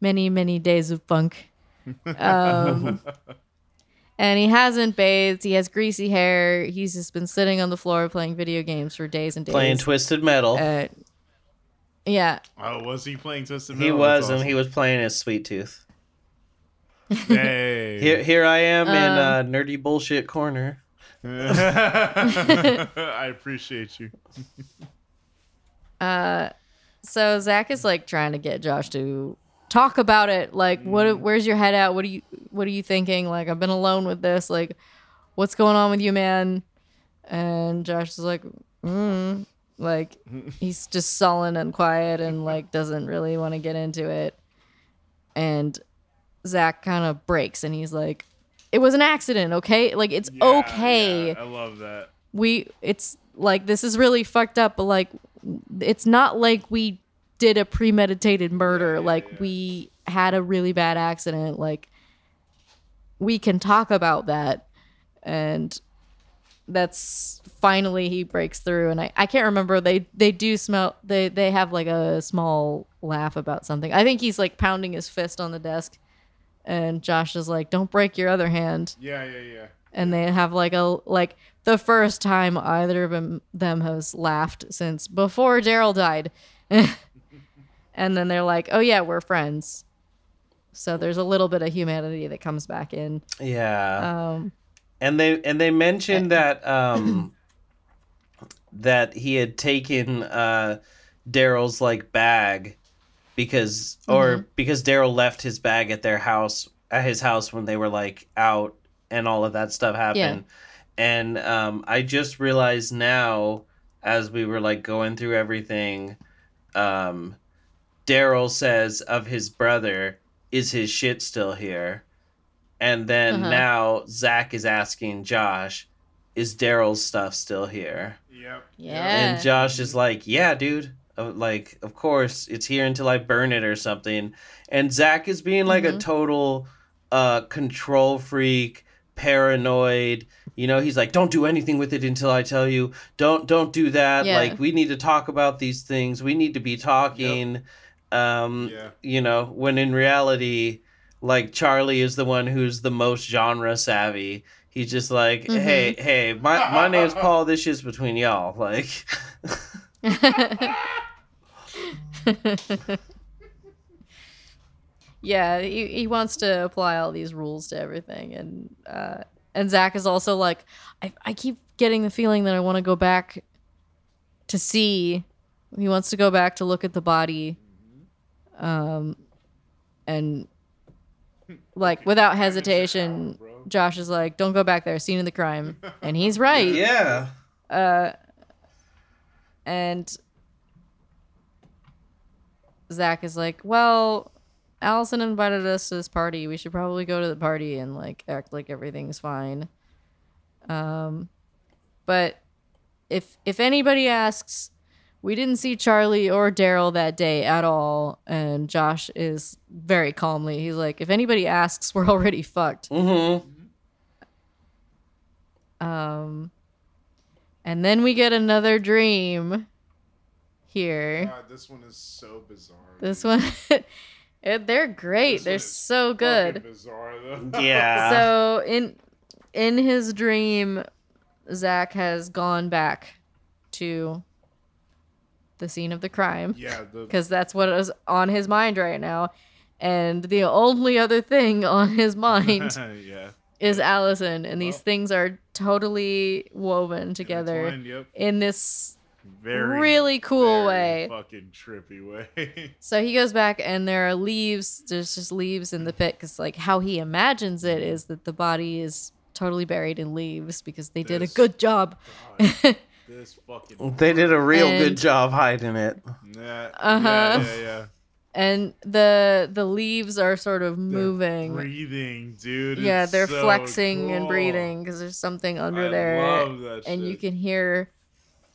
many many days of funk. [LAUGHS] Um, and he hasn't bathed. He has greasy hair. He's just been sitting on the floor playing video games for days and days. Playing Twisted Metal. Uh, Yeah. Oh, was he playing Twisted Metal? He was, That's and he was playing his Sweet Tooth. [LAUGHS] awesome. Hey. Here, here I am in Um, uh, nerdy bullshit corner. [LAUGHS] I appreciate you. Uh, so Zach is like trying to get Josh to talk about it. Like, what? Where's your head at? What are you? What are you thinking? Like, I've been alone with this. Like, what's going on with you, man? And Josh is like, mm. like [LAUGHS] he's just sullen and quiet and like doesn't really want to get into it. And Zach kind of breaks and he's like, "It was an accident, okay? Like, it's Yeah, okay." yeah, I love that. we it's like this is really fucked up but like it's not like we did a premeditated murder. Like we had a really bad accident. Like we can talk about that. And that's finally he breaks through. And I, I can't remember. They they do smell they they have like a small laugh about something. I think he's like pounding his fist on the desk. And josh is like don't break your other hand. Yeah, yeah, yeah. and they have like a like the first time either of them has laughed since before Daryl died. [LAUGHS] and then they're like, "Oh yeah, we're friends." So there's a little bit of humanity that comes back in. Yeah. Um, and they and they mentioned that [CLEARS THROAT] um that he had taken uh Daryl's like bag because or because Daryl left his bag at their house at his house when they were like out and all of that stuff happened. Yeah. And um I just realized now as we were like going through everything um Daryl says of his brother, is his shit still here? And then Uh-huh. now Zach is asking Josh, is Daryl's stuff still here? Yep. Yeah. And Josh is like, yeah, dude. Uh, Like, of course, it's here until I burn it or something. And Zach is being like a Mhm. total uh, control freak, paranoid. You know, he's like, don't do anything with it until I tell you. Don't don't do that. Yeah. Like, we need to talk about these things. We need to be talking. Um, Yeah. you know, when in reality, like Charlie is the one who's the most genre savvy. He's just like, Mhm. hey, hey, my my name's [LAUGHS] Paul. This shit's between y'all. Like, [LAUGHS] yeah, he, he wants to apply all these rules to everything, and uh, and Zach is also like, I, I keep getting the feeling that I want to go back to see. He wants to go back to look at the body, um, and like without hesitation, Josh is like, "Don't go back there, scene of the crime," and he's right. [LAUGHS] yeah, Uh, and Zach is like, "Well, Allison invited us to this party. We should probably go to the party and like act like everything's fine." Um, but if if anybody asks, we didn't see Charlie or Daryl that day at all. And Josh is very calmly, he's like, "If anybody asks, we're already fucked." mm-hmm. Um, and then we get another dream here. God, this one is so bizarre. This one, [LAUGHS] it- they're great. This they're is so good. Bizarre though. [LAUGHS] [LAUGHS] Yeah. So in in his dream, Zach has gone back to the scene of the crime yeah. The, [LAUGHS] because that's what is on his mind right now. And the only other thing [LAUGHS] on his mind [LAUGHS] yeah. is Allison, and these Well. things are totally woven together Intertwined, Yep. in this Very really cool very way. Fucking trippy way. So he goes back, and there are leaves. There's just leaves in the pit because, like, how he imagines it is that the body is totally buried in leaves because they did a good job. God, this fucking. [LAUGHS] They did a real good job hiding it. Yeah. Uh-huh. Yeah, yeah, yeah. and the the leaves are sort of They're moving. breathing, dude. yeah, It's they're so flexing and breathing because there's something under I there, love that and you can hear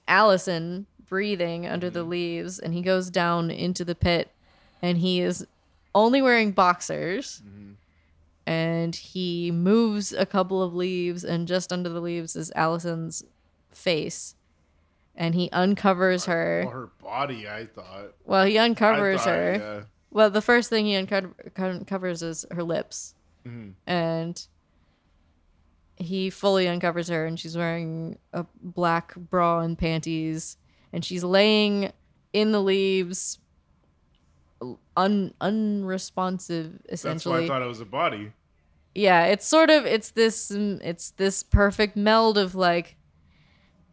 Allison breathing under the Mm-hmm. leaves. And he goes down into the pit, and he is only wearing boxers. Mhm. and he moves a couple of leaves and just under the leaves is Allison's face and he uncovers Well, her her body, I thought. well he uncovers thought, her well the first thing he unco- uncovers is her lips Yeah. Mhm. and he fully uncovers her and she's wearing a black bra and panties and she's laying in the leaves, un unresponsive That's why I thought it was a body. yeah, it's sort of it's this it's this perfect meld of like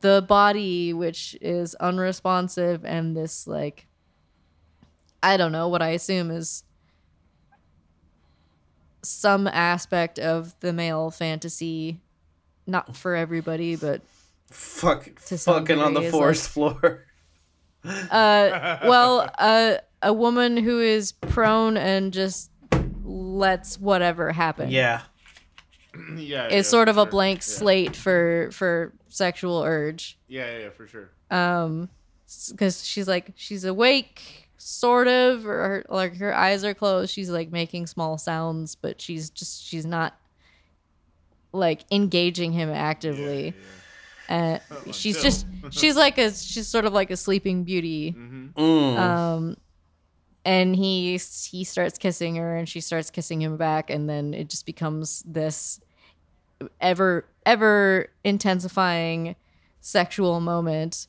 the body which is unresponsive and this like I don't know what I assume is some aspect of the male fantasy not for everybody but Fuck, fucking on the forest floor. [LAUGHS] uh well uh, a woman who is prone and just lets whatever happen Yeah. [CLEARS THROAT] yeah, is yeah, sort for of a sure. blank Yeah. slate for for sexual urge Yeah, yeah, yeah, for sure. um because she's like she's awake sort of or her, like her eyes are closed she's like making small sounds but she's just she's not like engaging him actively and [LAUGHS] she's just [LAUGHS] she's like a she's sort of like a sleeping beauty Mm. um and he he starts kissing her and she starts kissing him back and then it just becomes this ever ever intensifying sexual moment.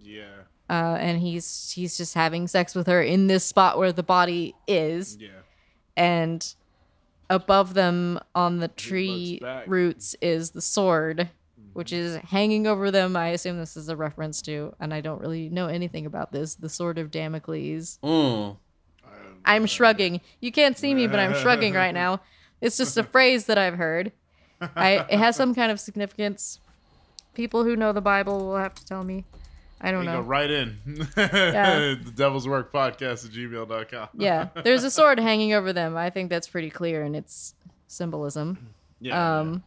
Yeah, uh, and he's he's just having sex with her in this spot where the body is. Yeah. and above them on the tree roots is the sword which is hanging over them. I assume this is a reference to and i don't really know anything about this the sword of damocles. Mm. i'm shrugging. You can't see me but i'm shrugging right [LAUGHS] now. It's just a phrase that i've heard I, it has some kind of significance people who know the bible will have to tell me i don't You know go right in. Yeah. [LAUGHS] the Devil's Work Podcast at gmail.com. yeah there's a sword [LAUGHS] hanging over them i think that's pretty clear in its symbolism Yeah. um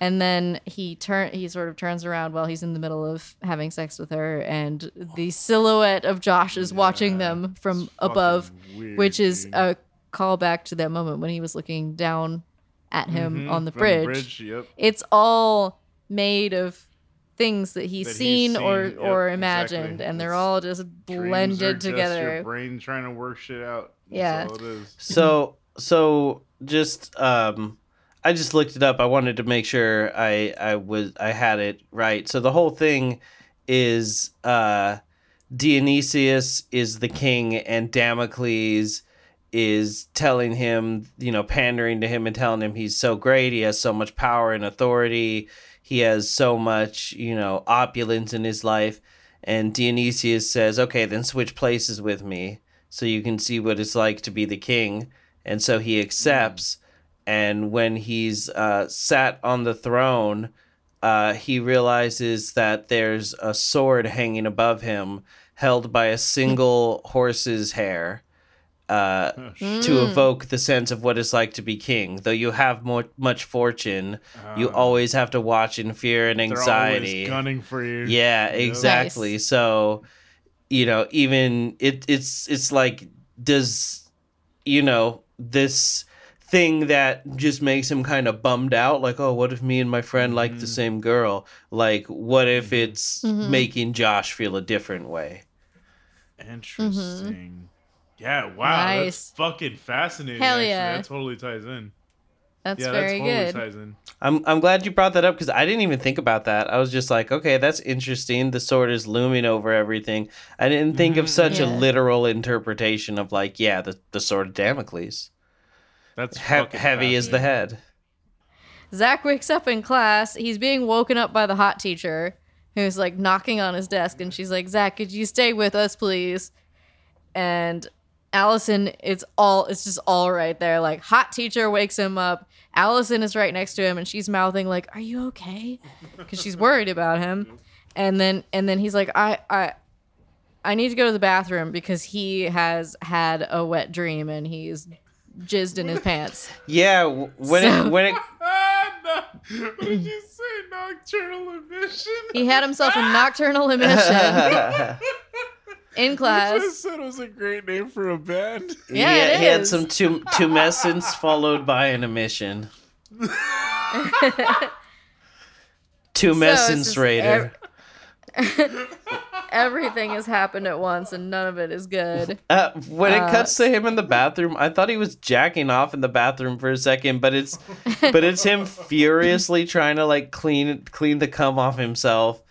and then he turn he sort of turns around while he's in the middle of having sex with her and the silhouette of josh is watching them from above weird, which is dude. a callback to that moment when he was looking down at him Mhm, on the from bridge. Yep. It's all made of things that he's That he's seen, or seen, or imagined exactly. and they're It's- all just Dreams are blended just Your together. brain trying to work shit out. That's Yeah. all it is. So so just um I just looked it up. I wanted to make sure I I was I had it right. So the whole thing is uh Dionysius is the king and Damocles is telling him, you know, pandering to him and telling him he's so great, he has so much power and authority, he has so much, you know, opulence in his life. And Dionysius says, "Okay, then switch places with me so you can see what it's like to be the king." And so he accepts. And when he's uh, sat on the throne, uh, he realizes that there's a sword hanging above him, held by a single horse's hair, uh, Oh, to evoke the sense of what it's like to be king. Though you have more, much fortune, you Uh, always have to watch in fear and they're always anxiety. gunning for you. Yeah, Yep. exactly. Nice. So, you know, even it it's it's like does you know this thing that just makes him kind of bummed out like oh what if me and my friend like the Mhm. same girl like what if Mhm. it's Mhm. making josh feel a different way Interesting. Yeah, wow. That's fucking fascinating. Hell actually. yeah. That totally ties in. That's yeah, very that totally good. ties in. i'm i'm glad you brought that up because i didn't even think about that i was just like okay that's interesting the sword is looming over everything i didn't think of Mhm. such a literal interpretation of like yeah the, the sword of damocles That's he- heavy is the head Zach wakes up in class. He's being woken up by the hot teacher who's like knocking on his desk and she's like, Zach, could you stay with us, please? And Allison, it's all it's just all right there. Like hot teacher wakes him up. Allison is right next to him and she's mouthing like, Are you okay? [LAUGHS] Because she's worried about him. And then and then he's like, I I I need to go to the bathroom because he has had a wet dream and he's jizzed in his [LAUGHS] pants. Yeah, when So- it when it no. [LAUGHS] What did you say? Nocturnal emission? He had himself a nocturnal emission in You class. just said it was a great name for a band. Yeah, he, it he had some tum- tumescence [LAUGHS] followed by an emission. [LAUGHS] Tumescence just Raider. [LAUGHS] Everything has happened at once, and none of it is good. Uh, when it Uh, cuts to him in the bathroom, I thought he was jacking off in the bathroom for a second, but it's but it's him furiously trying to like clean clean the cum off himself,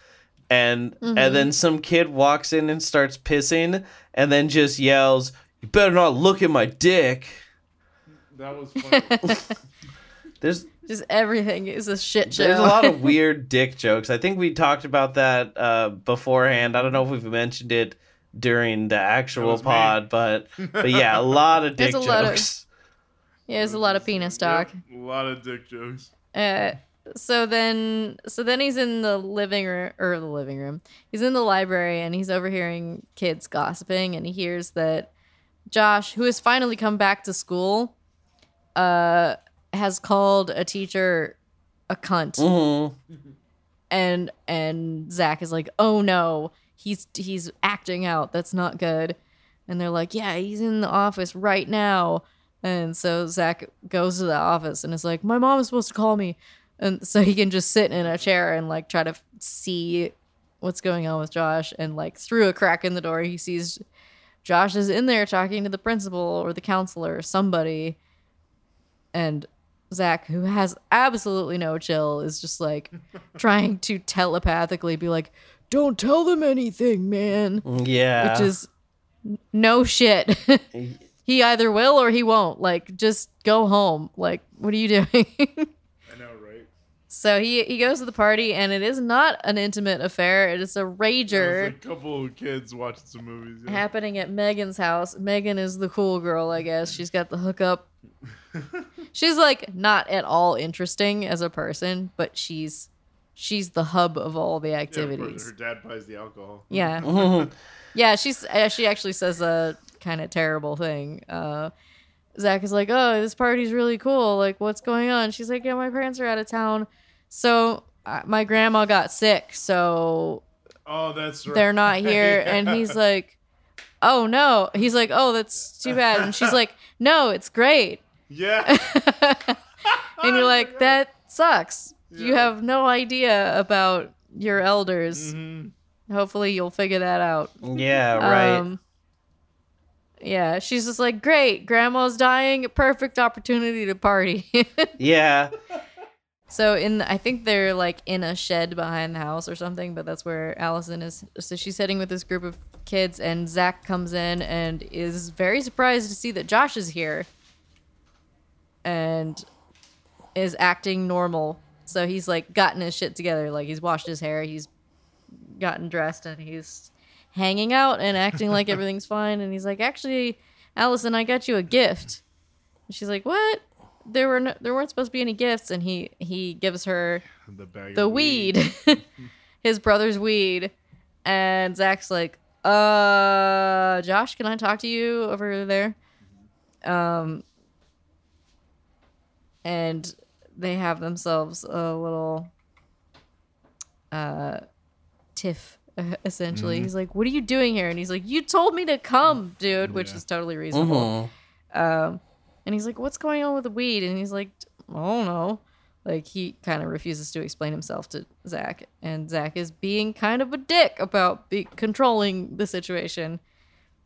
and and then some kid walks in and starts pissing and then just yells, "You better not look at my dick." That was funny. [LAUGHS] There's Just everything is a shit show. there's a lot of [LAUGHS] weird dick jokes. I think we talked about that uh, beforehand. I don't know if we've mentioned it during the actual was me. pod, but but yeah, a [LAUGHS] lot of dick There's a lot of- jokes. yeah, there's a lot of penis talk. Yep, a lot of dick jokes. Uh, so then, so then he's in the living room or the living room. He's in the library and he's overhearing kids gossiping, and he hears that Josh, who has finally come back to school, uh, has called a teacher a cunt, Mhm. and and Zach is like, "Oh no, he's he's acting out. That's not good." And they're like, "Yeah, he's in the office right now." And so Zach goes to the office and is like, "My mom is supposed to call me," and so he can just sit in a chair and like try to f- see what's going on with Josh. And like through a crack in the door, he sees Josh is in there talking to the principal or the counselor or somebody, and Zach, who has absolutely no chill, is just like [LAUGHS] trying to telepathically be like, "Don't tell them anything, man," mm, Yeah. which is no shit. [LAUGHS] he either will or he won't. Like, just go home. Like, what are you doing? [LAUGHS] I know, right? so he he goes to the party, and it is not an intimate affair. It is a rager There's a couple of kids watching some movies. Yeah. happening at Megan's house. Megan is the cool girl, I guess. She's got the hookup. [LAUGHS] she's like not at all interesting as a person, but she's she's the hub of all the Yeah, activities. her dad buys the alcohol. Yeah. [LAUGHS] [LAUGHS] Yeah, she's uh, she actually says a kind of terrible thing. Uh Zach is like, "Oh, this party's really cool. Like, what's going on?" She's like, "Yeah, my parents are out of town, so uh, my grandma got sick, so Oh, that's right. they're not [LAUGHS] here. And he's like oh no. He's like oh that's too bad. And she's like no it's great. Yeah. [LAUGHS] and you're like that sucks. You have no idea about your elders. Hmm hopefully you'll figure that out. Yeah, right. um, yeah she's just like great. Grandma's dying. Perfect opportunity to party. [LAUGHS] Yeah. So in I think they're like in a shed behind the house or something, but that's where Allison is. So she's sitting with this group of kids, and Zach comes in and is very surprised to see that Josh is here, and is acting normal. So he's like gotten his shit together, like he's washed his hair, he's gotten dressed, and he's hanging out and acting like [LAUGHS] everything's fine. And he's like, actually, Allison, I got you a gift. And she's like, what? There were no, there weren't supposed to be any gifts, and he he gives her [LAUGHS] The bag. the of weed, [LAUGHS] his brother's weed, and Zach's like, "Uh, Josh, can I talk to you over there?" Um, and they have themselves a little uh tiff [LAUGHS] essentially he's like what are you doing here and he's like you told me to come dude which Yeah. is totally reasonable Mhm. um, and he's like, "What's going on with the weed?" And he's like, "I don't know." Like he kind of refuses to explain himself to Zach, and Zach is being kind of a dick about be- controlling the situation,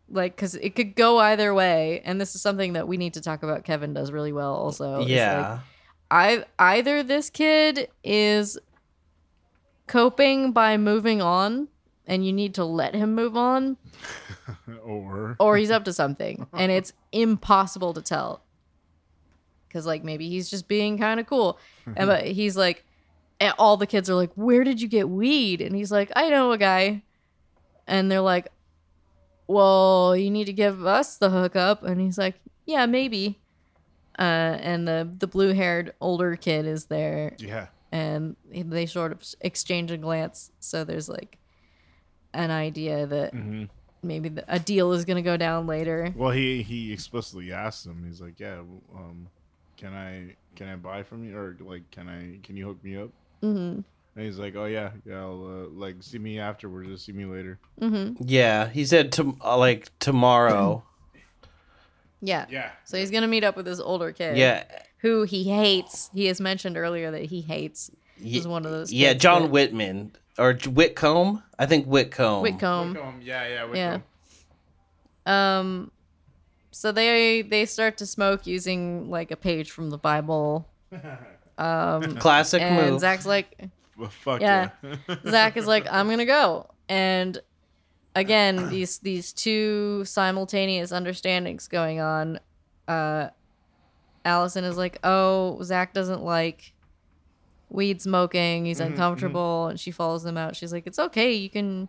like because it could go either way. And this is something that we need to talk about. Kevin does really well, also. is, like, yeah. I either this kid is coping by moving on, and you need to let him move on, [LAUGHS] or or he's up to something and it's impossible to tell because like maybe he's just being kind of cool. And but he's like and all the kids are like where did you get weed? And he's like i know a guy. And they're like well you need to give us the hookup. And he's like yeah maybe. Uh, and the the blue haired older kid is there. Yeah. and they sort of exchange a glance. So there's like an idea that hmm maybe the, a deal is going to go down later. Well, he he explicitly asked him. He's like, "Yeah, um, can I can I buy from you or like can I can you hook me up?" Mm-hmm. And he's like, "Oh yeah, yeah, I'll uh, like see me afterwards. Just see me later." Mm-hmm. Yeah. He said to uh, like tomorrow. Yeah. Yeah. So he's gonna meet up with this older kid. yeah. Who he hates. He has mentioned earlier that he hates. He's one of those. Yeah, kids John that- Whitman or Whitcomb. I think Whitcomb. Whitcomb. Whitcomb, Yeah, yeah, Yeah. Um. So they they start to smoke using like a page from the Bible. [LAUGHS] Um. Classic and move. Zach's like, Well, fuck Yeah. yeah. [LAUGHS] Zach is like, I'm gonna go. And again, [COUGHS] these these two simultaneous understandings going on. Uh Allison is like, Oh, Zach doesn't like weed smoking, he's Mhm, uncomfortable, and she follows him out. She's like, It's okay, you can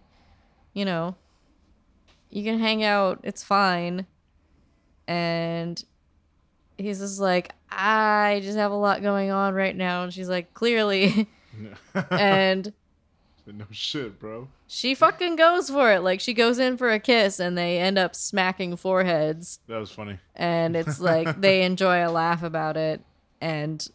you know you can hang out, it's fine. And he's just like, I just have a lot going on right now. And she's like, Clearly [LAUGHS] and no shit, bro. she fucking goes for it. Like she goes in for a kiss and they end up smacking foreheads That was funny. and it's like [LAUGHS] they enjoy a laugh about it and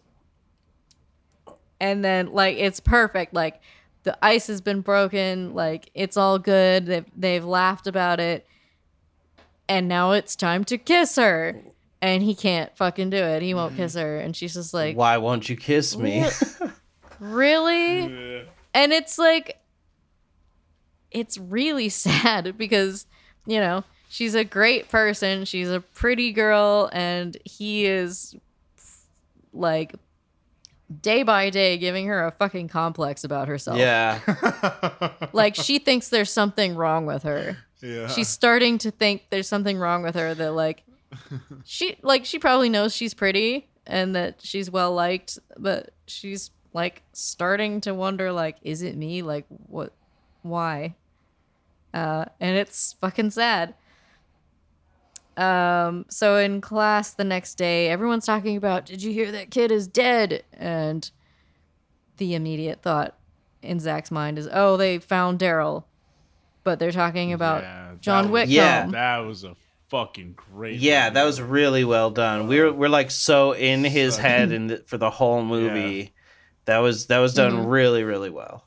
and then like it's perfect. Like the ice has been broken, like it's all good. They've they've laughed about it. And now it's time to kiss her. And he can't fucking do it. He won't kiss her. And she's just like, Why won't you kiss me? Really? Yeah. and it's like it's really [LAUGHS] sad because you know she's a great person she's a pretty girl and he is like day by day giving her a fucking complex about herself yeah. [LAUGHS] like she thinks there's something wrong with her yeah. she's starting to think there's something wrong with her that like [LAUGHS] she like she probably knows she's pretty and that she's well liked but she's like starting to wonder like is it me? Like what why? Uh and it's fucking sad. Um so in class the next day everyone's talking about did you hear that kid is dead? And the immediate thought in Zach's mind is oh they found Daryl but they're talking about Yeah, that John was- Whitcomb Yeah. That was a fucking great. Yeah, movie. that was really well done. We're we're like so in his So- head [LAUGHS] and for the whole movie. That was that was done Mhm. really really well.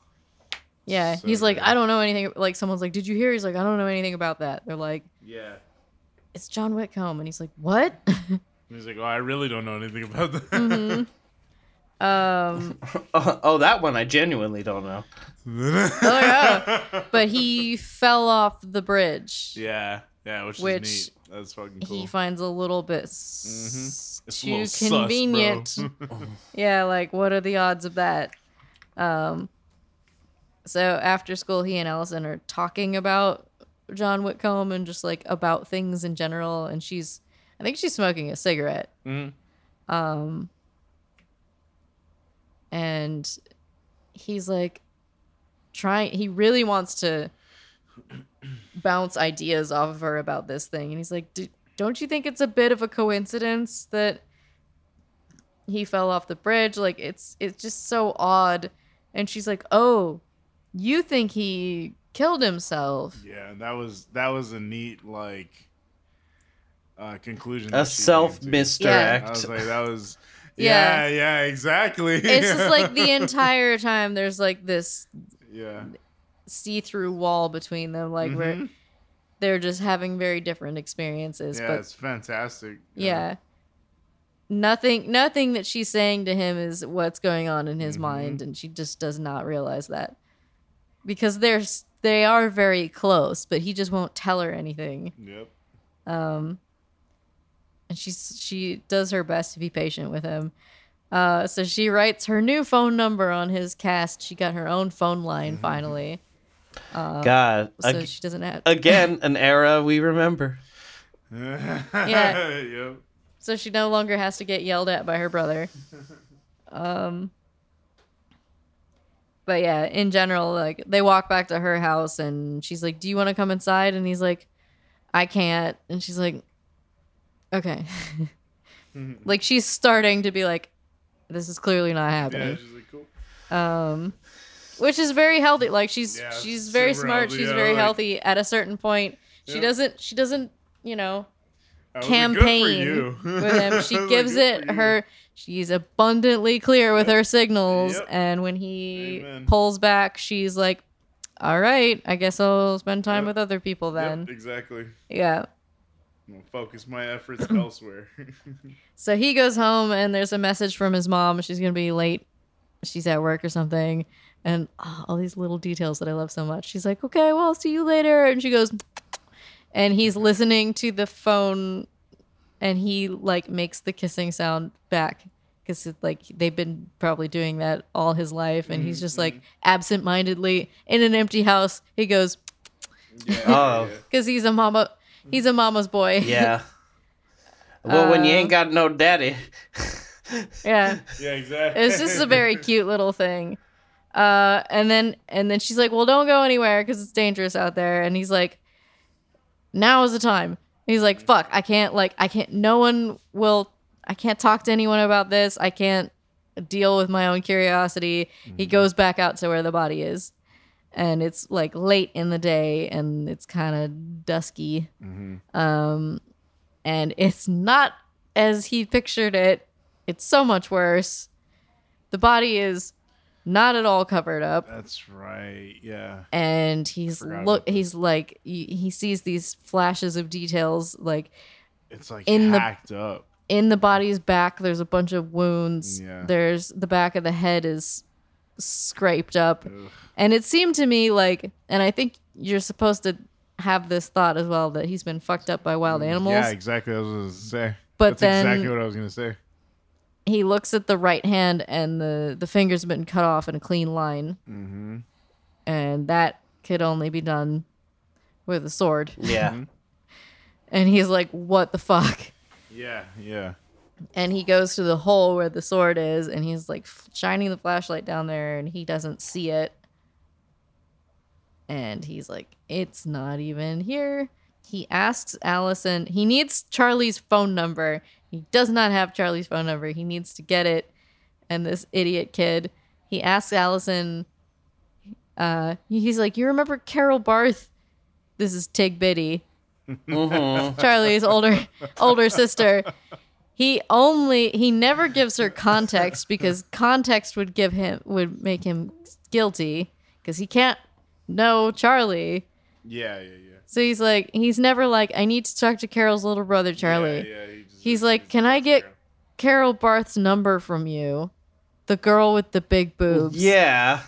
Yeah, So he's like, good. I don't know anything. Like, someone's like, Did you hear? He's like, I don't know anything about that. They're like, Yeah. It's John Whitcomb, and he's like, What? [LAUGHS] He's like, oh, I really don't know anything about that. Mhm. [LAUGHS] um, [LAUGHS] Oh, oh, that one I genuinely don't know. [LAUGHS] oh yeah, but he fell off the bridge. Yeah, yeah, which, Which is neat. That's fucking cool. He finds a little bit s- Mhm. It's a too little sus, bro. convenient. [LAUGHS] yeah, like what are the odds of that? Um, so after school, he and Allison are talking about John Whitcomb and just like about things in general. And she's, I think she's smoking a cigarette. Mhm. Um, and he's like trying, he really wants to [CLEARS THROAT] bounce ideas off of her about this thing. And he's like, "D- don't you think it's a bit of a coincidence that he fell off the bridge? Like it's, it's just so odd. And she's like, oh, you think he killed himself? Yeah, that was that was a neat like uh conclusion. A that she came self to. misdirect. I was like, that was. Yeah. Yeah, yeah, exactly. It's just like the [LAUGHS] entire time there's like this yeah, see-through wall between them like where Mhm. they're just having very different experiences yeah, but it's fantastic. yeah nothing nothing that she's saying to him is what's going on in his Mhm. mind and she just does not realize that because they're they are very close but he just won't tell her anything Yep. um and she's she does her best to be patient with him uh so she writes her new phone number on his cast she got her own phone line finally God, so ag- she doesn't have again [LAUGHS] an era we remember. [LAUGHS] yeah. Yep. so she no longer has to get yelled at by her brother. Um, but yeah, in general, like they walk back to her house and she's like, "Do you want to come inside?" And he's like, "I can't." And she's like, "Okay." like she's starting to be like, "This is clearly not Yeah, happening." she's like, cool. Um, which is very healthy. Like she's Yeah, she's very smart. healthy, She's yeah, very like- healthy. At a certain point, she Yeah. doesn't she doesn't you know I was like, good for campaign [LAUGHS] with him. [LAUGHS] She like, gives it her. She's abundantly clear with Yep. her signals, Yep. and when he Amen. pulls back, she's like, "All right, I guess I'll spend time Yep. with other people then." exactly. Yeah. I'm gonna focus my efforts [CLEARS THROAT] elsewhere. [LAUGHS] So he goes home, and there's a message from his mom. She's gonna be late. She's at work or something, and oh, all these little details that I love so much. She's like, "Okay, well, I'll see you later," and she goes, and he's listening to the phone, and he like makes the kissing sound back, because like they've been probably doing that all his life, and he's just like mm-hmm. absent-mindedly in an empty house. He goes Oh, because [LAUGHS] he's a mama. He's a mama's boy. yeah. [LAUGHS] Well, when you Uh, ain't got no daddy. yeah. [LAUGHS] Yeah, exactly. It's just a very cute little thing. Uh, and then and then she's like, "Well, don't go anywhere because it's dangerous out there." And he's like, "Now is the time." He's like, "Fuck, I can't like I can't. No one will. I can't talk to anyone about this. I can't deal with my own curiosity." He goes back out to where the body is, and it's like late in the day, and it's kind of dusky. Um, and it's not as he pictured it. It's so much worse. The body is not at all covered up, That's right. Yeah. and he's look. He's like he he sees these flashes of details, like It's like In the- hacked up. in the body's back. There's a bunch of wounds. Yeah. There's the back of the head is scraped up, Ugh. and it seemed to me like, and I think you're supposed to have this thought as well that he's been fucked up by wild animals. Yeah, exactly. What I was gonna say. But That's then- exactly what I was gonna say. he looks at the right hand and the the fingers have been cut off in a clean line Mm-hmm. and that could only be done with a sword Yeah. and he's like what the fuck Yeah, yeah. And he goes to the hole where the sword is and he's like f- shining the flashlight down there and he doesn't see it. And he's like it's not even here. He asks allison he needs charlie's phone number. He does not have charlie's phone number. He needs to get it. And this idiot kid he asks allison uh he's like you remember carol barth? This is tig biddy. Mm-hmm. [LAUGHS] Charlie's older older sister. He only he never gives her context [LAUGHS] because context would give him would make him guilty because he can't know Charlie. Yeah, yeah, yeah. So he's like he's never like I need to talk to Carol's little brother Charlie. Yeah, yeah, he just- He's like, just "Can I get. Carol Barth's number from you?" The girl with the big boobs. Yeah.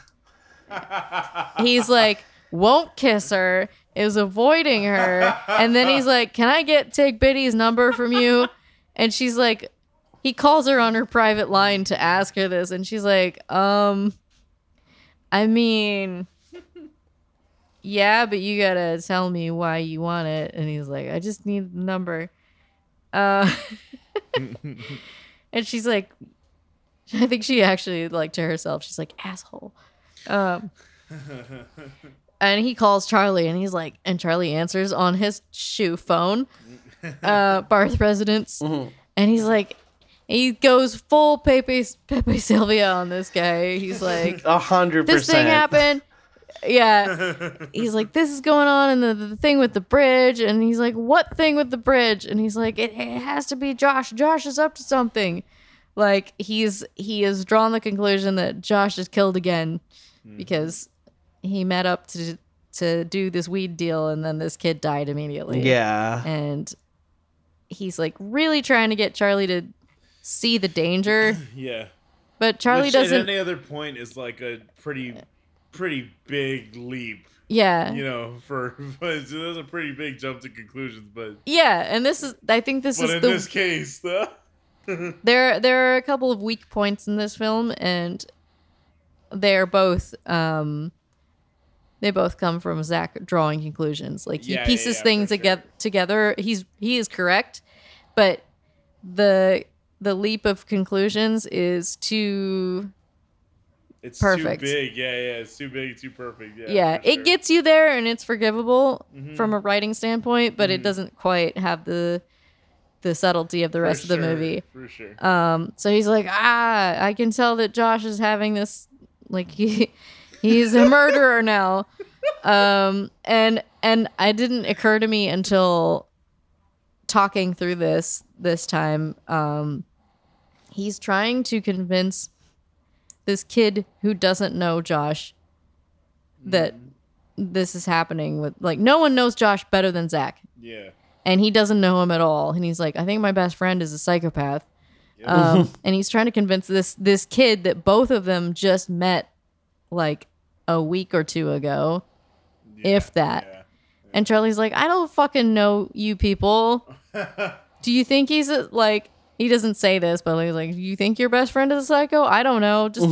[LAUGHS] he's like won't kiss her is avoiding her and then he's like can i get Tig biddy's number from you and she's like he calls her on her private line to ask her this. And she's like um i mean yeah but you gotta tell me why you want it. And he's like i just need the number. Uh [LAUGHS] and she's like i think she actually like to herself. She's like asshole. Um [LAUGHS] and he calls Charlie and he's like, and Charlie answers on his shoe phone, uh, Barth residence. Mhm. And he's like, he goes full Pepe, Pepe Silvia on this guy. He's like, A hundred this thing happened. Yeah. [LAUGHS] He's like, this is going on and the, the thing with the bridge. And he's like, what thing with the bridge? And he's like, it, it has to be Josh. Josh is up to something. Like he's he has drawn the conclusion that Josh is killed again because he met up to to do this weed deal and then this kid died immediately. Yeah. And he's like really trying to get Charlie to see the danger, [CLEARS THROAT] Yeah. but Charlie Which doesn't At any other point is like a pretty, pretty big leap. Yeah. You know, for [LAUGHS] but so that's a pretty big jump to conclusions. But Yeah, and this is I think this but is in the this case, [LAUGHS] though, there there are a couple of weak points in this film and they're both um they both come from Zach drawing conclusions. Like he Yeah, yeah, pieces yeah, things sure. together together. He's he is correct, but the the leap of conclusions is too it's Perfect. too big. Yeah, yeah, it's too big, too perfect. Yeah, yeah, for it sure. gets you there and it's forgivable Mhm. from a writing standpoint, but it Mhm. doesn't quite have the the subtlety of the For rest of the sure, movie. For sure. Um, so he's like, ah, I can tell that Josh is having this, like he, he's a murderer now. Um, and and I didn't occur to me until talking through this this time. Um, he's trying to convince this kid who doesn't know Josh that this is happening with like no one knows Josh better than Zach yeah. and he doesn't know him at all. And he's like, I think my best friend is a psychopath. Yep. Um, and he's trying to convince this this kid that both of them just met like a week or two ago, if that. And Charlie's like, I don't fucking know you people. [LAUGHS] Do you think he's like? He doesn't say this, but he's like, "You think your best friend is a psycho? I don't know." Just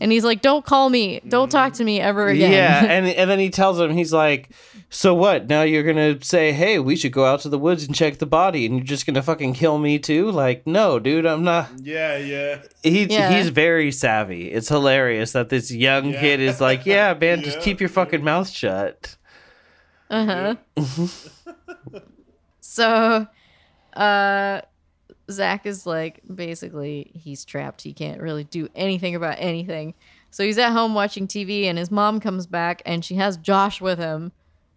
and he's like, "Don't call me. Don't talk to me ever again." Yeah, [LAUGHS] and and then he tells him he's like, "So what? Now you're gonna say, hey, we should go out to the woods and check the body, and you're just gonna fucking kill me too? Like, no, dude, I'm not." Yeah, yeah. He Yeah. he's very savvy. It's hilarious that this young Yeah. kid is like, "Yeah, man, just Yeah. keep your fucking mouth shut." Uh huh. [LAUGHS] so, uh, Zach is like basically he's trapped. He can't really do anything about anything. So he's at home watching TV, and his mom comes back, and she has Josh with him,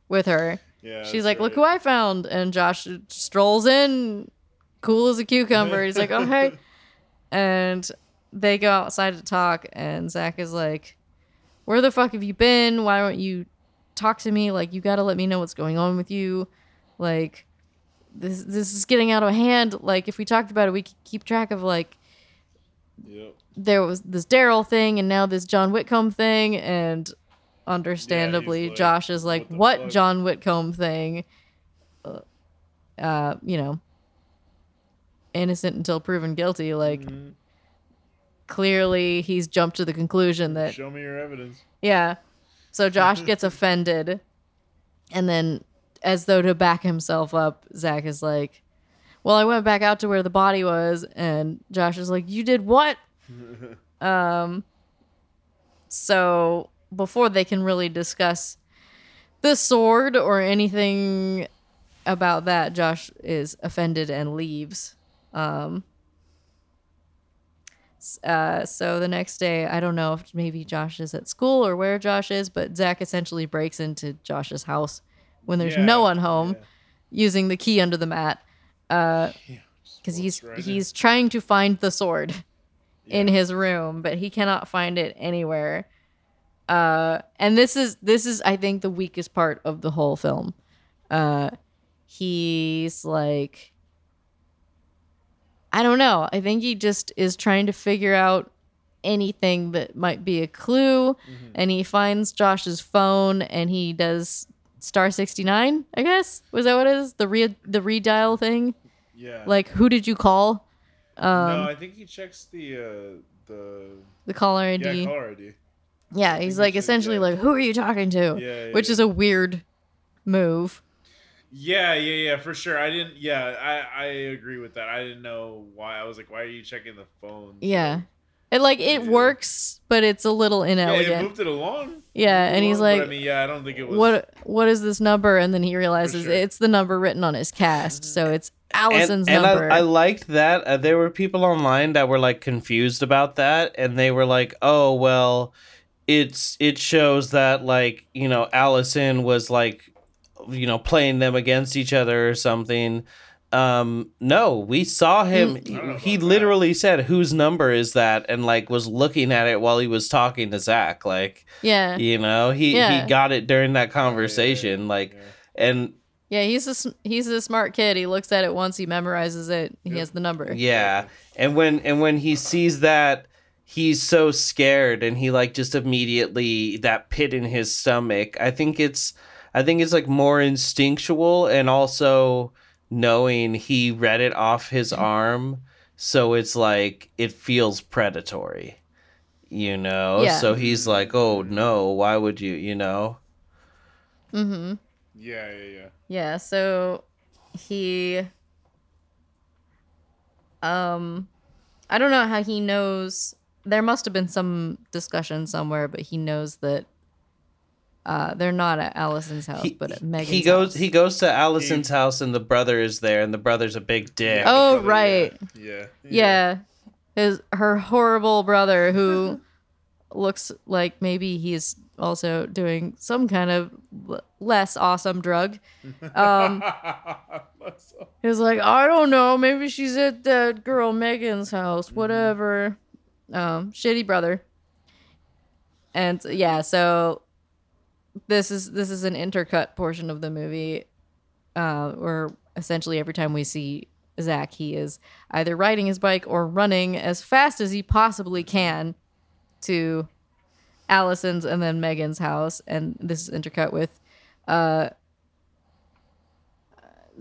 with her. Yeah. She's like, "Look who I found!" And Josh strolls in, cool as a cucumber. He's like, "Oh hey," [LAUGHS] and they go outside to talk. And Zach is like, "Where the fuck have you been? Why don't you talk to me? Like, you got to let me know what's going on with you. Like, this this is getting out of hand. Like, if we talked about it, we could keep track of like." Yep. There was this Daryl thing, and now this John Whitcomb thing, and understandably, like, Josh is like, what "What? John Whitcomb thing?" Uh, uh, you know, innocent until proven guilty. Like, Mm-hmm. clearly, he's jumped to the conclusion that Show me your evidence. yeah. So Josh [LAUGHS] gets offended, and then, as though to back himself up, Zach is like, "Well, I went back out to where the body was," and Josh is like, "You did what?" [LAUGHS] um. So before they can really discuss the sword or anything about that, Josh is offended and leaves. Um. Uh, so the next day, I don't know if maybe Josh is at school or where Josh is, but Zach essentially breaks into Josh's house when there's Yeah, no one home, yeah. using the key under the mat, because Just he's walks right in. he's trying to find the sword in his room, but he cannot find it anywhere. Uh, and this is this is I think the weakest part of the whole film. Uh, he's like I don't know. I think he just is trying to figure out anything that might be a clue Mm-hmm. and he finds Josh's phone and he does star 69, I guess. Was that what it is? The re the redial thing? Yeah. Like who did you call? no, Um I think he checks the uh the the caller ID. yeah caller ID. Yeah, he's like should, essentially like, "Who are you talking to?" Yeah, yeah, Which yeah. is a weird move. Yeah, yeah, yeah, for sure. I didn't. Yeah, I I agree with that. I didn't know why. I was like, why are you checking the phone? Yeah, it like it Yeah. works, but it's a little Yeah, it moved it along. Yeah, and he's along, but like, I mean, yeah, I don't think it was. "What? What is this number?" And then he realizes sure. it's the number written on his cast, so it's Allison's and, and number. I, I liked that. Uh, there were people online that were like confused about that, and they were like, "Oh well, it's it shows that like you know Allison was like, you know, playing them against each other or something." Um, no, we saw him. I He, he about that. literally said, "Whose number is that?" and like was looking at it while he was talking to Zach. Like, yeah, you know, he Yeah. he got it during that Yeah, conversation. Like, yeah. and yeah. He's a he's a smart kid. He looks at it once, he memorizes it. He Yep. has the number. Yeah. And when and when he sees that he's so scared and he like just immediately that pit in his stomach. I think it's I think it's like more instinctual and also knowing he read it off his arm so it's like it feels predatory. You know? Yeah. So he's like, "Oh no, why would you, you know?" Mm-hmm. Yeah, yeah, yeah. Yeah, so he um I don't know how he knows there must have been some discussion somewhere, but he knows that uh they're not at Allison's house, He, but at Megan's he goes house. he goes to Allison's house and the brother is there and the brother's a big dick. Oh, Brother, right. Yeah. Yeah. yeah. His her horrible brother who [LAUGHS] looks like maybe he's also doing some kind of l- less awesome drug. [LAUGHS] Um He was like, I don't know, maybe she's at that girl Megan's house, whatever. Um, shitty brother. And yeah, so this is this is an intercut portion of the movie, uh, where essentially every time we see Zach, he is either riding his bike or running as fast as he possibly can to Allison's and then Megan's house, and this is intercut with uh,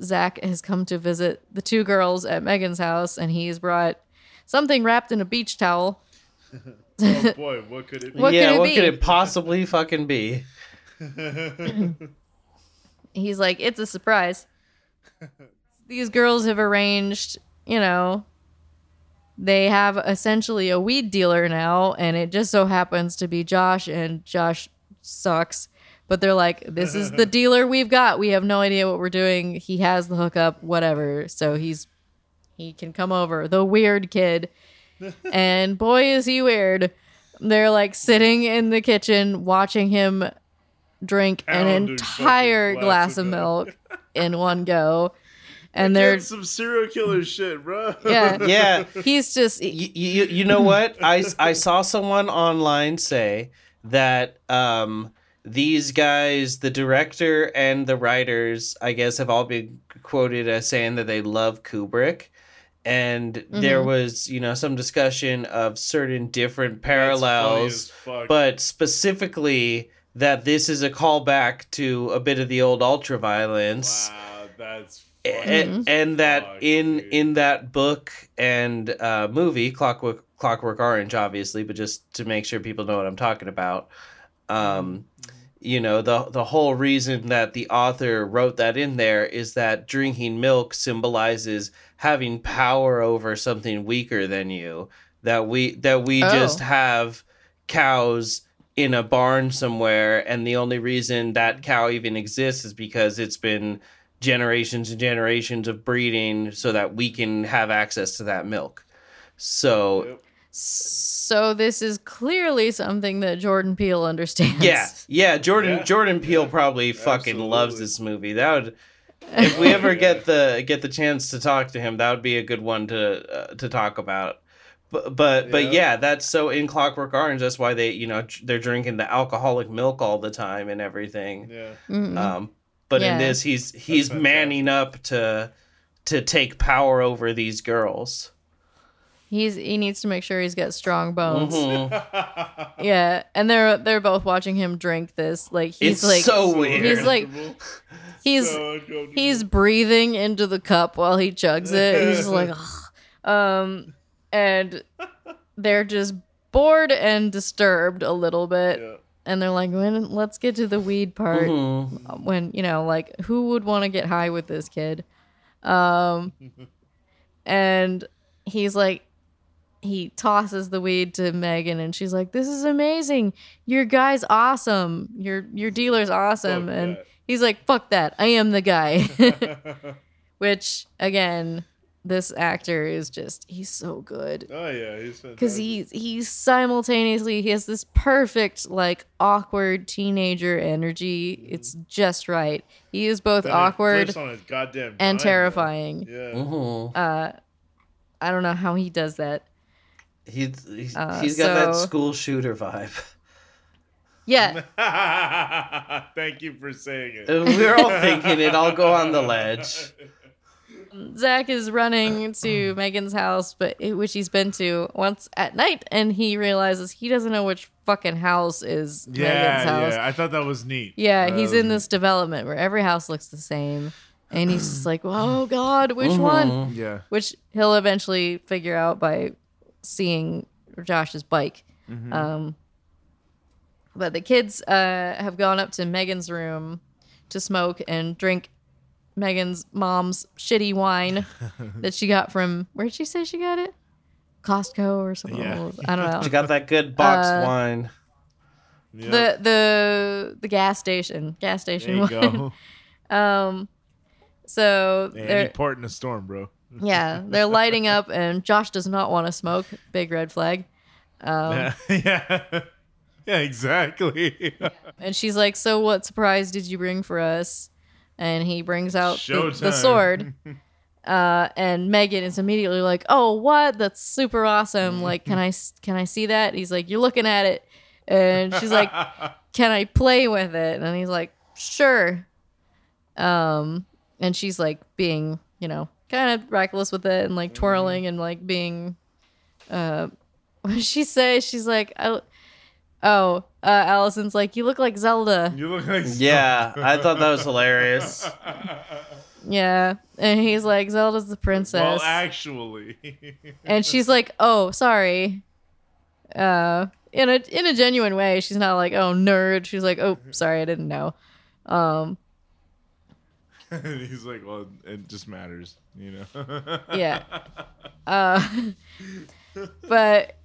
Zach has come to visit the two girls at Megan's house, and he's brought something wrapped in a beach towel. [LAUGHS] oh boy, what could it be? What yeah, could it what be? could it possibly fucking be? [LAUGHS] He's like, it's a surprise. These girls have arranged, you know, they have essentially a weed dealer now, and it just so happens to be Josh, and Josh sucks. But they're like, this is the [LAUGHS] dealer we've got. We have no idea what we're doing. He has the hookup, whatever. So he's he can come over. The weird kid. [LAUGHS] and boy is he weird. They're like sitting in the kitchen watching him drink an entire fucking glass of milk [LAUGHS] in one go. And they're some serial killer shit, bro. yeah. [LAUGHS] Yeah. He's just you, you, you know what? I, I saw someone online say that um, these guys, the director and the writers, I guess, have all been quoted as saying that they love Kubrick. And there Mhm. was, you know, some discussion of certain different parallels, but specifically that this is a callback to a bit of the old ultraviolence wow, that's and, and that Fuck, in dude. in that book and uh, movie Clockwork Clockwork Orange, obviously, but just to make sure people know what I'm talking about, um, you know the the whole reason that the author wrote that in there is that drinking milk symbolizes having power over something weaker than you. That we that we Oh. just have cows in a barn somewhere, and the only reason that cow even exists is because it's been generations and generations of breeding so that we can have access to that milk. So Yep. so this is clearly something that Jordan Peele understands. yeah, yeah, Jordan Yeah. Jordan Peele probably fucking loves this movie. That would if we ever [LAUGHS] get the get the chance to talk to him, that would be a good one to uh, to talk about. But but but Yeah. yeah, that's so in Clockwork Orange. That's why they you know they're drinking the alcoholic milk all the time and everything. Yeah. Mhm. Um, but in this, he's he's fantastic. manning up to to take power over these girls. He's he needs to make sure he's got strong bones. Mhm. [LAUGHS] Yeah, and they're they're both watching him drink this. Like he's It's like so weird. He's like [LAUGHS] he's So he's breathing into the cup while he chugs it. He's just like, [LAUGHS] "Ugh." um, and they're just bored and disturbed a little bit, Yeah. and they're like, "When let's get to the weed part." Mhm. When you know, like, who would want to get high with this kid? Um, [LAUGHS] and he's like. He tosses the weed to Megan, and she's like, "This is amazing. Your guy's awesome. Your your dealer's awesome." Fuck and that. he's like, "Fuck that. I am the guy." [LAUGHS] [LAUGHS] Which again, this actor is just he's so good oh yeah, he's because he's he's simultaneously he has this perfect like awkward teenager energy. It's just right. He is both Then awkward on his goddamn and dime, terrifying. though. Yeah. Mhm. Uh, I don't know how he does that. He's he's, Uh, he's got that school shooter vibe. Yeah, [LAUGHS] Thank you for saying it. We're all thinking it. I'll go on the ledge. [LAUGHS] Zach is running to Megan's house, but which he's been to once at night, and he realizes he doesn't know which fucking house is Megan's Yeah, house. yeah. I thought that was neat. Yeah, That he's in this development where every house looks the same. And he's just like, oh God, which one? Mhm. neat. Yeah. Which he'll eventually figure out by seeing Josh's bike. Mhm. Um, but the kids uh, have gone up to Megan's room to smoke and drink Megan's mom's shitty wine [LAUGHS] that she got from, where'd she say she got it? Costco or something. Yeah. I don't know. She got that good box Uh, wine. Yep. The the the gas station, gas station there you wine. go. [LAUGHS] Um, so Any they're port in a storm, bro. [LAUGHS] yeah they're lighting up, and Josh does not want to smoke. Big red flag. Um, yeah. yeah. Yeah, exactly. And she's like, "So what surprise did you bring for us?" And he brings out the, the sword. [LAUGHS] Uh, and Megan is immediately like, "Oh, what? That's super awesome! Like, can I can I see that?" He's like, "You're looking at it," and she's like, [LAUGHS] "Can I play with it?" And he's like, "Sure." Um, and she's like being, you know, kind of reckless with it and like twirling and like being, uh, [LAUGHS] what she say? She's like, I, "Oh, uh, Allison's like, you look like Zelda." you look like Zelda. Yeah, I thought that was hilarious. [LAUGHS] Yeah, and he's like, Zelda's the princess, Well, actually, [LAUGHS] and she's like, oh, sorry. Uh, in a in a genuine way, she's not like, oh, nerd. She's like, oh, sorry, I didn't know. Um, and [LAUGHS] he's like, well, it just matters, you know. yeah. Uh, but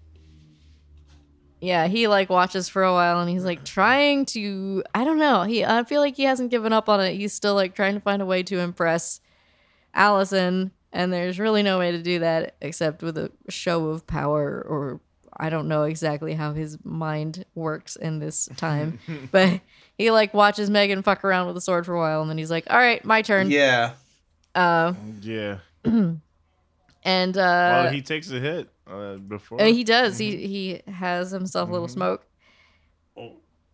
yeah, he like watches for a while and he's like trying to I don't know. He I feel like he hasn't given up on it. He's still like trying to find a way to impress Allison and there's really no way to do that except with a show of power or I don't know exactly how his mind works in this time. [LAUGHS] but he like watches Megan fuck around with a sword for a while and then he's like, "All right, my turn." Yeah. Uh yeah. [CLEARS THROAT] and uh well, he takes a hit uh, before. Uh, he does. He he has himself a little smoke.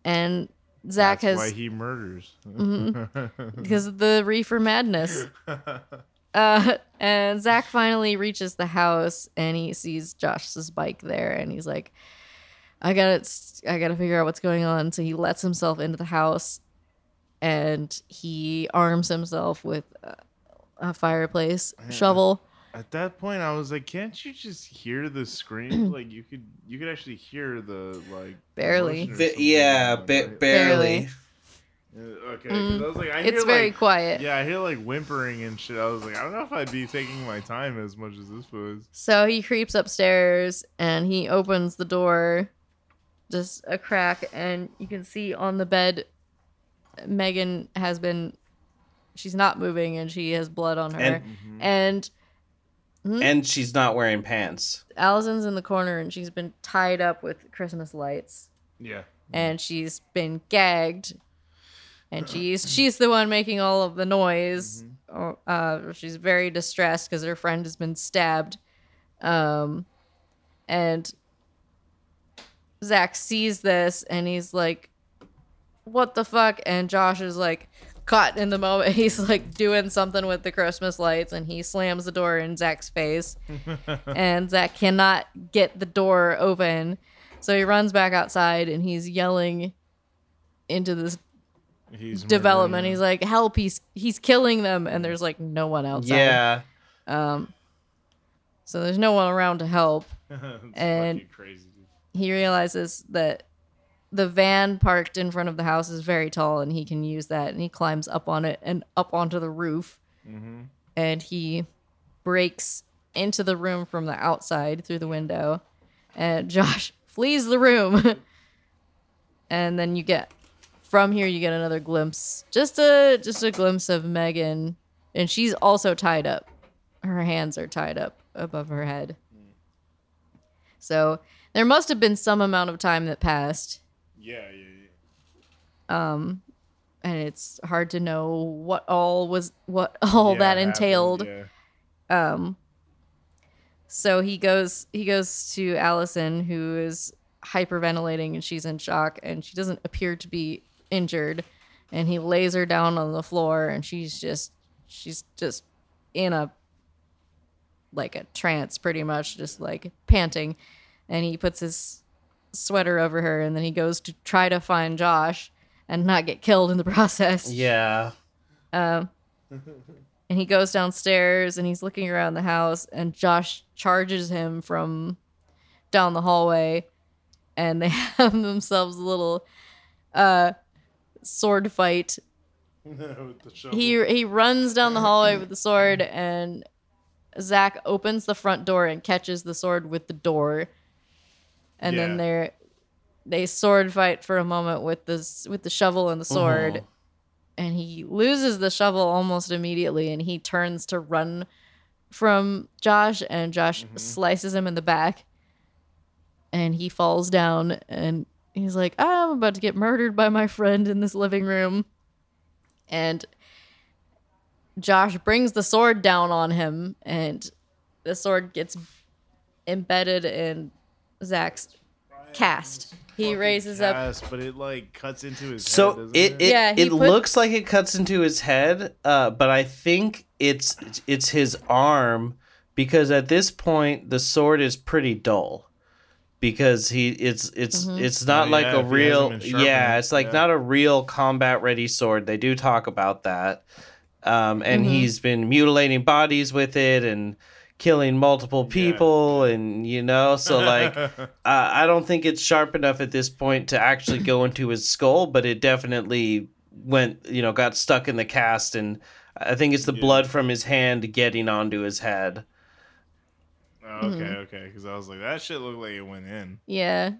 And Zach That's why he murders. [LAUGHS] because of the reefer madness. [LAUGHS] Uh, and Zach finally reaches the house and he sees Josh's bike there, and he's like, "I gotta, I gotta figure out what's going on." So he lets himself into the house, and he arms himself with a, a fireplace shovel. At that point, I was like, "Can't you just hear the scream? [CLEARS THROAT] like you could, you could actually hear the like Barely. emotion or Bi- something yeah, going ba- right? barely. Barely. Uh, Okay, 'cause I was like, I It's hear, very like, quiet. Yeah, I hear like whimpering and shit. I was like, I don't know if I'd be taking my time as much as this was. So he creeps upstairs and he opens the door, just a crack, and you can see on the bed, Megan has been, she's not moving and she has blood on her. And- And, And she's not wearing pants. Allison's in the corner and she's been tied up with Christmas lights Yeah. and she's been gagged. And [CLEARS THROAT] she's she's the one making all of the noise. Or, Uh, she's very distressed because her friend has been stabbed. Um, and Zach sees this and he's like, "What the fuck?" And Josh is like caught in the moment. [LAUGHS] He's like doing something with the Christmas lights, and he slams the door in Zach's face. [LAUGHS] and Zach cannot get the door open, so he runs back outside and he's yelling into this He's development. murdering He's like, "Help! He's he's killing them!" And there's like no one outside. Yeah. Um. So there's no one around to help. [LAUGHS] and- crazy. He realizes that the van parked in front of the house is very tall, and he can use that. And he climbs up on it and up onto the roof, mm-hmm. and he breaks into the room from the outside through the window. And [LAUGHS] Josh flees the room. [LAUGHS] and then you get from here you get another glimpse just a just a glimpse of megan and she's also tied up her hands are tied up above her head mm. so there must have been some amount of time that passed Yeah, yeah, yeah. um and it's hard to know what all was what [LAUGHS] all Yeah, that it happened, entailed yeah. um so he goes he goes to allison who is hyperventilating and she's in shock and she doesn't appear to be injured and he lays her down on the floor and she's just she's just in a like a trance pretty much just like panting and he puts his sweater over her and then he goes to try to find josh and not get killed in the [LAUGHS] process Yeah. um, and he goes downstairs and he's looking around the house, and Josh charges him from down the hallway, and they [LAUGHS] have themselves a little uh, sword fight. With the shovel. He he runs down the hallway with the sword, and Zach opens the front door and catches the sword with the door, and Yeah. then they're they sword fight for a moment with this with the shovel and the sword Mhm. and he loses the shovel almost immediately and he turns to run from Josh and Josh slices him in the back and he falls down and he's like I'm about to get murdered by my friend in this living room and Josh brings the sword down on him and the sword gets embedded in Zach's cast he Fucking raises up cast, but it like cuts into his head. So doesn't it it, Yeah, he it put- looks like it cuts into his head, uh, but I think it's it's his arm because at this point the sword is pretty dull because he it's it's Mhm. it's not Oh, like yeah, a if he real hasn't been sharpening yeah it's like yeah. not a real combat ready sword. They do talk about that. um, and Mhm. he's been mutilating bodies with it and killing multiple people, and you know, so like. [LAUGHS] Uh, I don't think it's sharp enough at this point to actually go into his skull, but it definitely went, you know, got stuck in the cast, and I think it's the Yeah. blood from his hand getting onto his head. Oh, okay, okay. Because I was like, that shit looked like it went in. Yeah.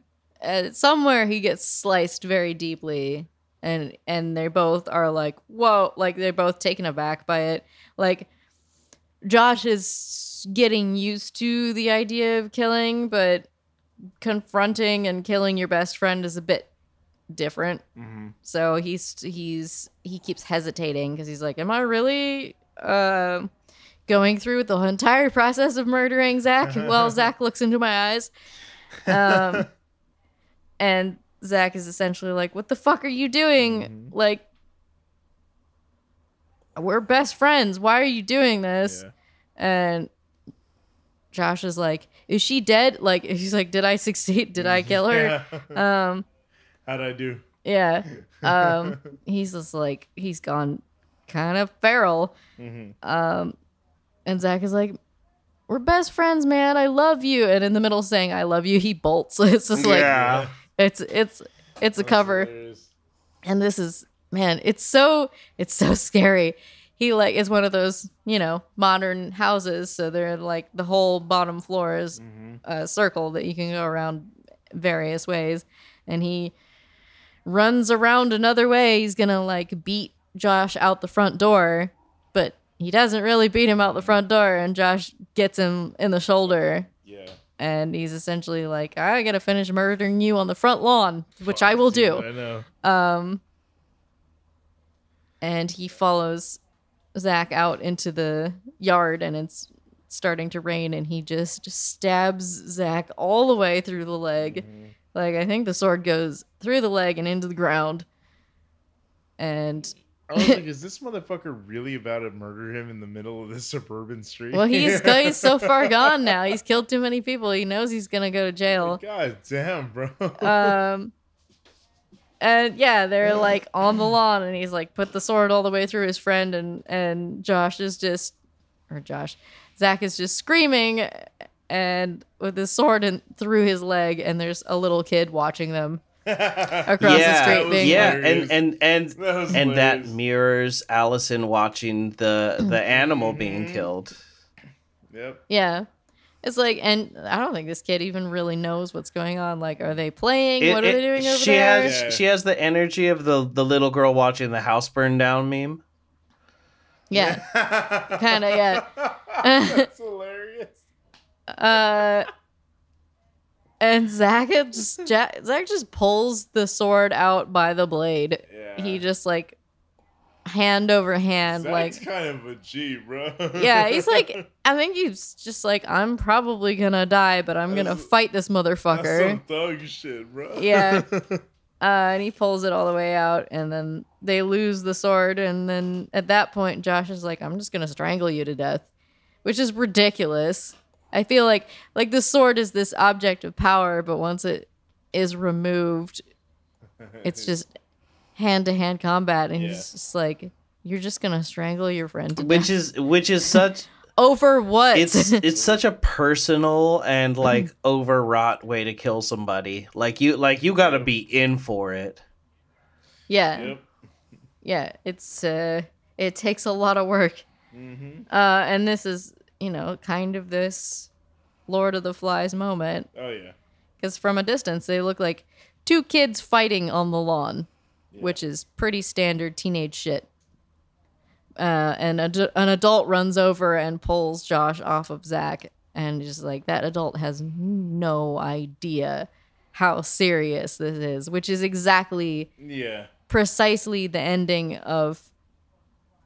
Uh, somewhere he gets sliced very deeply and and they both are like, "Whoa," like they're both taken aback by it. Like Josh is getting used to the idea of killing, but confronting and killing your best friend is a bit different. Mm-hmm. So he's he's he keeps hesitating because he's like, "Am I really uh, going through with the entire process of murdering Zach?" [LAUGHS] Well, Zach looks into my eyes, um, [LAUGHS] and Zach is essentially like, "What the fuck are you doing? Mhm. Like, we're best friends. Why are you doing this?" Yeah. And Josh is like, "Is she dead?" Like, he's like, "Did I succeed? Did I kill her?" Yeah. Um, How'd I do? yeah. [LAUGHS] Um, he's just like he's gone kind of feral. hmm Um, and Zach is like, "We're best friends, man. I love you." And in the middle, of saying "I love you," he bolts. [LAUGHS] It's just like Yeah. it's it's it's a cover, and this is man. It's so it's so scary. He like is one of those you know modern houses, so they're like the whole bottom floor is hmm a circle that you can go around various ways. And he runs around another way. He's gonna like beat josh out the front door but he doesn't really beat him out the front door. And josh gets him in the shoulder. Yeah. and he's essentially like i gotta finish murdering you on the front lawn which i will do. I know. um and he follows Zach out into the yard and it's starting to rain and he just, just stabs Zach all the way through the leg. Mhm. Like I think the sword goes through the leg and into the ground. And I was like, [LAUGHS] is this motherfucker really about to murder him in the middle of this suburban street? well he's [LAUGHS] he's so far gone now. He's killed too many people. He knows he's gonna go to jail. God damn, bro. um and yeah they're like on the lawn and he's like put the sword all the way through his friend and and josh is just or josh zach is just screaming and with his sword and through his leg and there's a little kid watching them [LAUGHS] across the street was being yeah, like, hilarious. and and and [LAUGHS] That was and that mirrors Allison watching the the mm-hmm. animal being killed. Yep. yeah it's like and i don't think this kid even really knows what's going on like are they playing It- what are it- they doing over she there has Yeah. she has the energy of the the little girl watching the house burn down meme. yeah [LAUGHS] Kinda, yeah. That's hilarious. Uh, and Zach just Ja- Zach just pulls the sword out by the blade. Yeah. He just like hand over hand, Zach's like kind of a G, bro. yeah. He's like, [LAUGHS] I think he's just like, I'm probably gonna die, but I'm gonna That's- fight this That's motherfucker. some thug shit, bro. Yeah. [LAUGHS] Uh, and he pulls it all the way out, and then they lose the sword. And then at that point, Josh is like, "I'm just gonna strangle you to death," which is ridiculous. I feel like like the sword is this object of power, but once it is removed, it's [LAUGHS] just hand to hand combat, and Yeah. he's just like, "You're just gonna strangle your friend Which death is which is such [LAUGHS] over what?" it's [LAUGHS] it's such a personal and like overwrought way to kill somebody. Like you like you got to be in for it. yeah, Yep. yeah. It's uh, it takes a lot of work. Mm-hmm. Uh, and this is, you know, kind of this Lord of the Flies moment. Oh yeah. Because from a distance, they look like two kids fighting on the lawn, which is pretty standard teenage shit. Uh, and a, an adult runs over and pulls Josh off of Zach. And just like that adult has no idea how serious this is, which is exactly Yeah. precisely the ending of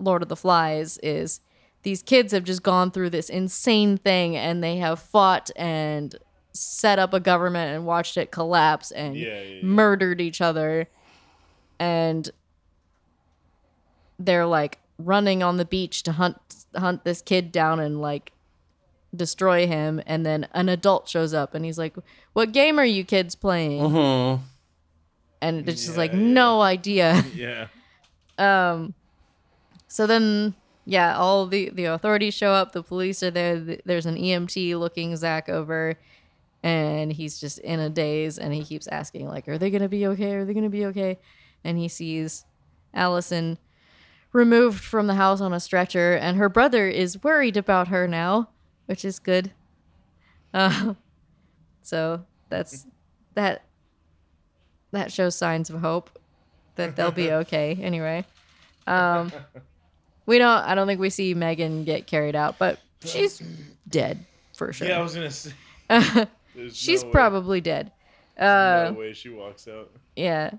Lord of the Flies is these kids have just gone through this insane thing and they have fought and set up a government and watched it collapse and Yeah, yeah, yeah. murdered each other and they're like running on the beach to hunt hunt this kid down and like destroy him and then an adult shows up and he's like what game are you kids playing Mhm. and it's just Yeah, like yeah. no idea [LAUGHS] Yeah. um so then yeah, all the the authorities show up. The police are there. There's an EMT looking Zach over, and he's just in a daze. And he keeps asking, like, "Are they gonna be okay? Are they gonna be okay?" And he sees Allison removed from the house on a stretcher, and her brother is worried about her now, which is good. Uh, [LAUGHS] so that's that. That shows signs of hope that they'll be [LAUGHS] okay. Anyway, um, we don't. I don't think we see Megan get carried out, but she's dead for sure. Yeah, I was gonna say. [LAUGHS] She's no probably dead. Uh, no way she walks out. yeah.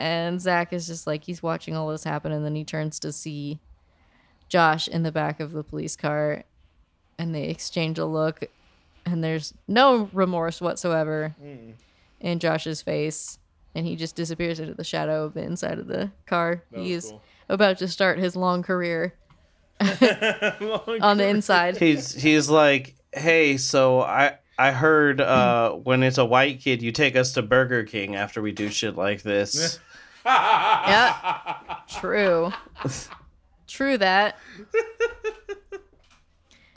And Zach is just like he's watching all this happen, and then he turns to see Josh in the back of the police car, and they exchange a look, and there's no remorse whatsoever in Josh's face, and he just disappears into the shadow of the inside of the car. That he is cool. about to start his long career [LAUGHS] Long [LAUGHS] on the inside. He's he's like, hey, so I I heard uh, [LAUGHS] when it's a white kid, you take us to Burger King after we do shit like this. Yeah. True. True that.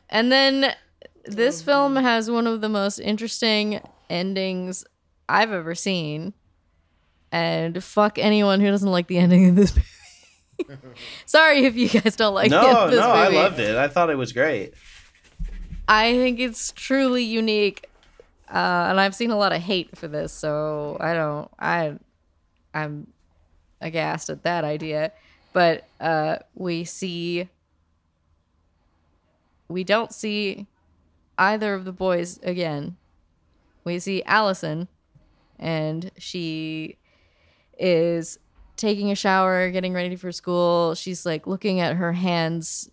And then this film has one of the most interesting endings I've ever seen. And fuck anyone who doesn't like the ending of this movie. [LAUGHS] Sorry if you guys don't like the end no, of this no, I loved it. I thought it was great. I think it's truly unique, uh, and I've seen a lot of hate for this, so I don't. I, I'm aghast at that idea. But uh, we see, we don't see either of the boys again. We see Allison, and she is taking a shower, getting ready for school. She's like looking at her hands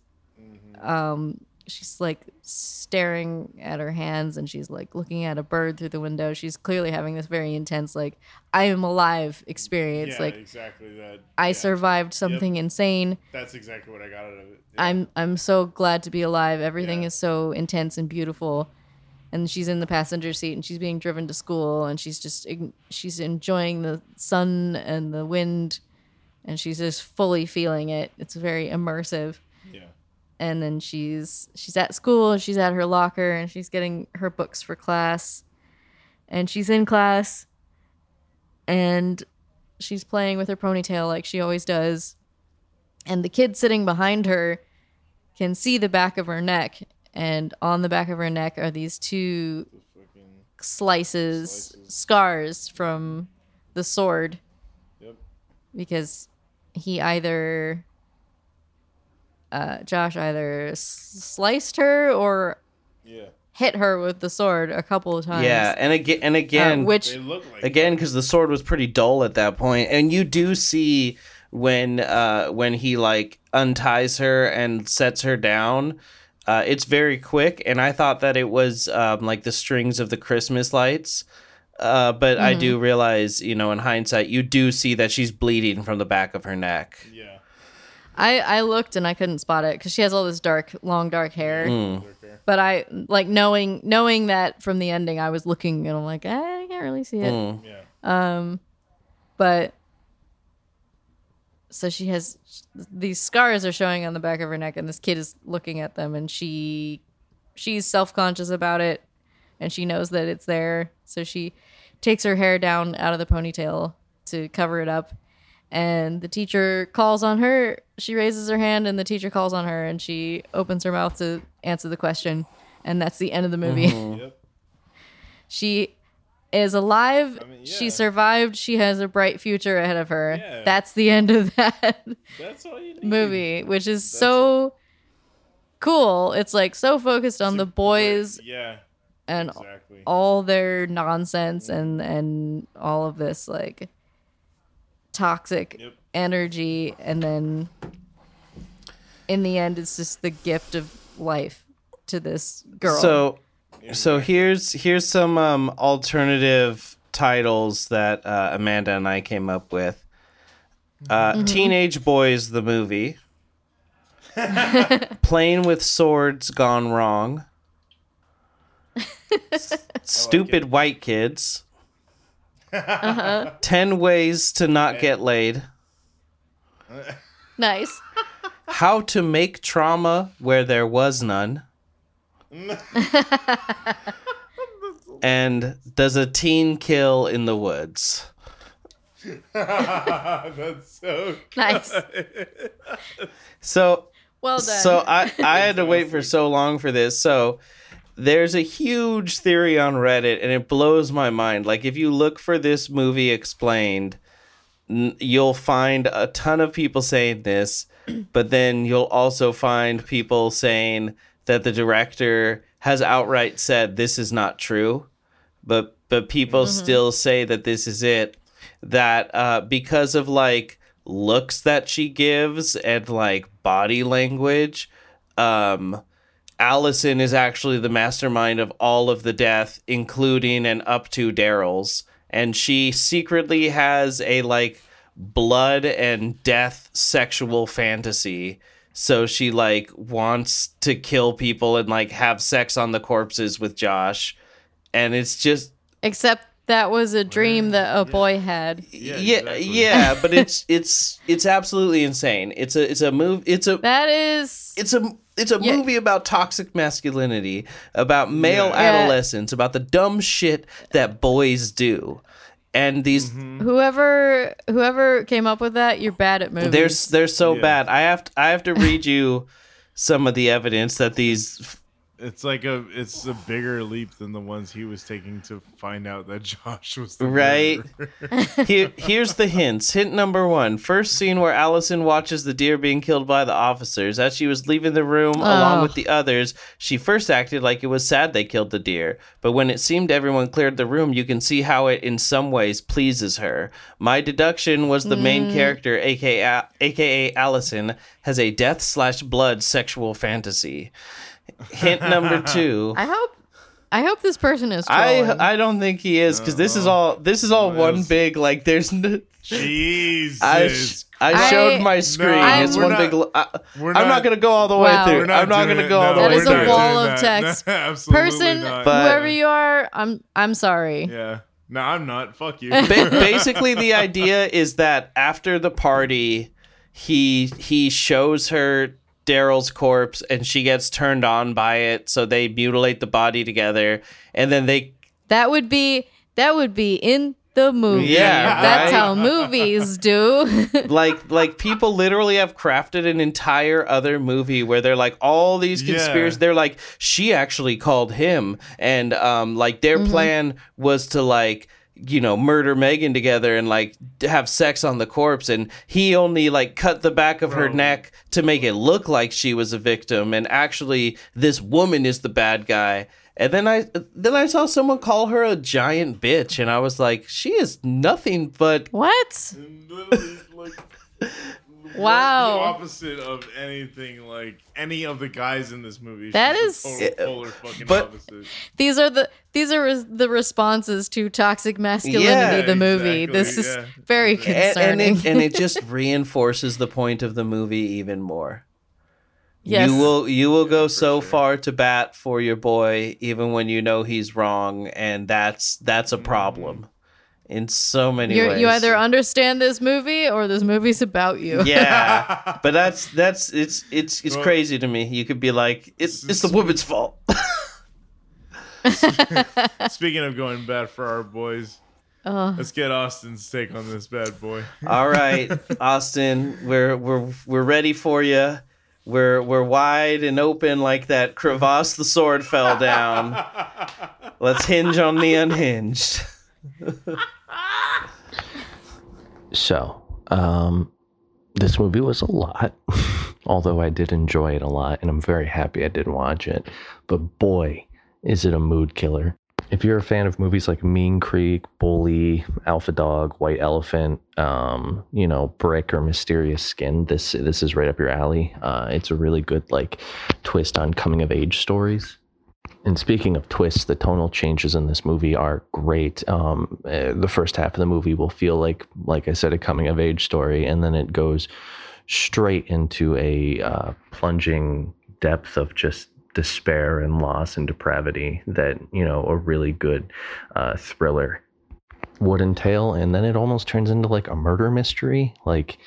um she's like staring at her hands and she's like looking at a bird through the window she's clearly having this very intense like i am alive experience yeah, like exactly that. i yeah. survived something insane That's exactly what I got out of it. Yeah. i'm i'm so glad to be alive everything is so intense and beautiful and she's in the passenger seat and she's being driven to school and she's just she's enjoying the sun and the wind and she's just fully feeling it it's very immersive. And then she's she's at school and she's at her locker and she's getting her books for class and she's in class and she's playing with her ponytail like she always does and the kid sitting behind her can see the back of her neck and on the back of her neck are these two slices, Slices. scars from the sword Yep. because he either uh, Josh either sliced her or Yeah. hit her with the sword a couple of times. Yeah, and again, and uh, again, which like again because the sword was pretty dull at that point and you do see when uh when he like unties her and sets her down uh it's very quick and i thought that it was um like the strings of the christmas lights uh but i do Mm-hmm. realize you know in hindsight you do see that she's bleeding from the back of her neck Yeah. I I looked and I couldn't spot it because she has all this dark, long dark hair. Mm. But I like knowing knowing that from the ending, I was looking and I'm like, "Eh, I can't really see it. Mm. Yeah. Um, but so she has these scars are showing on the back of her neck, and this kid is looking at them, and she she's self conscious about it, and she knows that it's there, so she takes her hair down out of the ponytail to cover it up. And the teacher calls on her. She raises her hand, and the teacher calls on her, and she opens her mouth to answer the question. And that's the end of the movie. Mm-hmm. Yep. [LAUGHS] She is alive. I mean, She survived. She has a bright future ahead of her. Yeah. That's the end of that [LAUGHS] That's all you need. movie, which is That's so cool. It's like so focused on It's the boys great- Yeah. and Exactly. all their nonsense mm-hmm. and and all of this like toxic Yep. energy and then in the end it's just the gift of life to this girl. So, so here's here's some um, alternative titles that uh, Amanda and I came up with. Uh, Teenage Boys, the movie. [LAUGHS] Playing with Swords Gone Wrong. [LAUGHS] S- Stupid White Kids. Ten Ways to Not Get Laid. nice. How to make trauma where there was none. and does a teen kill in the woods? [LAUGHS] That's so Nice. So Well done. So I, I had to wait for so long for this. So there's a huge theory on Reddit, and it blows my mind. Like if you look for this movie explained, n- you'll find a ton of people saying this, [CLEARS THROAT] but then you'll also find people saying that the director has outright said this is not true, but but people still say that this is it. That uh, because of like looks that she gives and like body language, um, Allison is actually the mastermind of all of the death, including and up to Daryl's. And she secretly has a like blood and death sexual fantasy. So she like wants to kill people and like have sex on the corpses with Josh. And it's just Except that was a dream that a boy had. Yeah, yeah, exactly. yeah, but it's it's it's absolutely insane. It's a it's a move it's a That is it's a it's a Yeah. movie about toxic masculinity, about male Yeah. adolescence, about the dumb shit that boys do. And these Mm-hmm. whoever whoever came up with that, you're bad at movies. they're they're so Yeah. bad. I have to, I have to read you some of the evidence that these It's like a it's a bigger leap than the ones he was taking to find out that [LAUGHS] Josh was the Right. Here, here's the hints. Hint number one: first scene where Allison watches the deer being killed by the officers. As she was leaving the room along Oh. with the others, she first acted like it was sad they killed the deer. But when it seemed everyone cleared the room, you can see how it, in some ways, pleases her. My deduction was the main mm. character, aka aka Allison, has a death slash blood sexual fantasy. Hint number [LAUGHS] two. I hope I hope this person is trolling. I I don't think he is because this is uh-huh. all this is all What one else? big like there's n- Jesus. I, sh- I I- showed my screen. No, it's one not- big. l- I, we're I'm not not- gonna go all the Wow. way We're through. I'm not gonna it. go all the No, That way through. we're a wall of text. No, [LAUGHS] absolutely person, not. Whoever you are, I'm I'm sorry. yeah. No, I'm not. Fuck you. Ba- [LAUGHS] basically, the idea is that after the party, he he shows her Daryl's corpse, and she gets turned on by it. So they mutilate the body together, and then they That would be that would be in the movie. Yeah, That's right? how [LAUGHS] movies do. [LAUGHS] like like people literally have crafted an entire other movie where they're like all these Yeah. conspiracies they're like she actually called him and um like their plan was to like you know murder Megan together and like have sex on the corpse and he only like cut the back of her neck to make it look like she was a victim and actually this woman is the bad guy and then I then I saw someone call her a giant bitch and I was like she is nothing but what? Literally, like, Wow. The opposite of anything like any of the guys in this movie. That She's is- the total, polar fucking But- opposite. These are the these are res- the responses to toxic masculinity. Yeah, the movie. exactly, This is yeah. very And- and, concerning. and it and [LAUGHS] it just reinforces the point of the movie even more. yes. You will you will go so sure. far to bat for your boy even when you know he's wrong and that's that's a mm-hmm. problem in so many You're, ways. you either understand this movie or this movie's about you. yeah, [LAUGHS] but that's that's it's it's it's Well- crazy to me. You could be like it's it's the woman's fault. [LAUGHS] [LAUGHS] Speaking of going bad for our boys, Ugh. let's get Austin's take on this bad boy. All right, Austin, we're we're we're ready for you. We're we're wide and open like that crevasse the sword fell down. Let's hinge on the unhinged. So, um, this movie was a lot, [LAUGHS] although I did enjoy it a lot, and I'm very happy I did watch it. But boy, is it a mood killer. If you're a fan of movies like Mean Creek, Bully, Alpha Dog, White Elephant, um, you know, Brick or Mysterious Skin, this this is right up your alley. Uh, it's a really good like twist on coming of age stories. And speaking of twists, the tonal changes in this movie are great. Um, uh, the first half of the movie will feel like, like I said, a coming of age story, and then it goes straight into a uh, plunging depth of just despair and loss and depravity that you know a really good uh, thriller would entail. And then it almost turns into like a murder mystery, like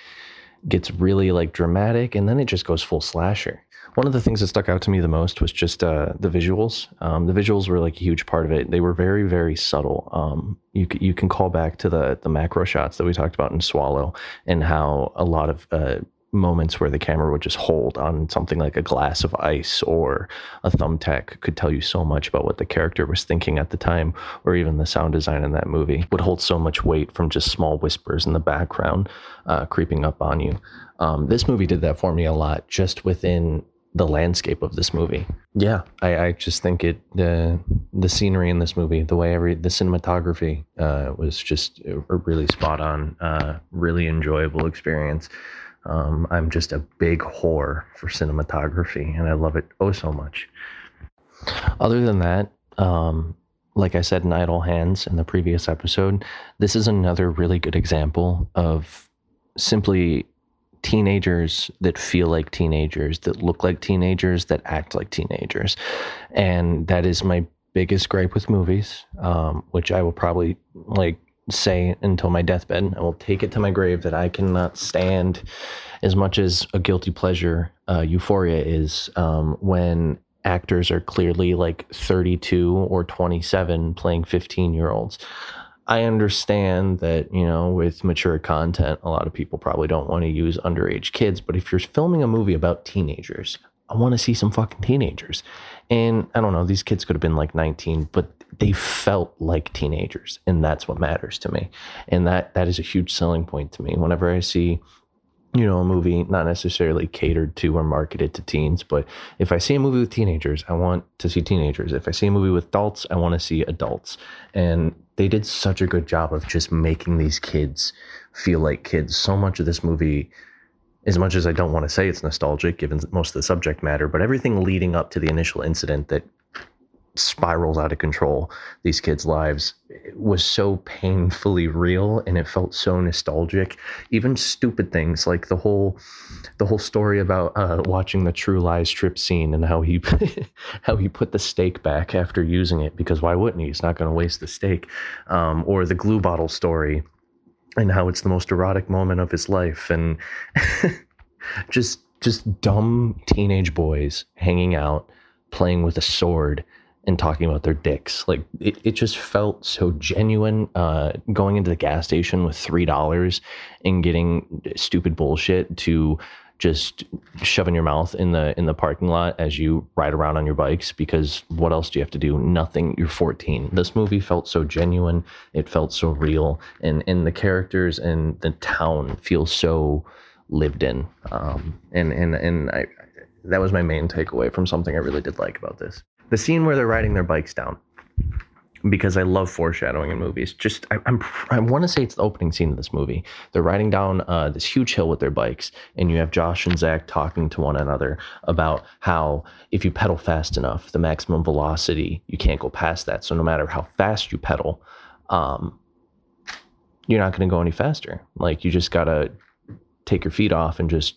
gets really like dramatic and then it just goes full slasher one of the things that stuck out to me the most was just uh, the visuals. Um, the visuals were like a huge part of it. They were very, very subtle. Um, you you can call back to the the macro shots that we talked about in Swallow and how a lot of uh, moments where the camera would just hold on something like a glass of ice or a thumbtack could tell you so much about what the character was thinking at the time or even the sound design in that movie would hold so much weight from just small whispers in the background uh, creeping up on you um, this movie did that for me a lot just within the landscape of this movie. Yeah, I, I just think it the the scenery in this movie, the way every the cinematography uh, was just a really spot on, uh, really enjoyable experience. Um, I'm just a big whore for cinematography, and I love it oh so much. Other than that, um, like I said in Idle Hands in the previous episode, this is another really good example of simply teenagers that feel like teenagers, that look like teenagers, that act like teenagers. And that is my biggest gripe with movies, um, which I will probably like say until my deathbed. I will take it to my grave that I cannot stand as much as a guilty pleasure uh, euphoria is um, when actors are clearly like 32 or 27 playing 15 year olds. I understand that, you know, with mature content, a lot of people probably don't want to use underage kids. But if you're filming a movie about teenagers, I want to see some fucking teenagers. And I don't know, these kids could have been like 19, but they felt like teenagers. And that's what matters to me. And that that is a huge selling point to me. Whenever I see you know, a movie not necessarily catered to or marketed to teens, but if I see a movie with teenagers, I want to see teenagers. If I see a movie with adults, I want to see adults. And they did such a good job of just making these kids feel like kids. So much of this movie, as much as I don't want to say it's nostalgic, given most of the subject matter, but everything leading up to the initial incident that spirals out of control these kids' lives was so painfully real and it felt so nostalgic. Even stupid things like the whole the whole story about uh, watching the true lies trip scene and how he [LAUGHS] how he put the steak back after using it because why wouldn't he? He's not going to waste the steak. Um, or the glue bottle story and how it's the most erotic moment of his life and [LAUGHS] just just dumb teenage boys hanging out playing with a sword and talking about their dicks. Like it, it just felt so genuine. Uh, going into the gas station with three dollars and getting stupid bullshit to just shove in your mouth in the in the parking lot as you ride around on your bikes because what else do you have to do? Nothing. You're 14 this movie felt so genuine. It felt so real. And and the characters and the town feel so lived in. Um, and and and I that was my main takeaway from something I really did like about this the scene where they're riding their bikes down because I love foreshadowing in movies. Just I, am I want to say it's the opening scene of this movie. They're riding down uh, this huge hill with their bikes, and you have Josh and Zach talking to one another about how if you pedal fast enough, the maximum velocity you can't go past that. So no matter how fast you pedal, um, you're not going to go any faster. Like you just gotta take your feet off and just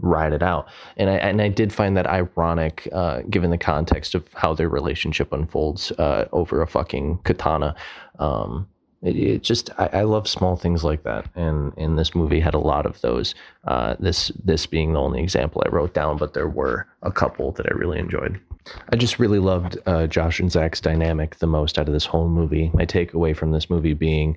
ride it out. And I and I did find that ironic, uh, given the context of how their relationship unfolds uh, over a fucking katana. Um, it, it just I, I, love small things like that, and and this movie had a lot of those. Uh, this this being the only example I wrote down, but there were a couple that I really enjoyed. I just really loved uh, Josh and Zach's dynamic the most out of this whole movie. My takeaway from this movie being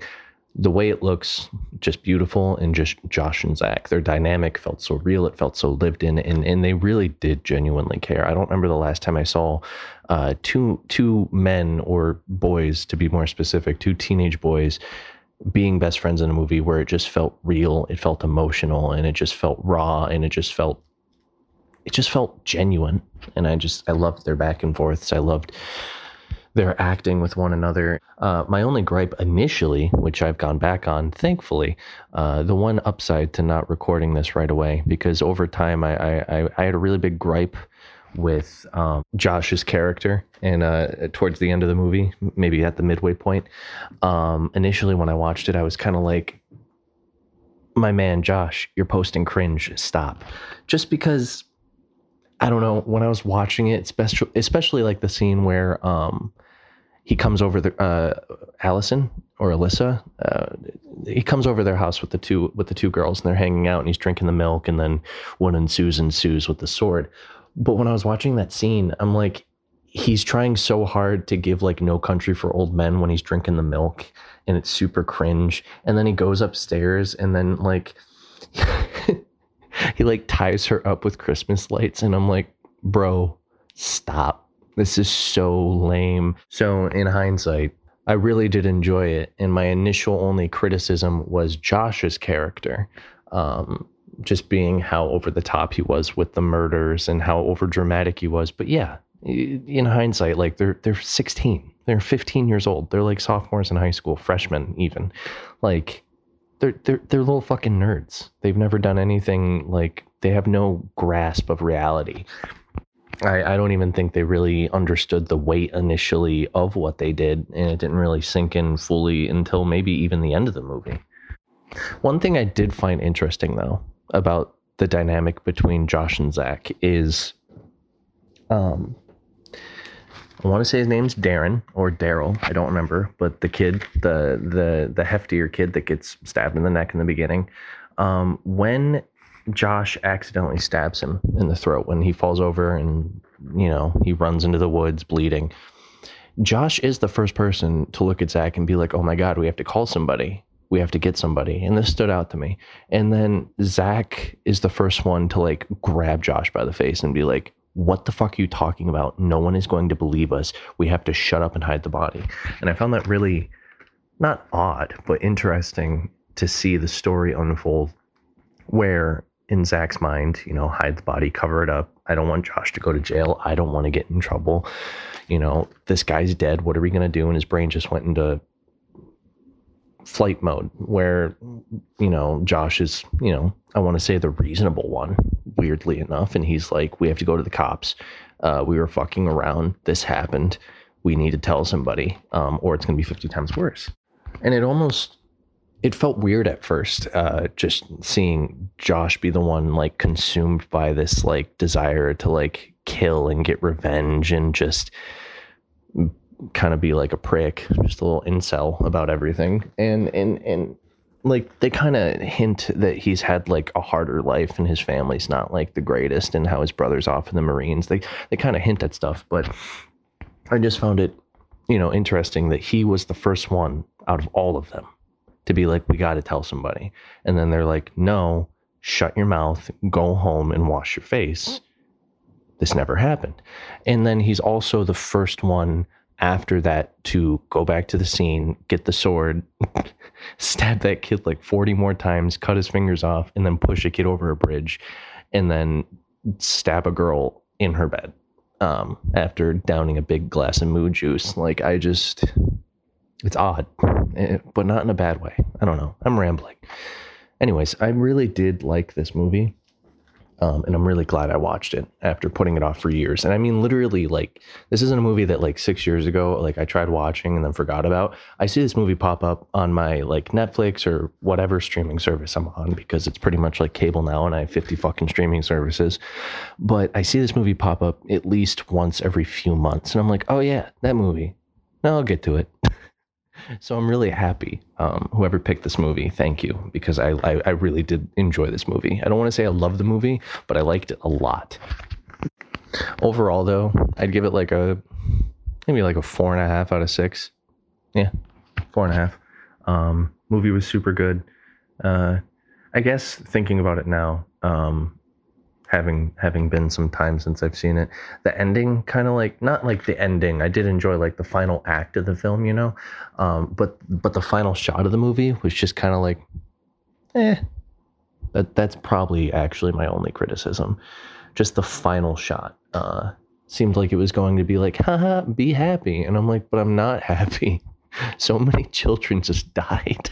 the way it looks just beautiful and just Josh and Zach. Their dynamic felt so real. It felt so lived in, and and they really did genuinely care. I don't remember the last time I saw uh, two two men or boys, to be more specific, two teenage boys being best friends in a movie where it just felt real. It felt emotional, and it just felt raw, and it just felt it just felt genuine. And I just I loved their back and forths. I loved they're acting with one another. Uh, my only gripe initially, which I've gone back on, thankfully, uh, the one upside to not recording this right away, because over time I, I, I had a really big gripe with um, Josh's character, and uh, towards the end of the movie, maybe at the midway point, um, initially when I watched it, I was kind of like, "My man, Josh, you're posting cringe. Stop," just because I don't know. When I was watching it, especially especially like the scene where um, he comes over the uh, Allison or Alyssa. Uh, he comes over their house with the two with the two girls, and they're hanging out, and he's drinking the milk, and then one ensues ensues with the sword. But when I was watching that scene, I'm like, he's trying so hard to give like No Country for Old Men when he's drinking the milk, and it's super cringe. And then he goes upstairs, and then like. [LAUGHS] he like ties her up with Christmas lights, and I'm like, bro, stop. This is so lame. So, in hindsight, I really did enjoy it. And my initial only criticism was Josh's character. Um, just being how over the top he was with the murders and how over dramatic he was. But yeah, in hindsight, like they're they're 16, they're 15 years old, they're like sophomores in high school, freshmen even. Like they're they're they're little fucking nerds. They've never done anything like they have no grasp of reality. I, I don't even think they really understood the weight initially of what they did, and it didn't really sink in fully until maybe even the end of the movie. One thing I did find interesting though about the dynamic between Josh and Zach is um I want to say his name's Darren or Daryl. I don't remember, but the kid, the the the heftier kid that gets stabbed in the neck in the beginning, um, when Josh accidentally stabs him in the throat when he falls over and you know he runs into the woods bleeding. Josh is the first person to look at Zach and be like, "Oh my God, we have to call somebody. We have to get somebody." And this stood out to me. And then Zach is the first one to like grab Josh by the face and be like, what the fuck are you talking about? No one is going to believe us. We have to shut up and hide the body. And I found that really not odd, but interesting to see the story unfold where in Zach's mind, you know, hide the body, cover it up. I don't want Josh to go to jail. I don't want to get in trouble. You know, this guy's dead. What are we going to do? And his brain just went into flight mode where, you know, Josh is, you know, I want to say the reasonable one weirdly enough. And he's like, we have to go to the cops. Uh, we were fucking around. This happened. We need to tell somebody, um, or it's going to be 50 times worse. And it almost, it felt weird at first, uh, just seeing Josh be the one like consumed by this like desire to like kill and get revenge and just kind of be like a prick, just a little incel about everything. And, and, and, like they kind of hint that he's had like a harder life and his family's not like the greatest and how his brother's off in the marines. They they kind of hint at stuff but i just found it you know interesting that he was the first one out of all of them to be like we got to tell somebody. And then they're like no shut your mouth go home and wash your face. This never happened. And then he's also the first one after that to go back to the scene, get the sword, [LAUGHS] stab that kid like 40 more times, cut his fingers off, and then push a kid over a bridge, and then stab a girl in her bed um, after downing a big glass of moo juice. Like, I just, it's odd, eh, but not in a bad way. I don't know. I'm rambling. Anyways, I really did like this movie. Um, and I'm really glad I watched it after putting it off for years. And I mean, literally, like this isn't a movie that like six years ago, like I tried watching and then forgot about. I see this movie pop up on my like Netflix or whatever streaming service I'm on because it's pretty much like cable now, and I have 50 fucking streaming services. But I see this movie pop up at least once every few months, and I'm like, oh yeah, that movie. Now I'll get to it. [LAUGHS] So I'm really happy. Um, whoever picked this movie, thank you, because I, I, I really did enjoy this movie. I don't want to say I love the movie, but I liked it a lot. Overall, though, I'd give it like a maybe like a four and a half out of six. Yeah, four and a half. Um, movie was super good. Uh, I guess thinking about it now, um, having having been some time since I've seen it. The ending kind of like not like the ending. I did enjoy like the final act of the film, you know. Um, but but the final shot of the movie was just kind of like eh. That that's probably actually my only criticism. Just the final shot. Uh seemed like it was going to be like, haha, be happy. And I'm like, but I'm not happy. [LAUGHS] So many children just died.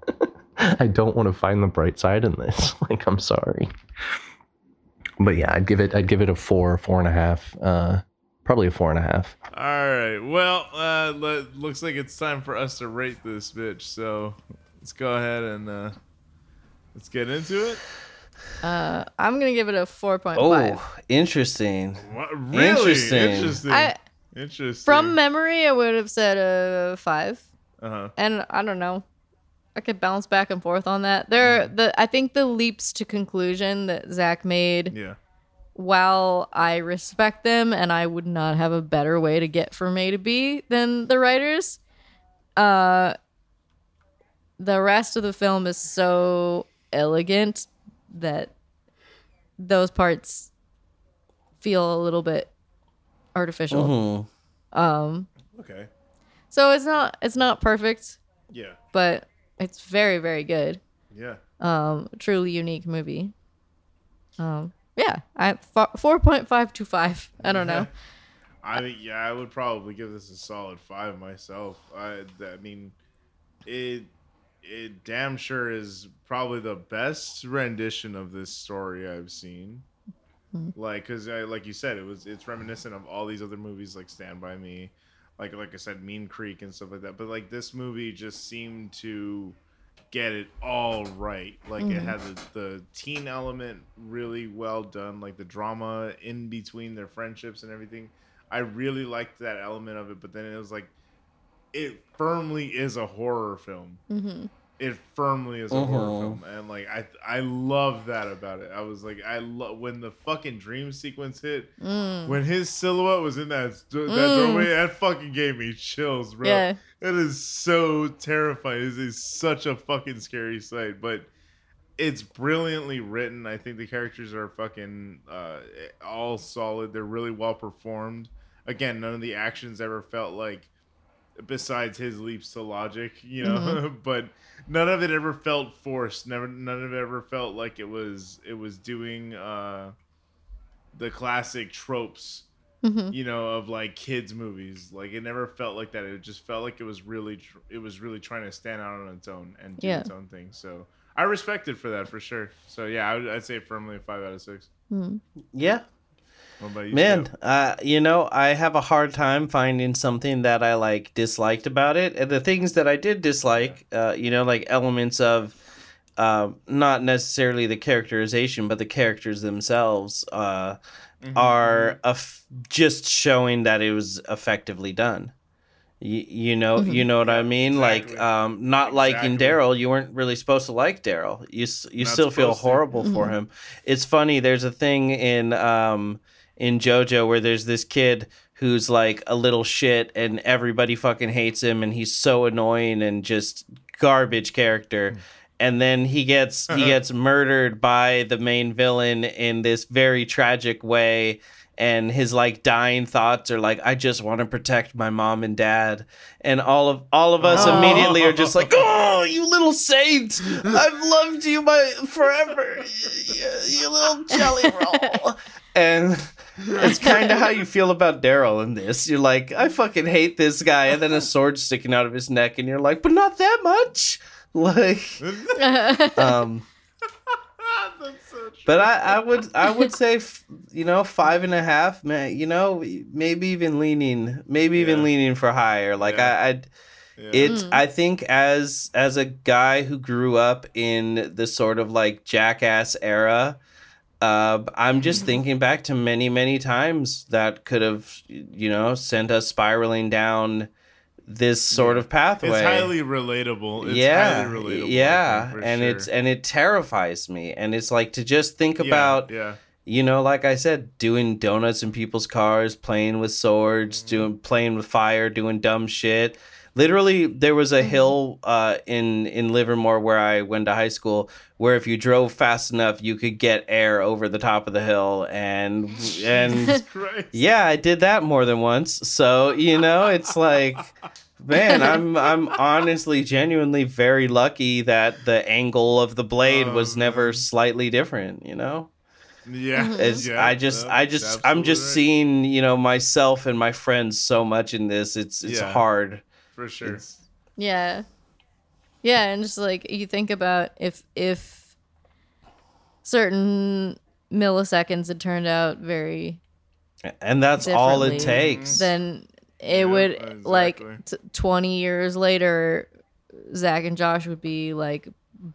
[LAUGHS] I don't want to find the bright side in this. [LAUGHS] Like, I'm sorry but yeah, I'd give it I'd give it a four, four and a half. Uh, probably a four and a half. All right. Well, uh, looks like it's time for us to rate this bitch. So let's go ahead and uh, let's get into it. Uh, I'm gonna give it a four point five. Oh, interesting. What? Really interesting. Interesting. I, interesting. From memory, I would have said a five. Uh-huh. and I don't know. I could bounce back and forth on that. There, Mm-hmm. the I think the leaps to conclusion that Zach made, Yeah. while I respect them and I would not have a better way to get from A to B than the writers, uh, the rest of the film is so elegant that those parts feel a little bit artificial. Mhm. Um, Okay. so it's not it's not perfect, Yeah. but it's very very good. Yeah. Um, truly unique movie. Um, yeah, I four point five two five. I don't know. [LAUGHS] I mean, yeah, I would probably give this a solid five myself. I, I mean, it it damn sure is probably the best rendition of this story I've seen. Like, cause I, like you said, it was it's reminiscent of all these other movies like Stand by Me, like like I said, Mean Creek and stuff like that. But like this movie just seemed to get it all right. Like it had the, the teen element really well done, like the drama in between their friendships and everything. I really liked that element of it, but then it was like it firmly is a horror film. hmm It firmly is a horror Mhm. film, and like I I love that about it. I was like I love when the fucking dream sequence hit, Mm. when his silhouette was in that that Mm. doorway, that fucking gave me chills, bro. Yeah. It is so terrifying. It is such a fucking scary sight, but it's brilliantly written. I think the characters are fucking uh, all solid. They're really well performed. Again, none of the actions ever felt like, besides his leaps to logic, you know, [LAUGHS] but none of it ever felt forced. Never, none of it ever felt like it was it was doing uh, the classic tropes Mhm. you know, of like kids movies. Like it never felt like that. It just felt like it was really, tr- it was really trying to stand out on its own and do Yeah. its own thing. So I respect it for that for sure. So yeah, I would, I'd say firmly a five out of six. Mm. Yeah, What about you? man. Uh, you know, I have a hard time finding something that I like disliked about it, and the things that I did dislike, uh, you know, like elements of. Uh, not necessarily the characterization, but the characters themselves uh, Mhm. are eff- just showing that it was effectively done. You, you know, Mhm. you know what I mean. exactly. Like, um, not liking Exactly. Daryl, you weren't really supposed to like Daryl. You you Not still feel supposed to. horrible for him. It's funny. There's a thing in um in JoJo where there's this kid who's like a little shit and everybody fucking hates him and he's so annoying and just garbage character. Hmm. And then he gets [LAUGHS] he gets murdered by the main villain in this very tragic way and his like dying thoughts are like I just want to protect my mom and dad and all of all of us Oh. immediately are just like [LAUGHS] oh you little saint I've loved you my forever you, you little jelly roll [LAUGHS] and it's kind of how you feel about Daryl in this you're like I fucking hate this guy and then a sword sticking out of his neck and you're like but not that much [LAUGHS] like [LAUGHS] um That's so true. but I, I would I would say you know five and a half man you know maybe even leaning maybe even leaning for higher like Yeah. I I'd, Yeah. it's Mm. I think as as a guy who grew up in the sort of like jackass era uh, I'm just Mm-hmm. thinking back to many many times that could have you know sent us spiraling down this sort of pathway it's highly relatable. It's yeah highly relatable. Yeah think, and sure. it's and it terrifies me and it's like to just think Yeah, about yeah. you know like i said doing donuts in people's cars playing with swords Mm-hmm. doing playing with fire doing dumb shit literally there was a hill uh, in in livermore where i went to high school where if you drove fast enough you could get air over the top of the hill and and [LAUGHS] Christ. yeah i did that more than once so you know it's like man i'm i'm honestly genuinely very lucky that the angle of the blade Oh, was never slightly different you know Yeah. it's yeah, i just i just i'm just right. seeing you know myself and my friends so much in this it's it's Yeah. hard for sure. It's- Yeah. Yeah, and just like you think about if if certain milliseconds had turned out very and that's all it takes then it Yeah, would like t- 20 years later Zach and Josh would be like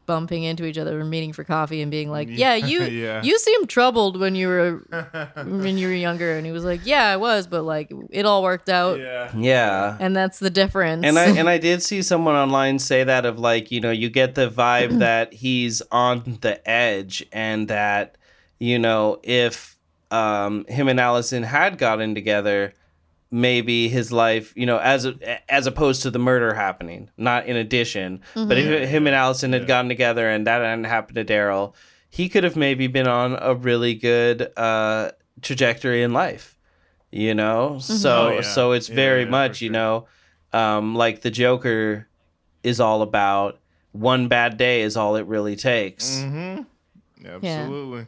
bumping into each other and meeting for coffee and being like, "Yeah, [LAUGHS] you Yeah. you seemed troubled when you were [LAUGHS] when you were younger." And he was like, "Yeah, I was, but like it all worked out." yeah. Yeah. And that's the difference. And I and I [LAUGHS] did see someone online say that of like, you know, you get the vibe [CLEARS THROAT] that he's on the edge and that, you know, if um him and Allison had gotten together, maybe his life, you know, as a, as opposed to the murder happening, not in addition, but if him and Allison had Yeah. gotten together and that hadn't happened to Daryl, he could have maybe been on a really good uh trajectory in life. You know? So Oh, yeah. so it's Yeah, very yeah, for much, you know, um like the Joker is all about one bad day is all it really takes. Mm-hmm. Absolutely.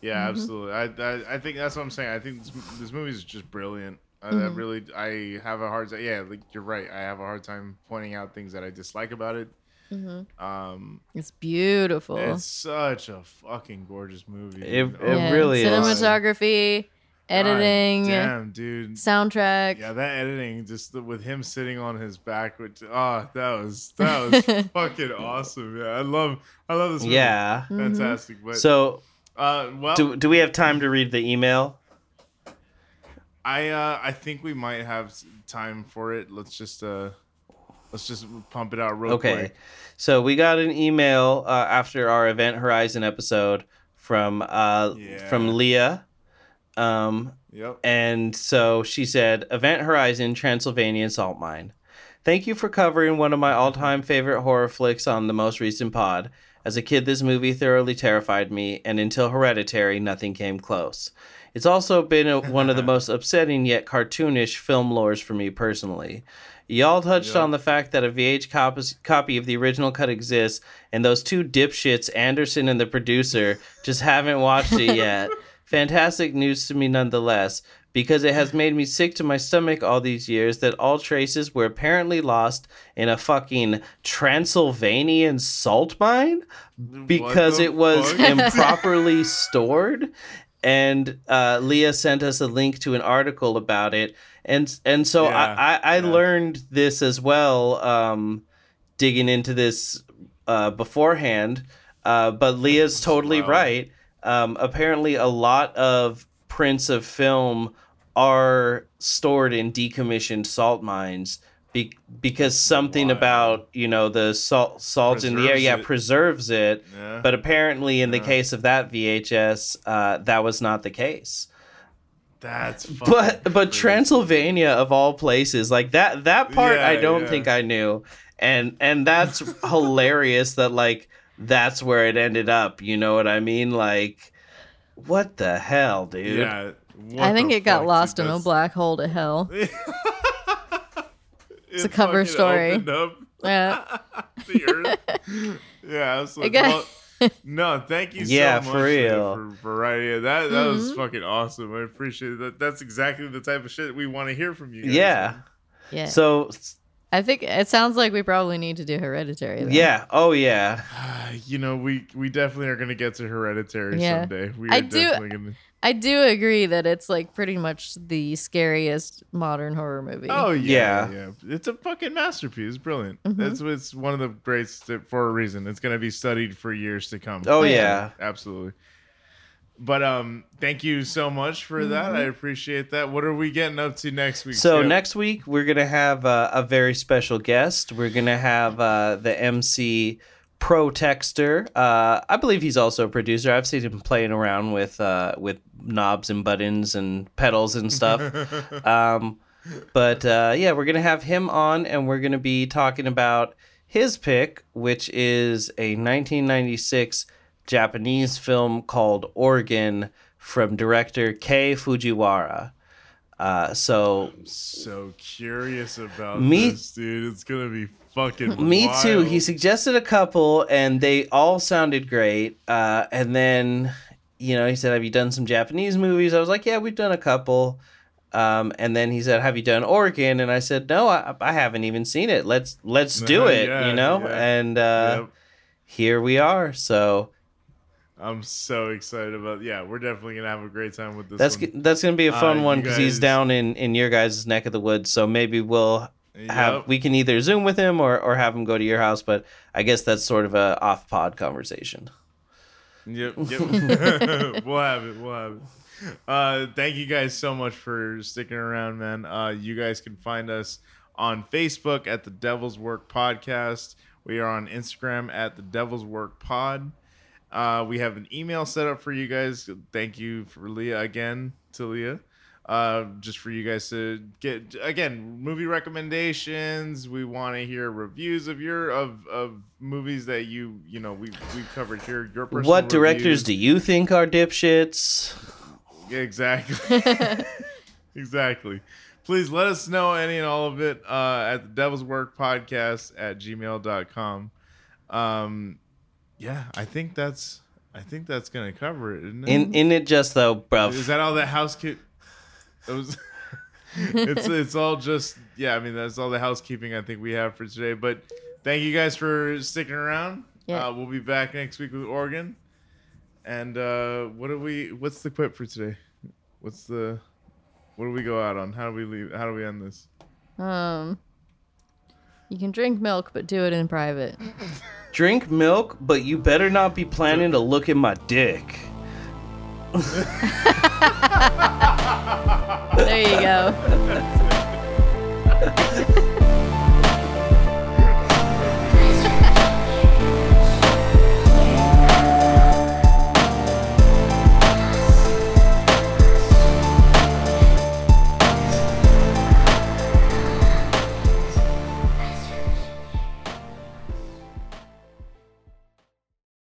Yeah, mm-hmm. absolutely. I, I I think that's what I'm saying. I think this, this movie is just brilliant. I, I mm-hmm. really I have a hard time. Yeah, like you're right. I have a hard time pointing out things that I dislike about it. Mm-hmm. Um, it's beautiful. it's such a fucking gorgeous movie. It- it oh Yeah. really is. cinematography, God editing, damn, dude. soundtrack. Yeah, that editing, just the, with him sitting on his back, which oh, ah, that was that was [LAUGHS] fucking awesome. Yeah, I love I love this movie. Yeah. fantastic. But So uh, well, do do we have time to read the email? I uh, I think we might have time for it. Let's just uh, let's just pump it out real Okay. quick. Okay, so we got an email uh, after our Event Horizon episode from uh Yeah. from Leah. Um Yep. and so she said, Event Horizon, Transylvania Salt Mine. Thank you for covering one of my all time favorite horror flicks on the most recent pod. As a kid, this movie thoroughly terrified me, and until Hereditary, nothing came close. It's also been a, [LAUGHS] one of the most upsetting yet cartoonish film lores for me personally. Y'all touched Yeah. on the fact that a VHS copy, copy of the original cut exists, and those two dipshits, Anderson and the producer, just haven't watched it yet. [LAUGHS] Fantastic news to me nonetheless, because it has made me sick to my stomach all these years that all traces were apparently lost in a fucking Transylvanian salt mine because it was fuck? [LAUGHS] improperly stored. And uh, Leah sent us a link to an article about it, and and so Yeah, I I, I yeah. learned this as well, um, digging into this uh, beforehand. Uh, but Leah's totally Wow. right. Um, apparently, a lot of prints of film are stored in decommissioned salt mines be- because something Wow. about you know the salt salt in the air yeah it. preserves it Yeah. but apparently in the case of that VHS uh, that was not the case That's but but crazy. Transylvania of all places like that that part I don't yeah. think I knew and and that's [LAUGHS] hilarious that like that's where it ended up you know what I mean like what the hell dude Yeah. what I think it got lost dude, in a black hole to hell. [LAUGHS] It's a cover story. Up [LAUGHS] Yeah. [LAUGHS] the earth. Yeah, I was like, got- well, no, thank you Yeah, so for much Leah, real. for, for writing. That that was Mhm. fucking awesome. I appreciate that. That's exactly the type of shit we want to hear from you. Guys. yeah Yeah. so I think it sounds like we probably need to do Hereditary. Then. yeah oh yeah [SIGHS] you know, we we definitely are gonna get to Hereditary Yeah. someday. We I do- definitely gonna. I do agree that it's like pretty much the scariest modern horror movie. Oh yeah, Yeah. yeah, It's a fucking masterpiece. It's brilliant. Mhm. That's it's one of the greats that, for a reason. It's gonna be studied for years to come. oh Yeah. yeah absolutely. But um, thank you so much for that. I appreciate that. What are we getting up to next week? So next week we're gonna have uh, a very special guest. We're gonna have uh, the MC Pro Texter. Uh, I believe he's also a producer. I've seen him playing around with uh, with knobs and buttons and pedals and stuff. [LAUGHS] um, but uh, yeah, we're gonna have him on, and we're gonna be talking about his pick, which is a 1996 Japanese film called Organ from director Kei Fujiwara. Uh, so I'm so curious about Me- this, dude. It's gonna be fucking. [LAUGHS] Me too. He suggested a couple, and they all sounded great. Uh, and then, you know, he said, "Have you done some Japanese movies?" I was like, "Yeah, we've done a couple." Um, and then he said, "Have you done Organ?" And I said, "No, I, I haven't even seen it. Let's let's do it." Yeah, you know. yeah. And uh, Yep. here we are. So I'm so excited about. Yeah, we're definitely gonna have a great time with this. that's g- that's gonna be a fun Uh, one because he's down in in your guys' neck of the woods. So maybe we'll have Yep. we can either zoom with him or or have him go to your house. But I guess that's sort of a off pod conversation. Yep, [LAUGHS] yep. [LAUGHS] we'll have it. We'll have it. Uh, thank you guys so much for sticking around, man. Uh, you guys can find us on Facebook at the Devil's Work Podcast. We are on Instagram at the Devil's Work Pod. Uh, we have an email set up for you guys. Thank you for Leah again to Leah. Uh, just for you guys to get again movie recommendations. We want to hear reviews of your of of movies that you you know we we covered here. Your personal what directors reviews. do you think are dipshits? Exactly. [LAUGHS] [LAUGHS] exactly. Please let us know any and all of it uh, at the Devil's Work Podcast at gmail.com. Um, yeah, I think that's I think that's gonna cover it, isn't it? In in it just though, bro. Is that all that housekeeping? That was. [LAUGHS] it's it's all just yeah. I mean that's all the housekeeping I think we have for today. But thank you guys for sticking around. Yeah. Uh, we'll be back next week with Organ. And uh, what do we? What's the quip for today? What's the? What do we go out on? How do we leave? How do we end this? Um, you can drink milk, but do it in private. Drink milk, but you better not be planning to look at my dick. [LAUGHS] There you go. [LAUGHS]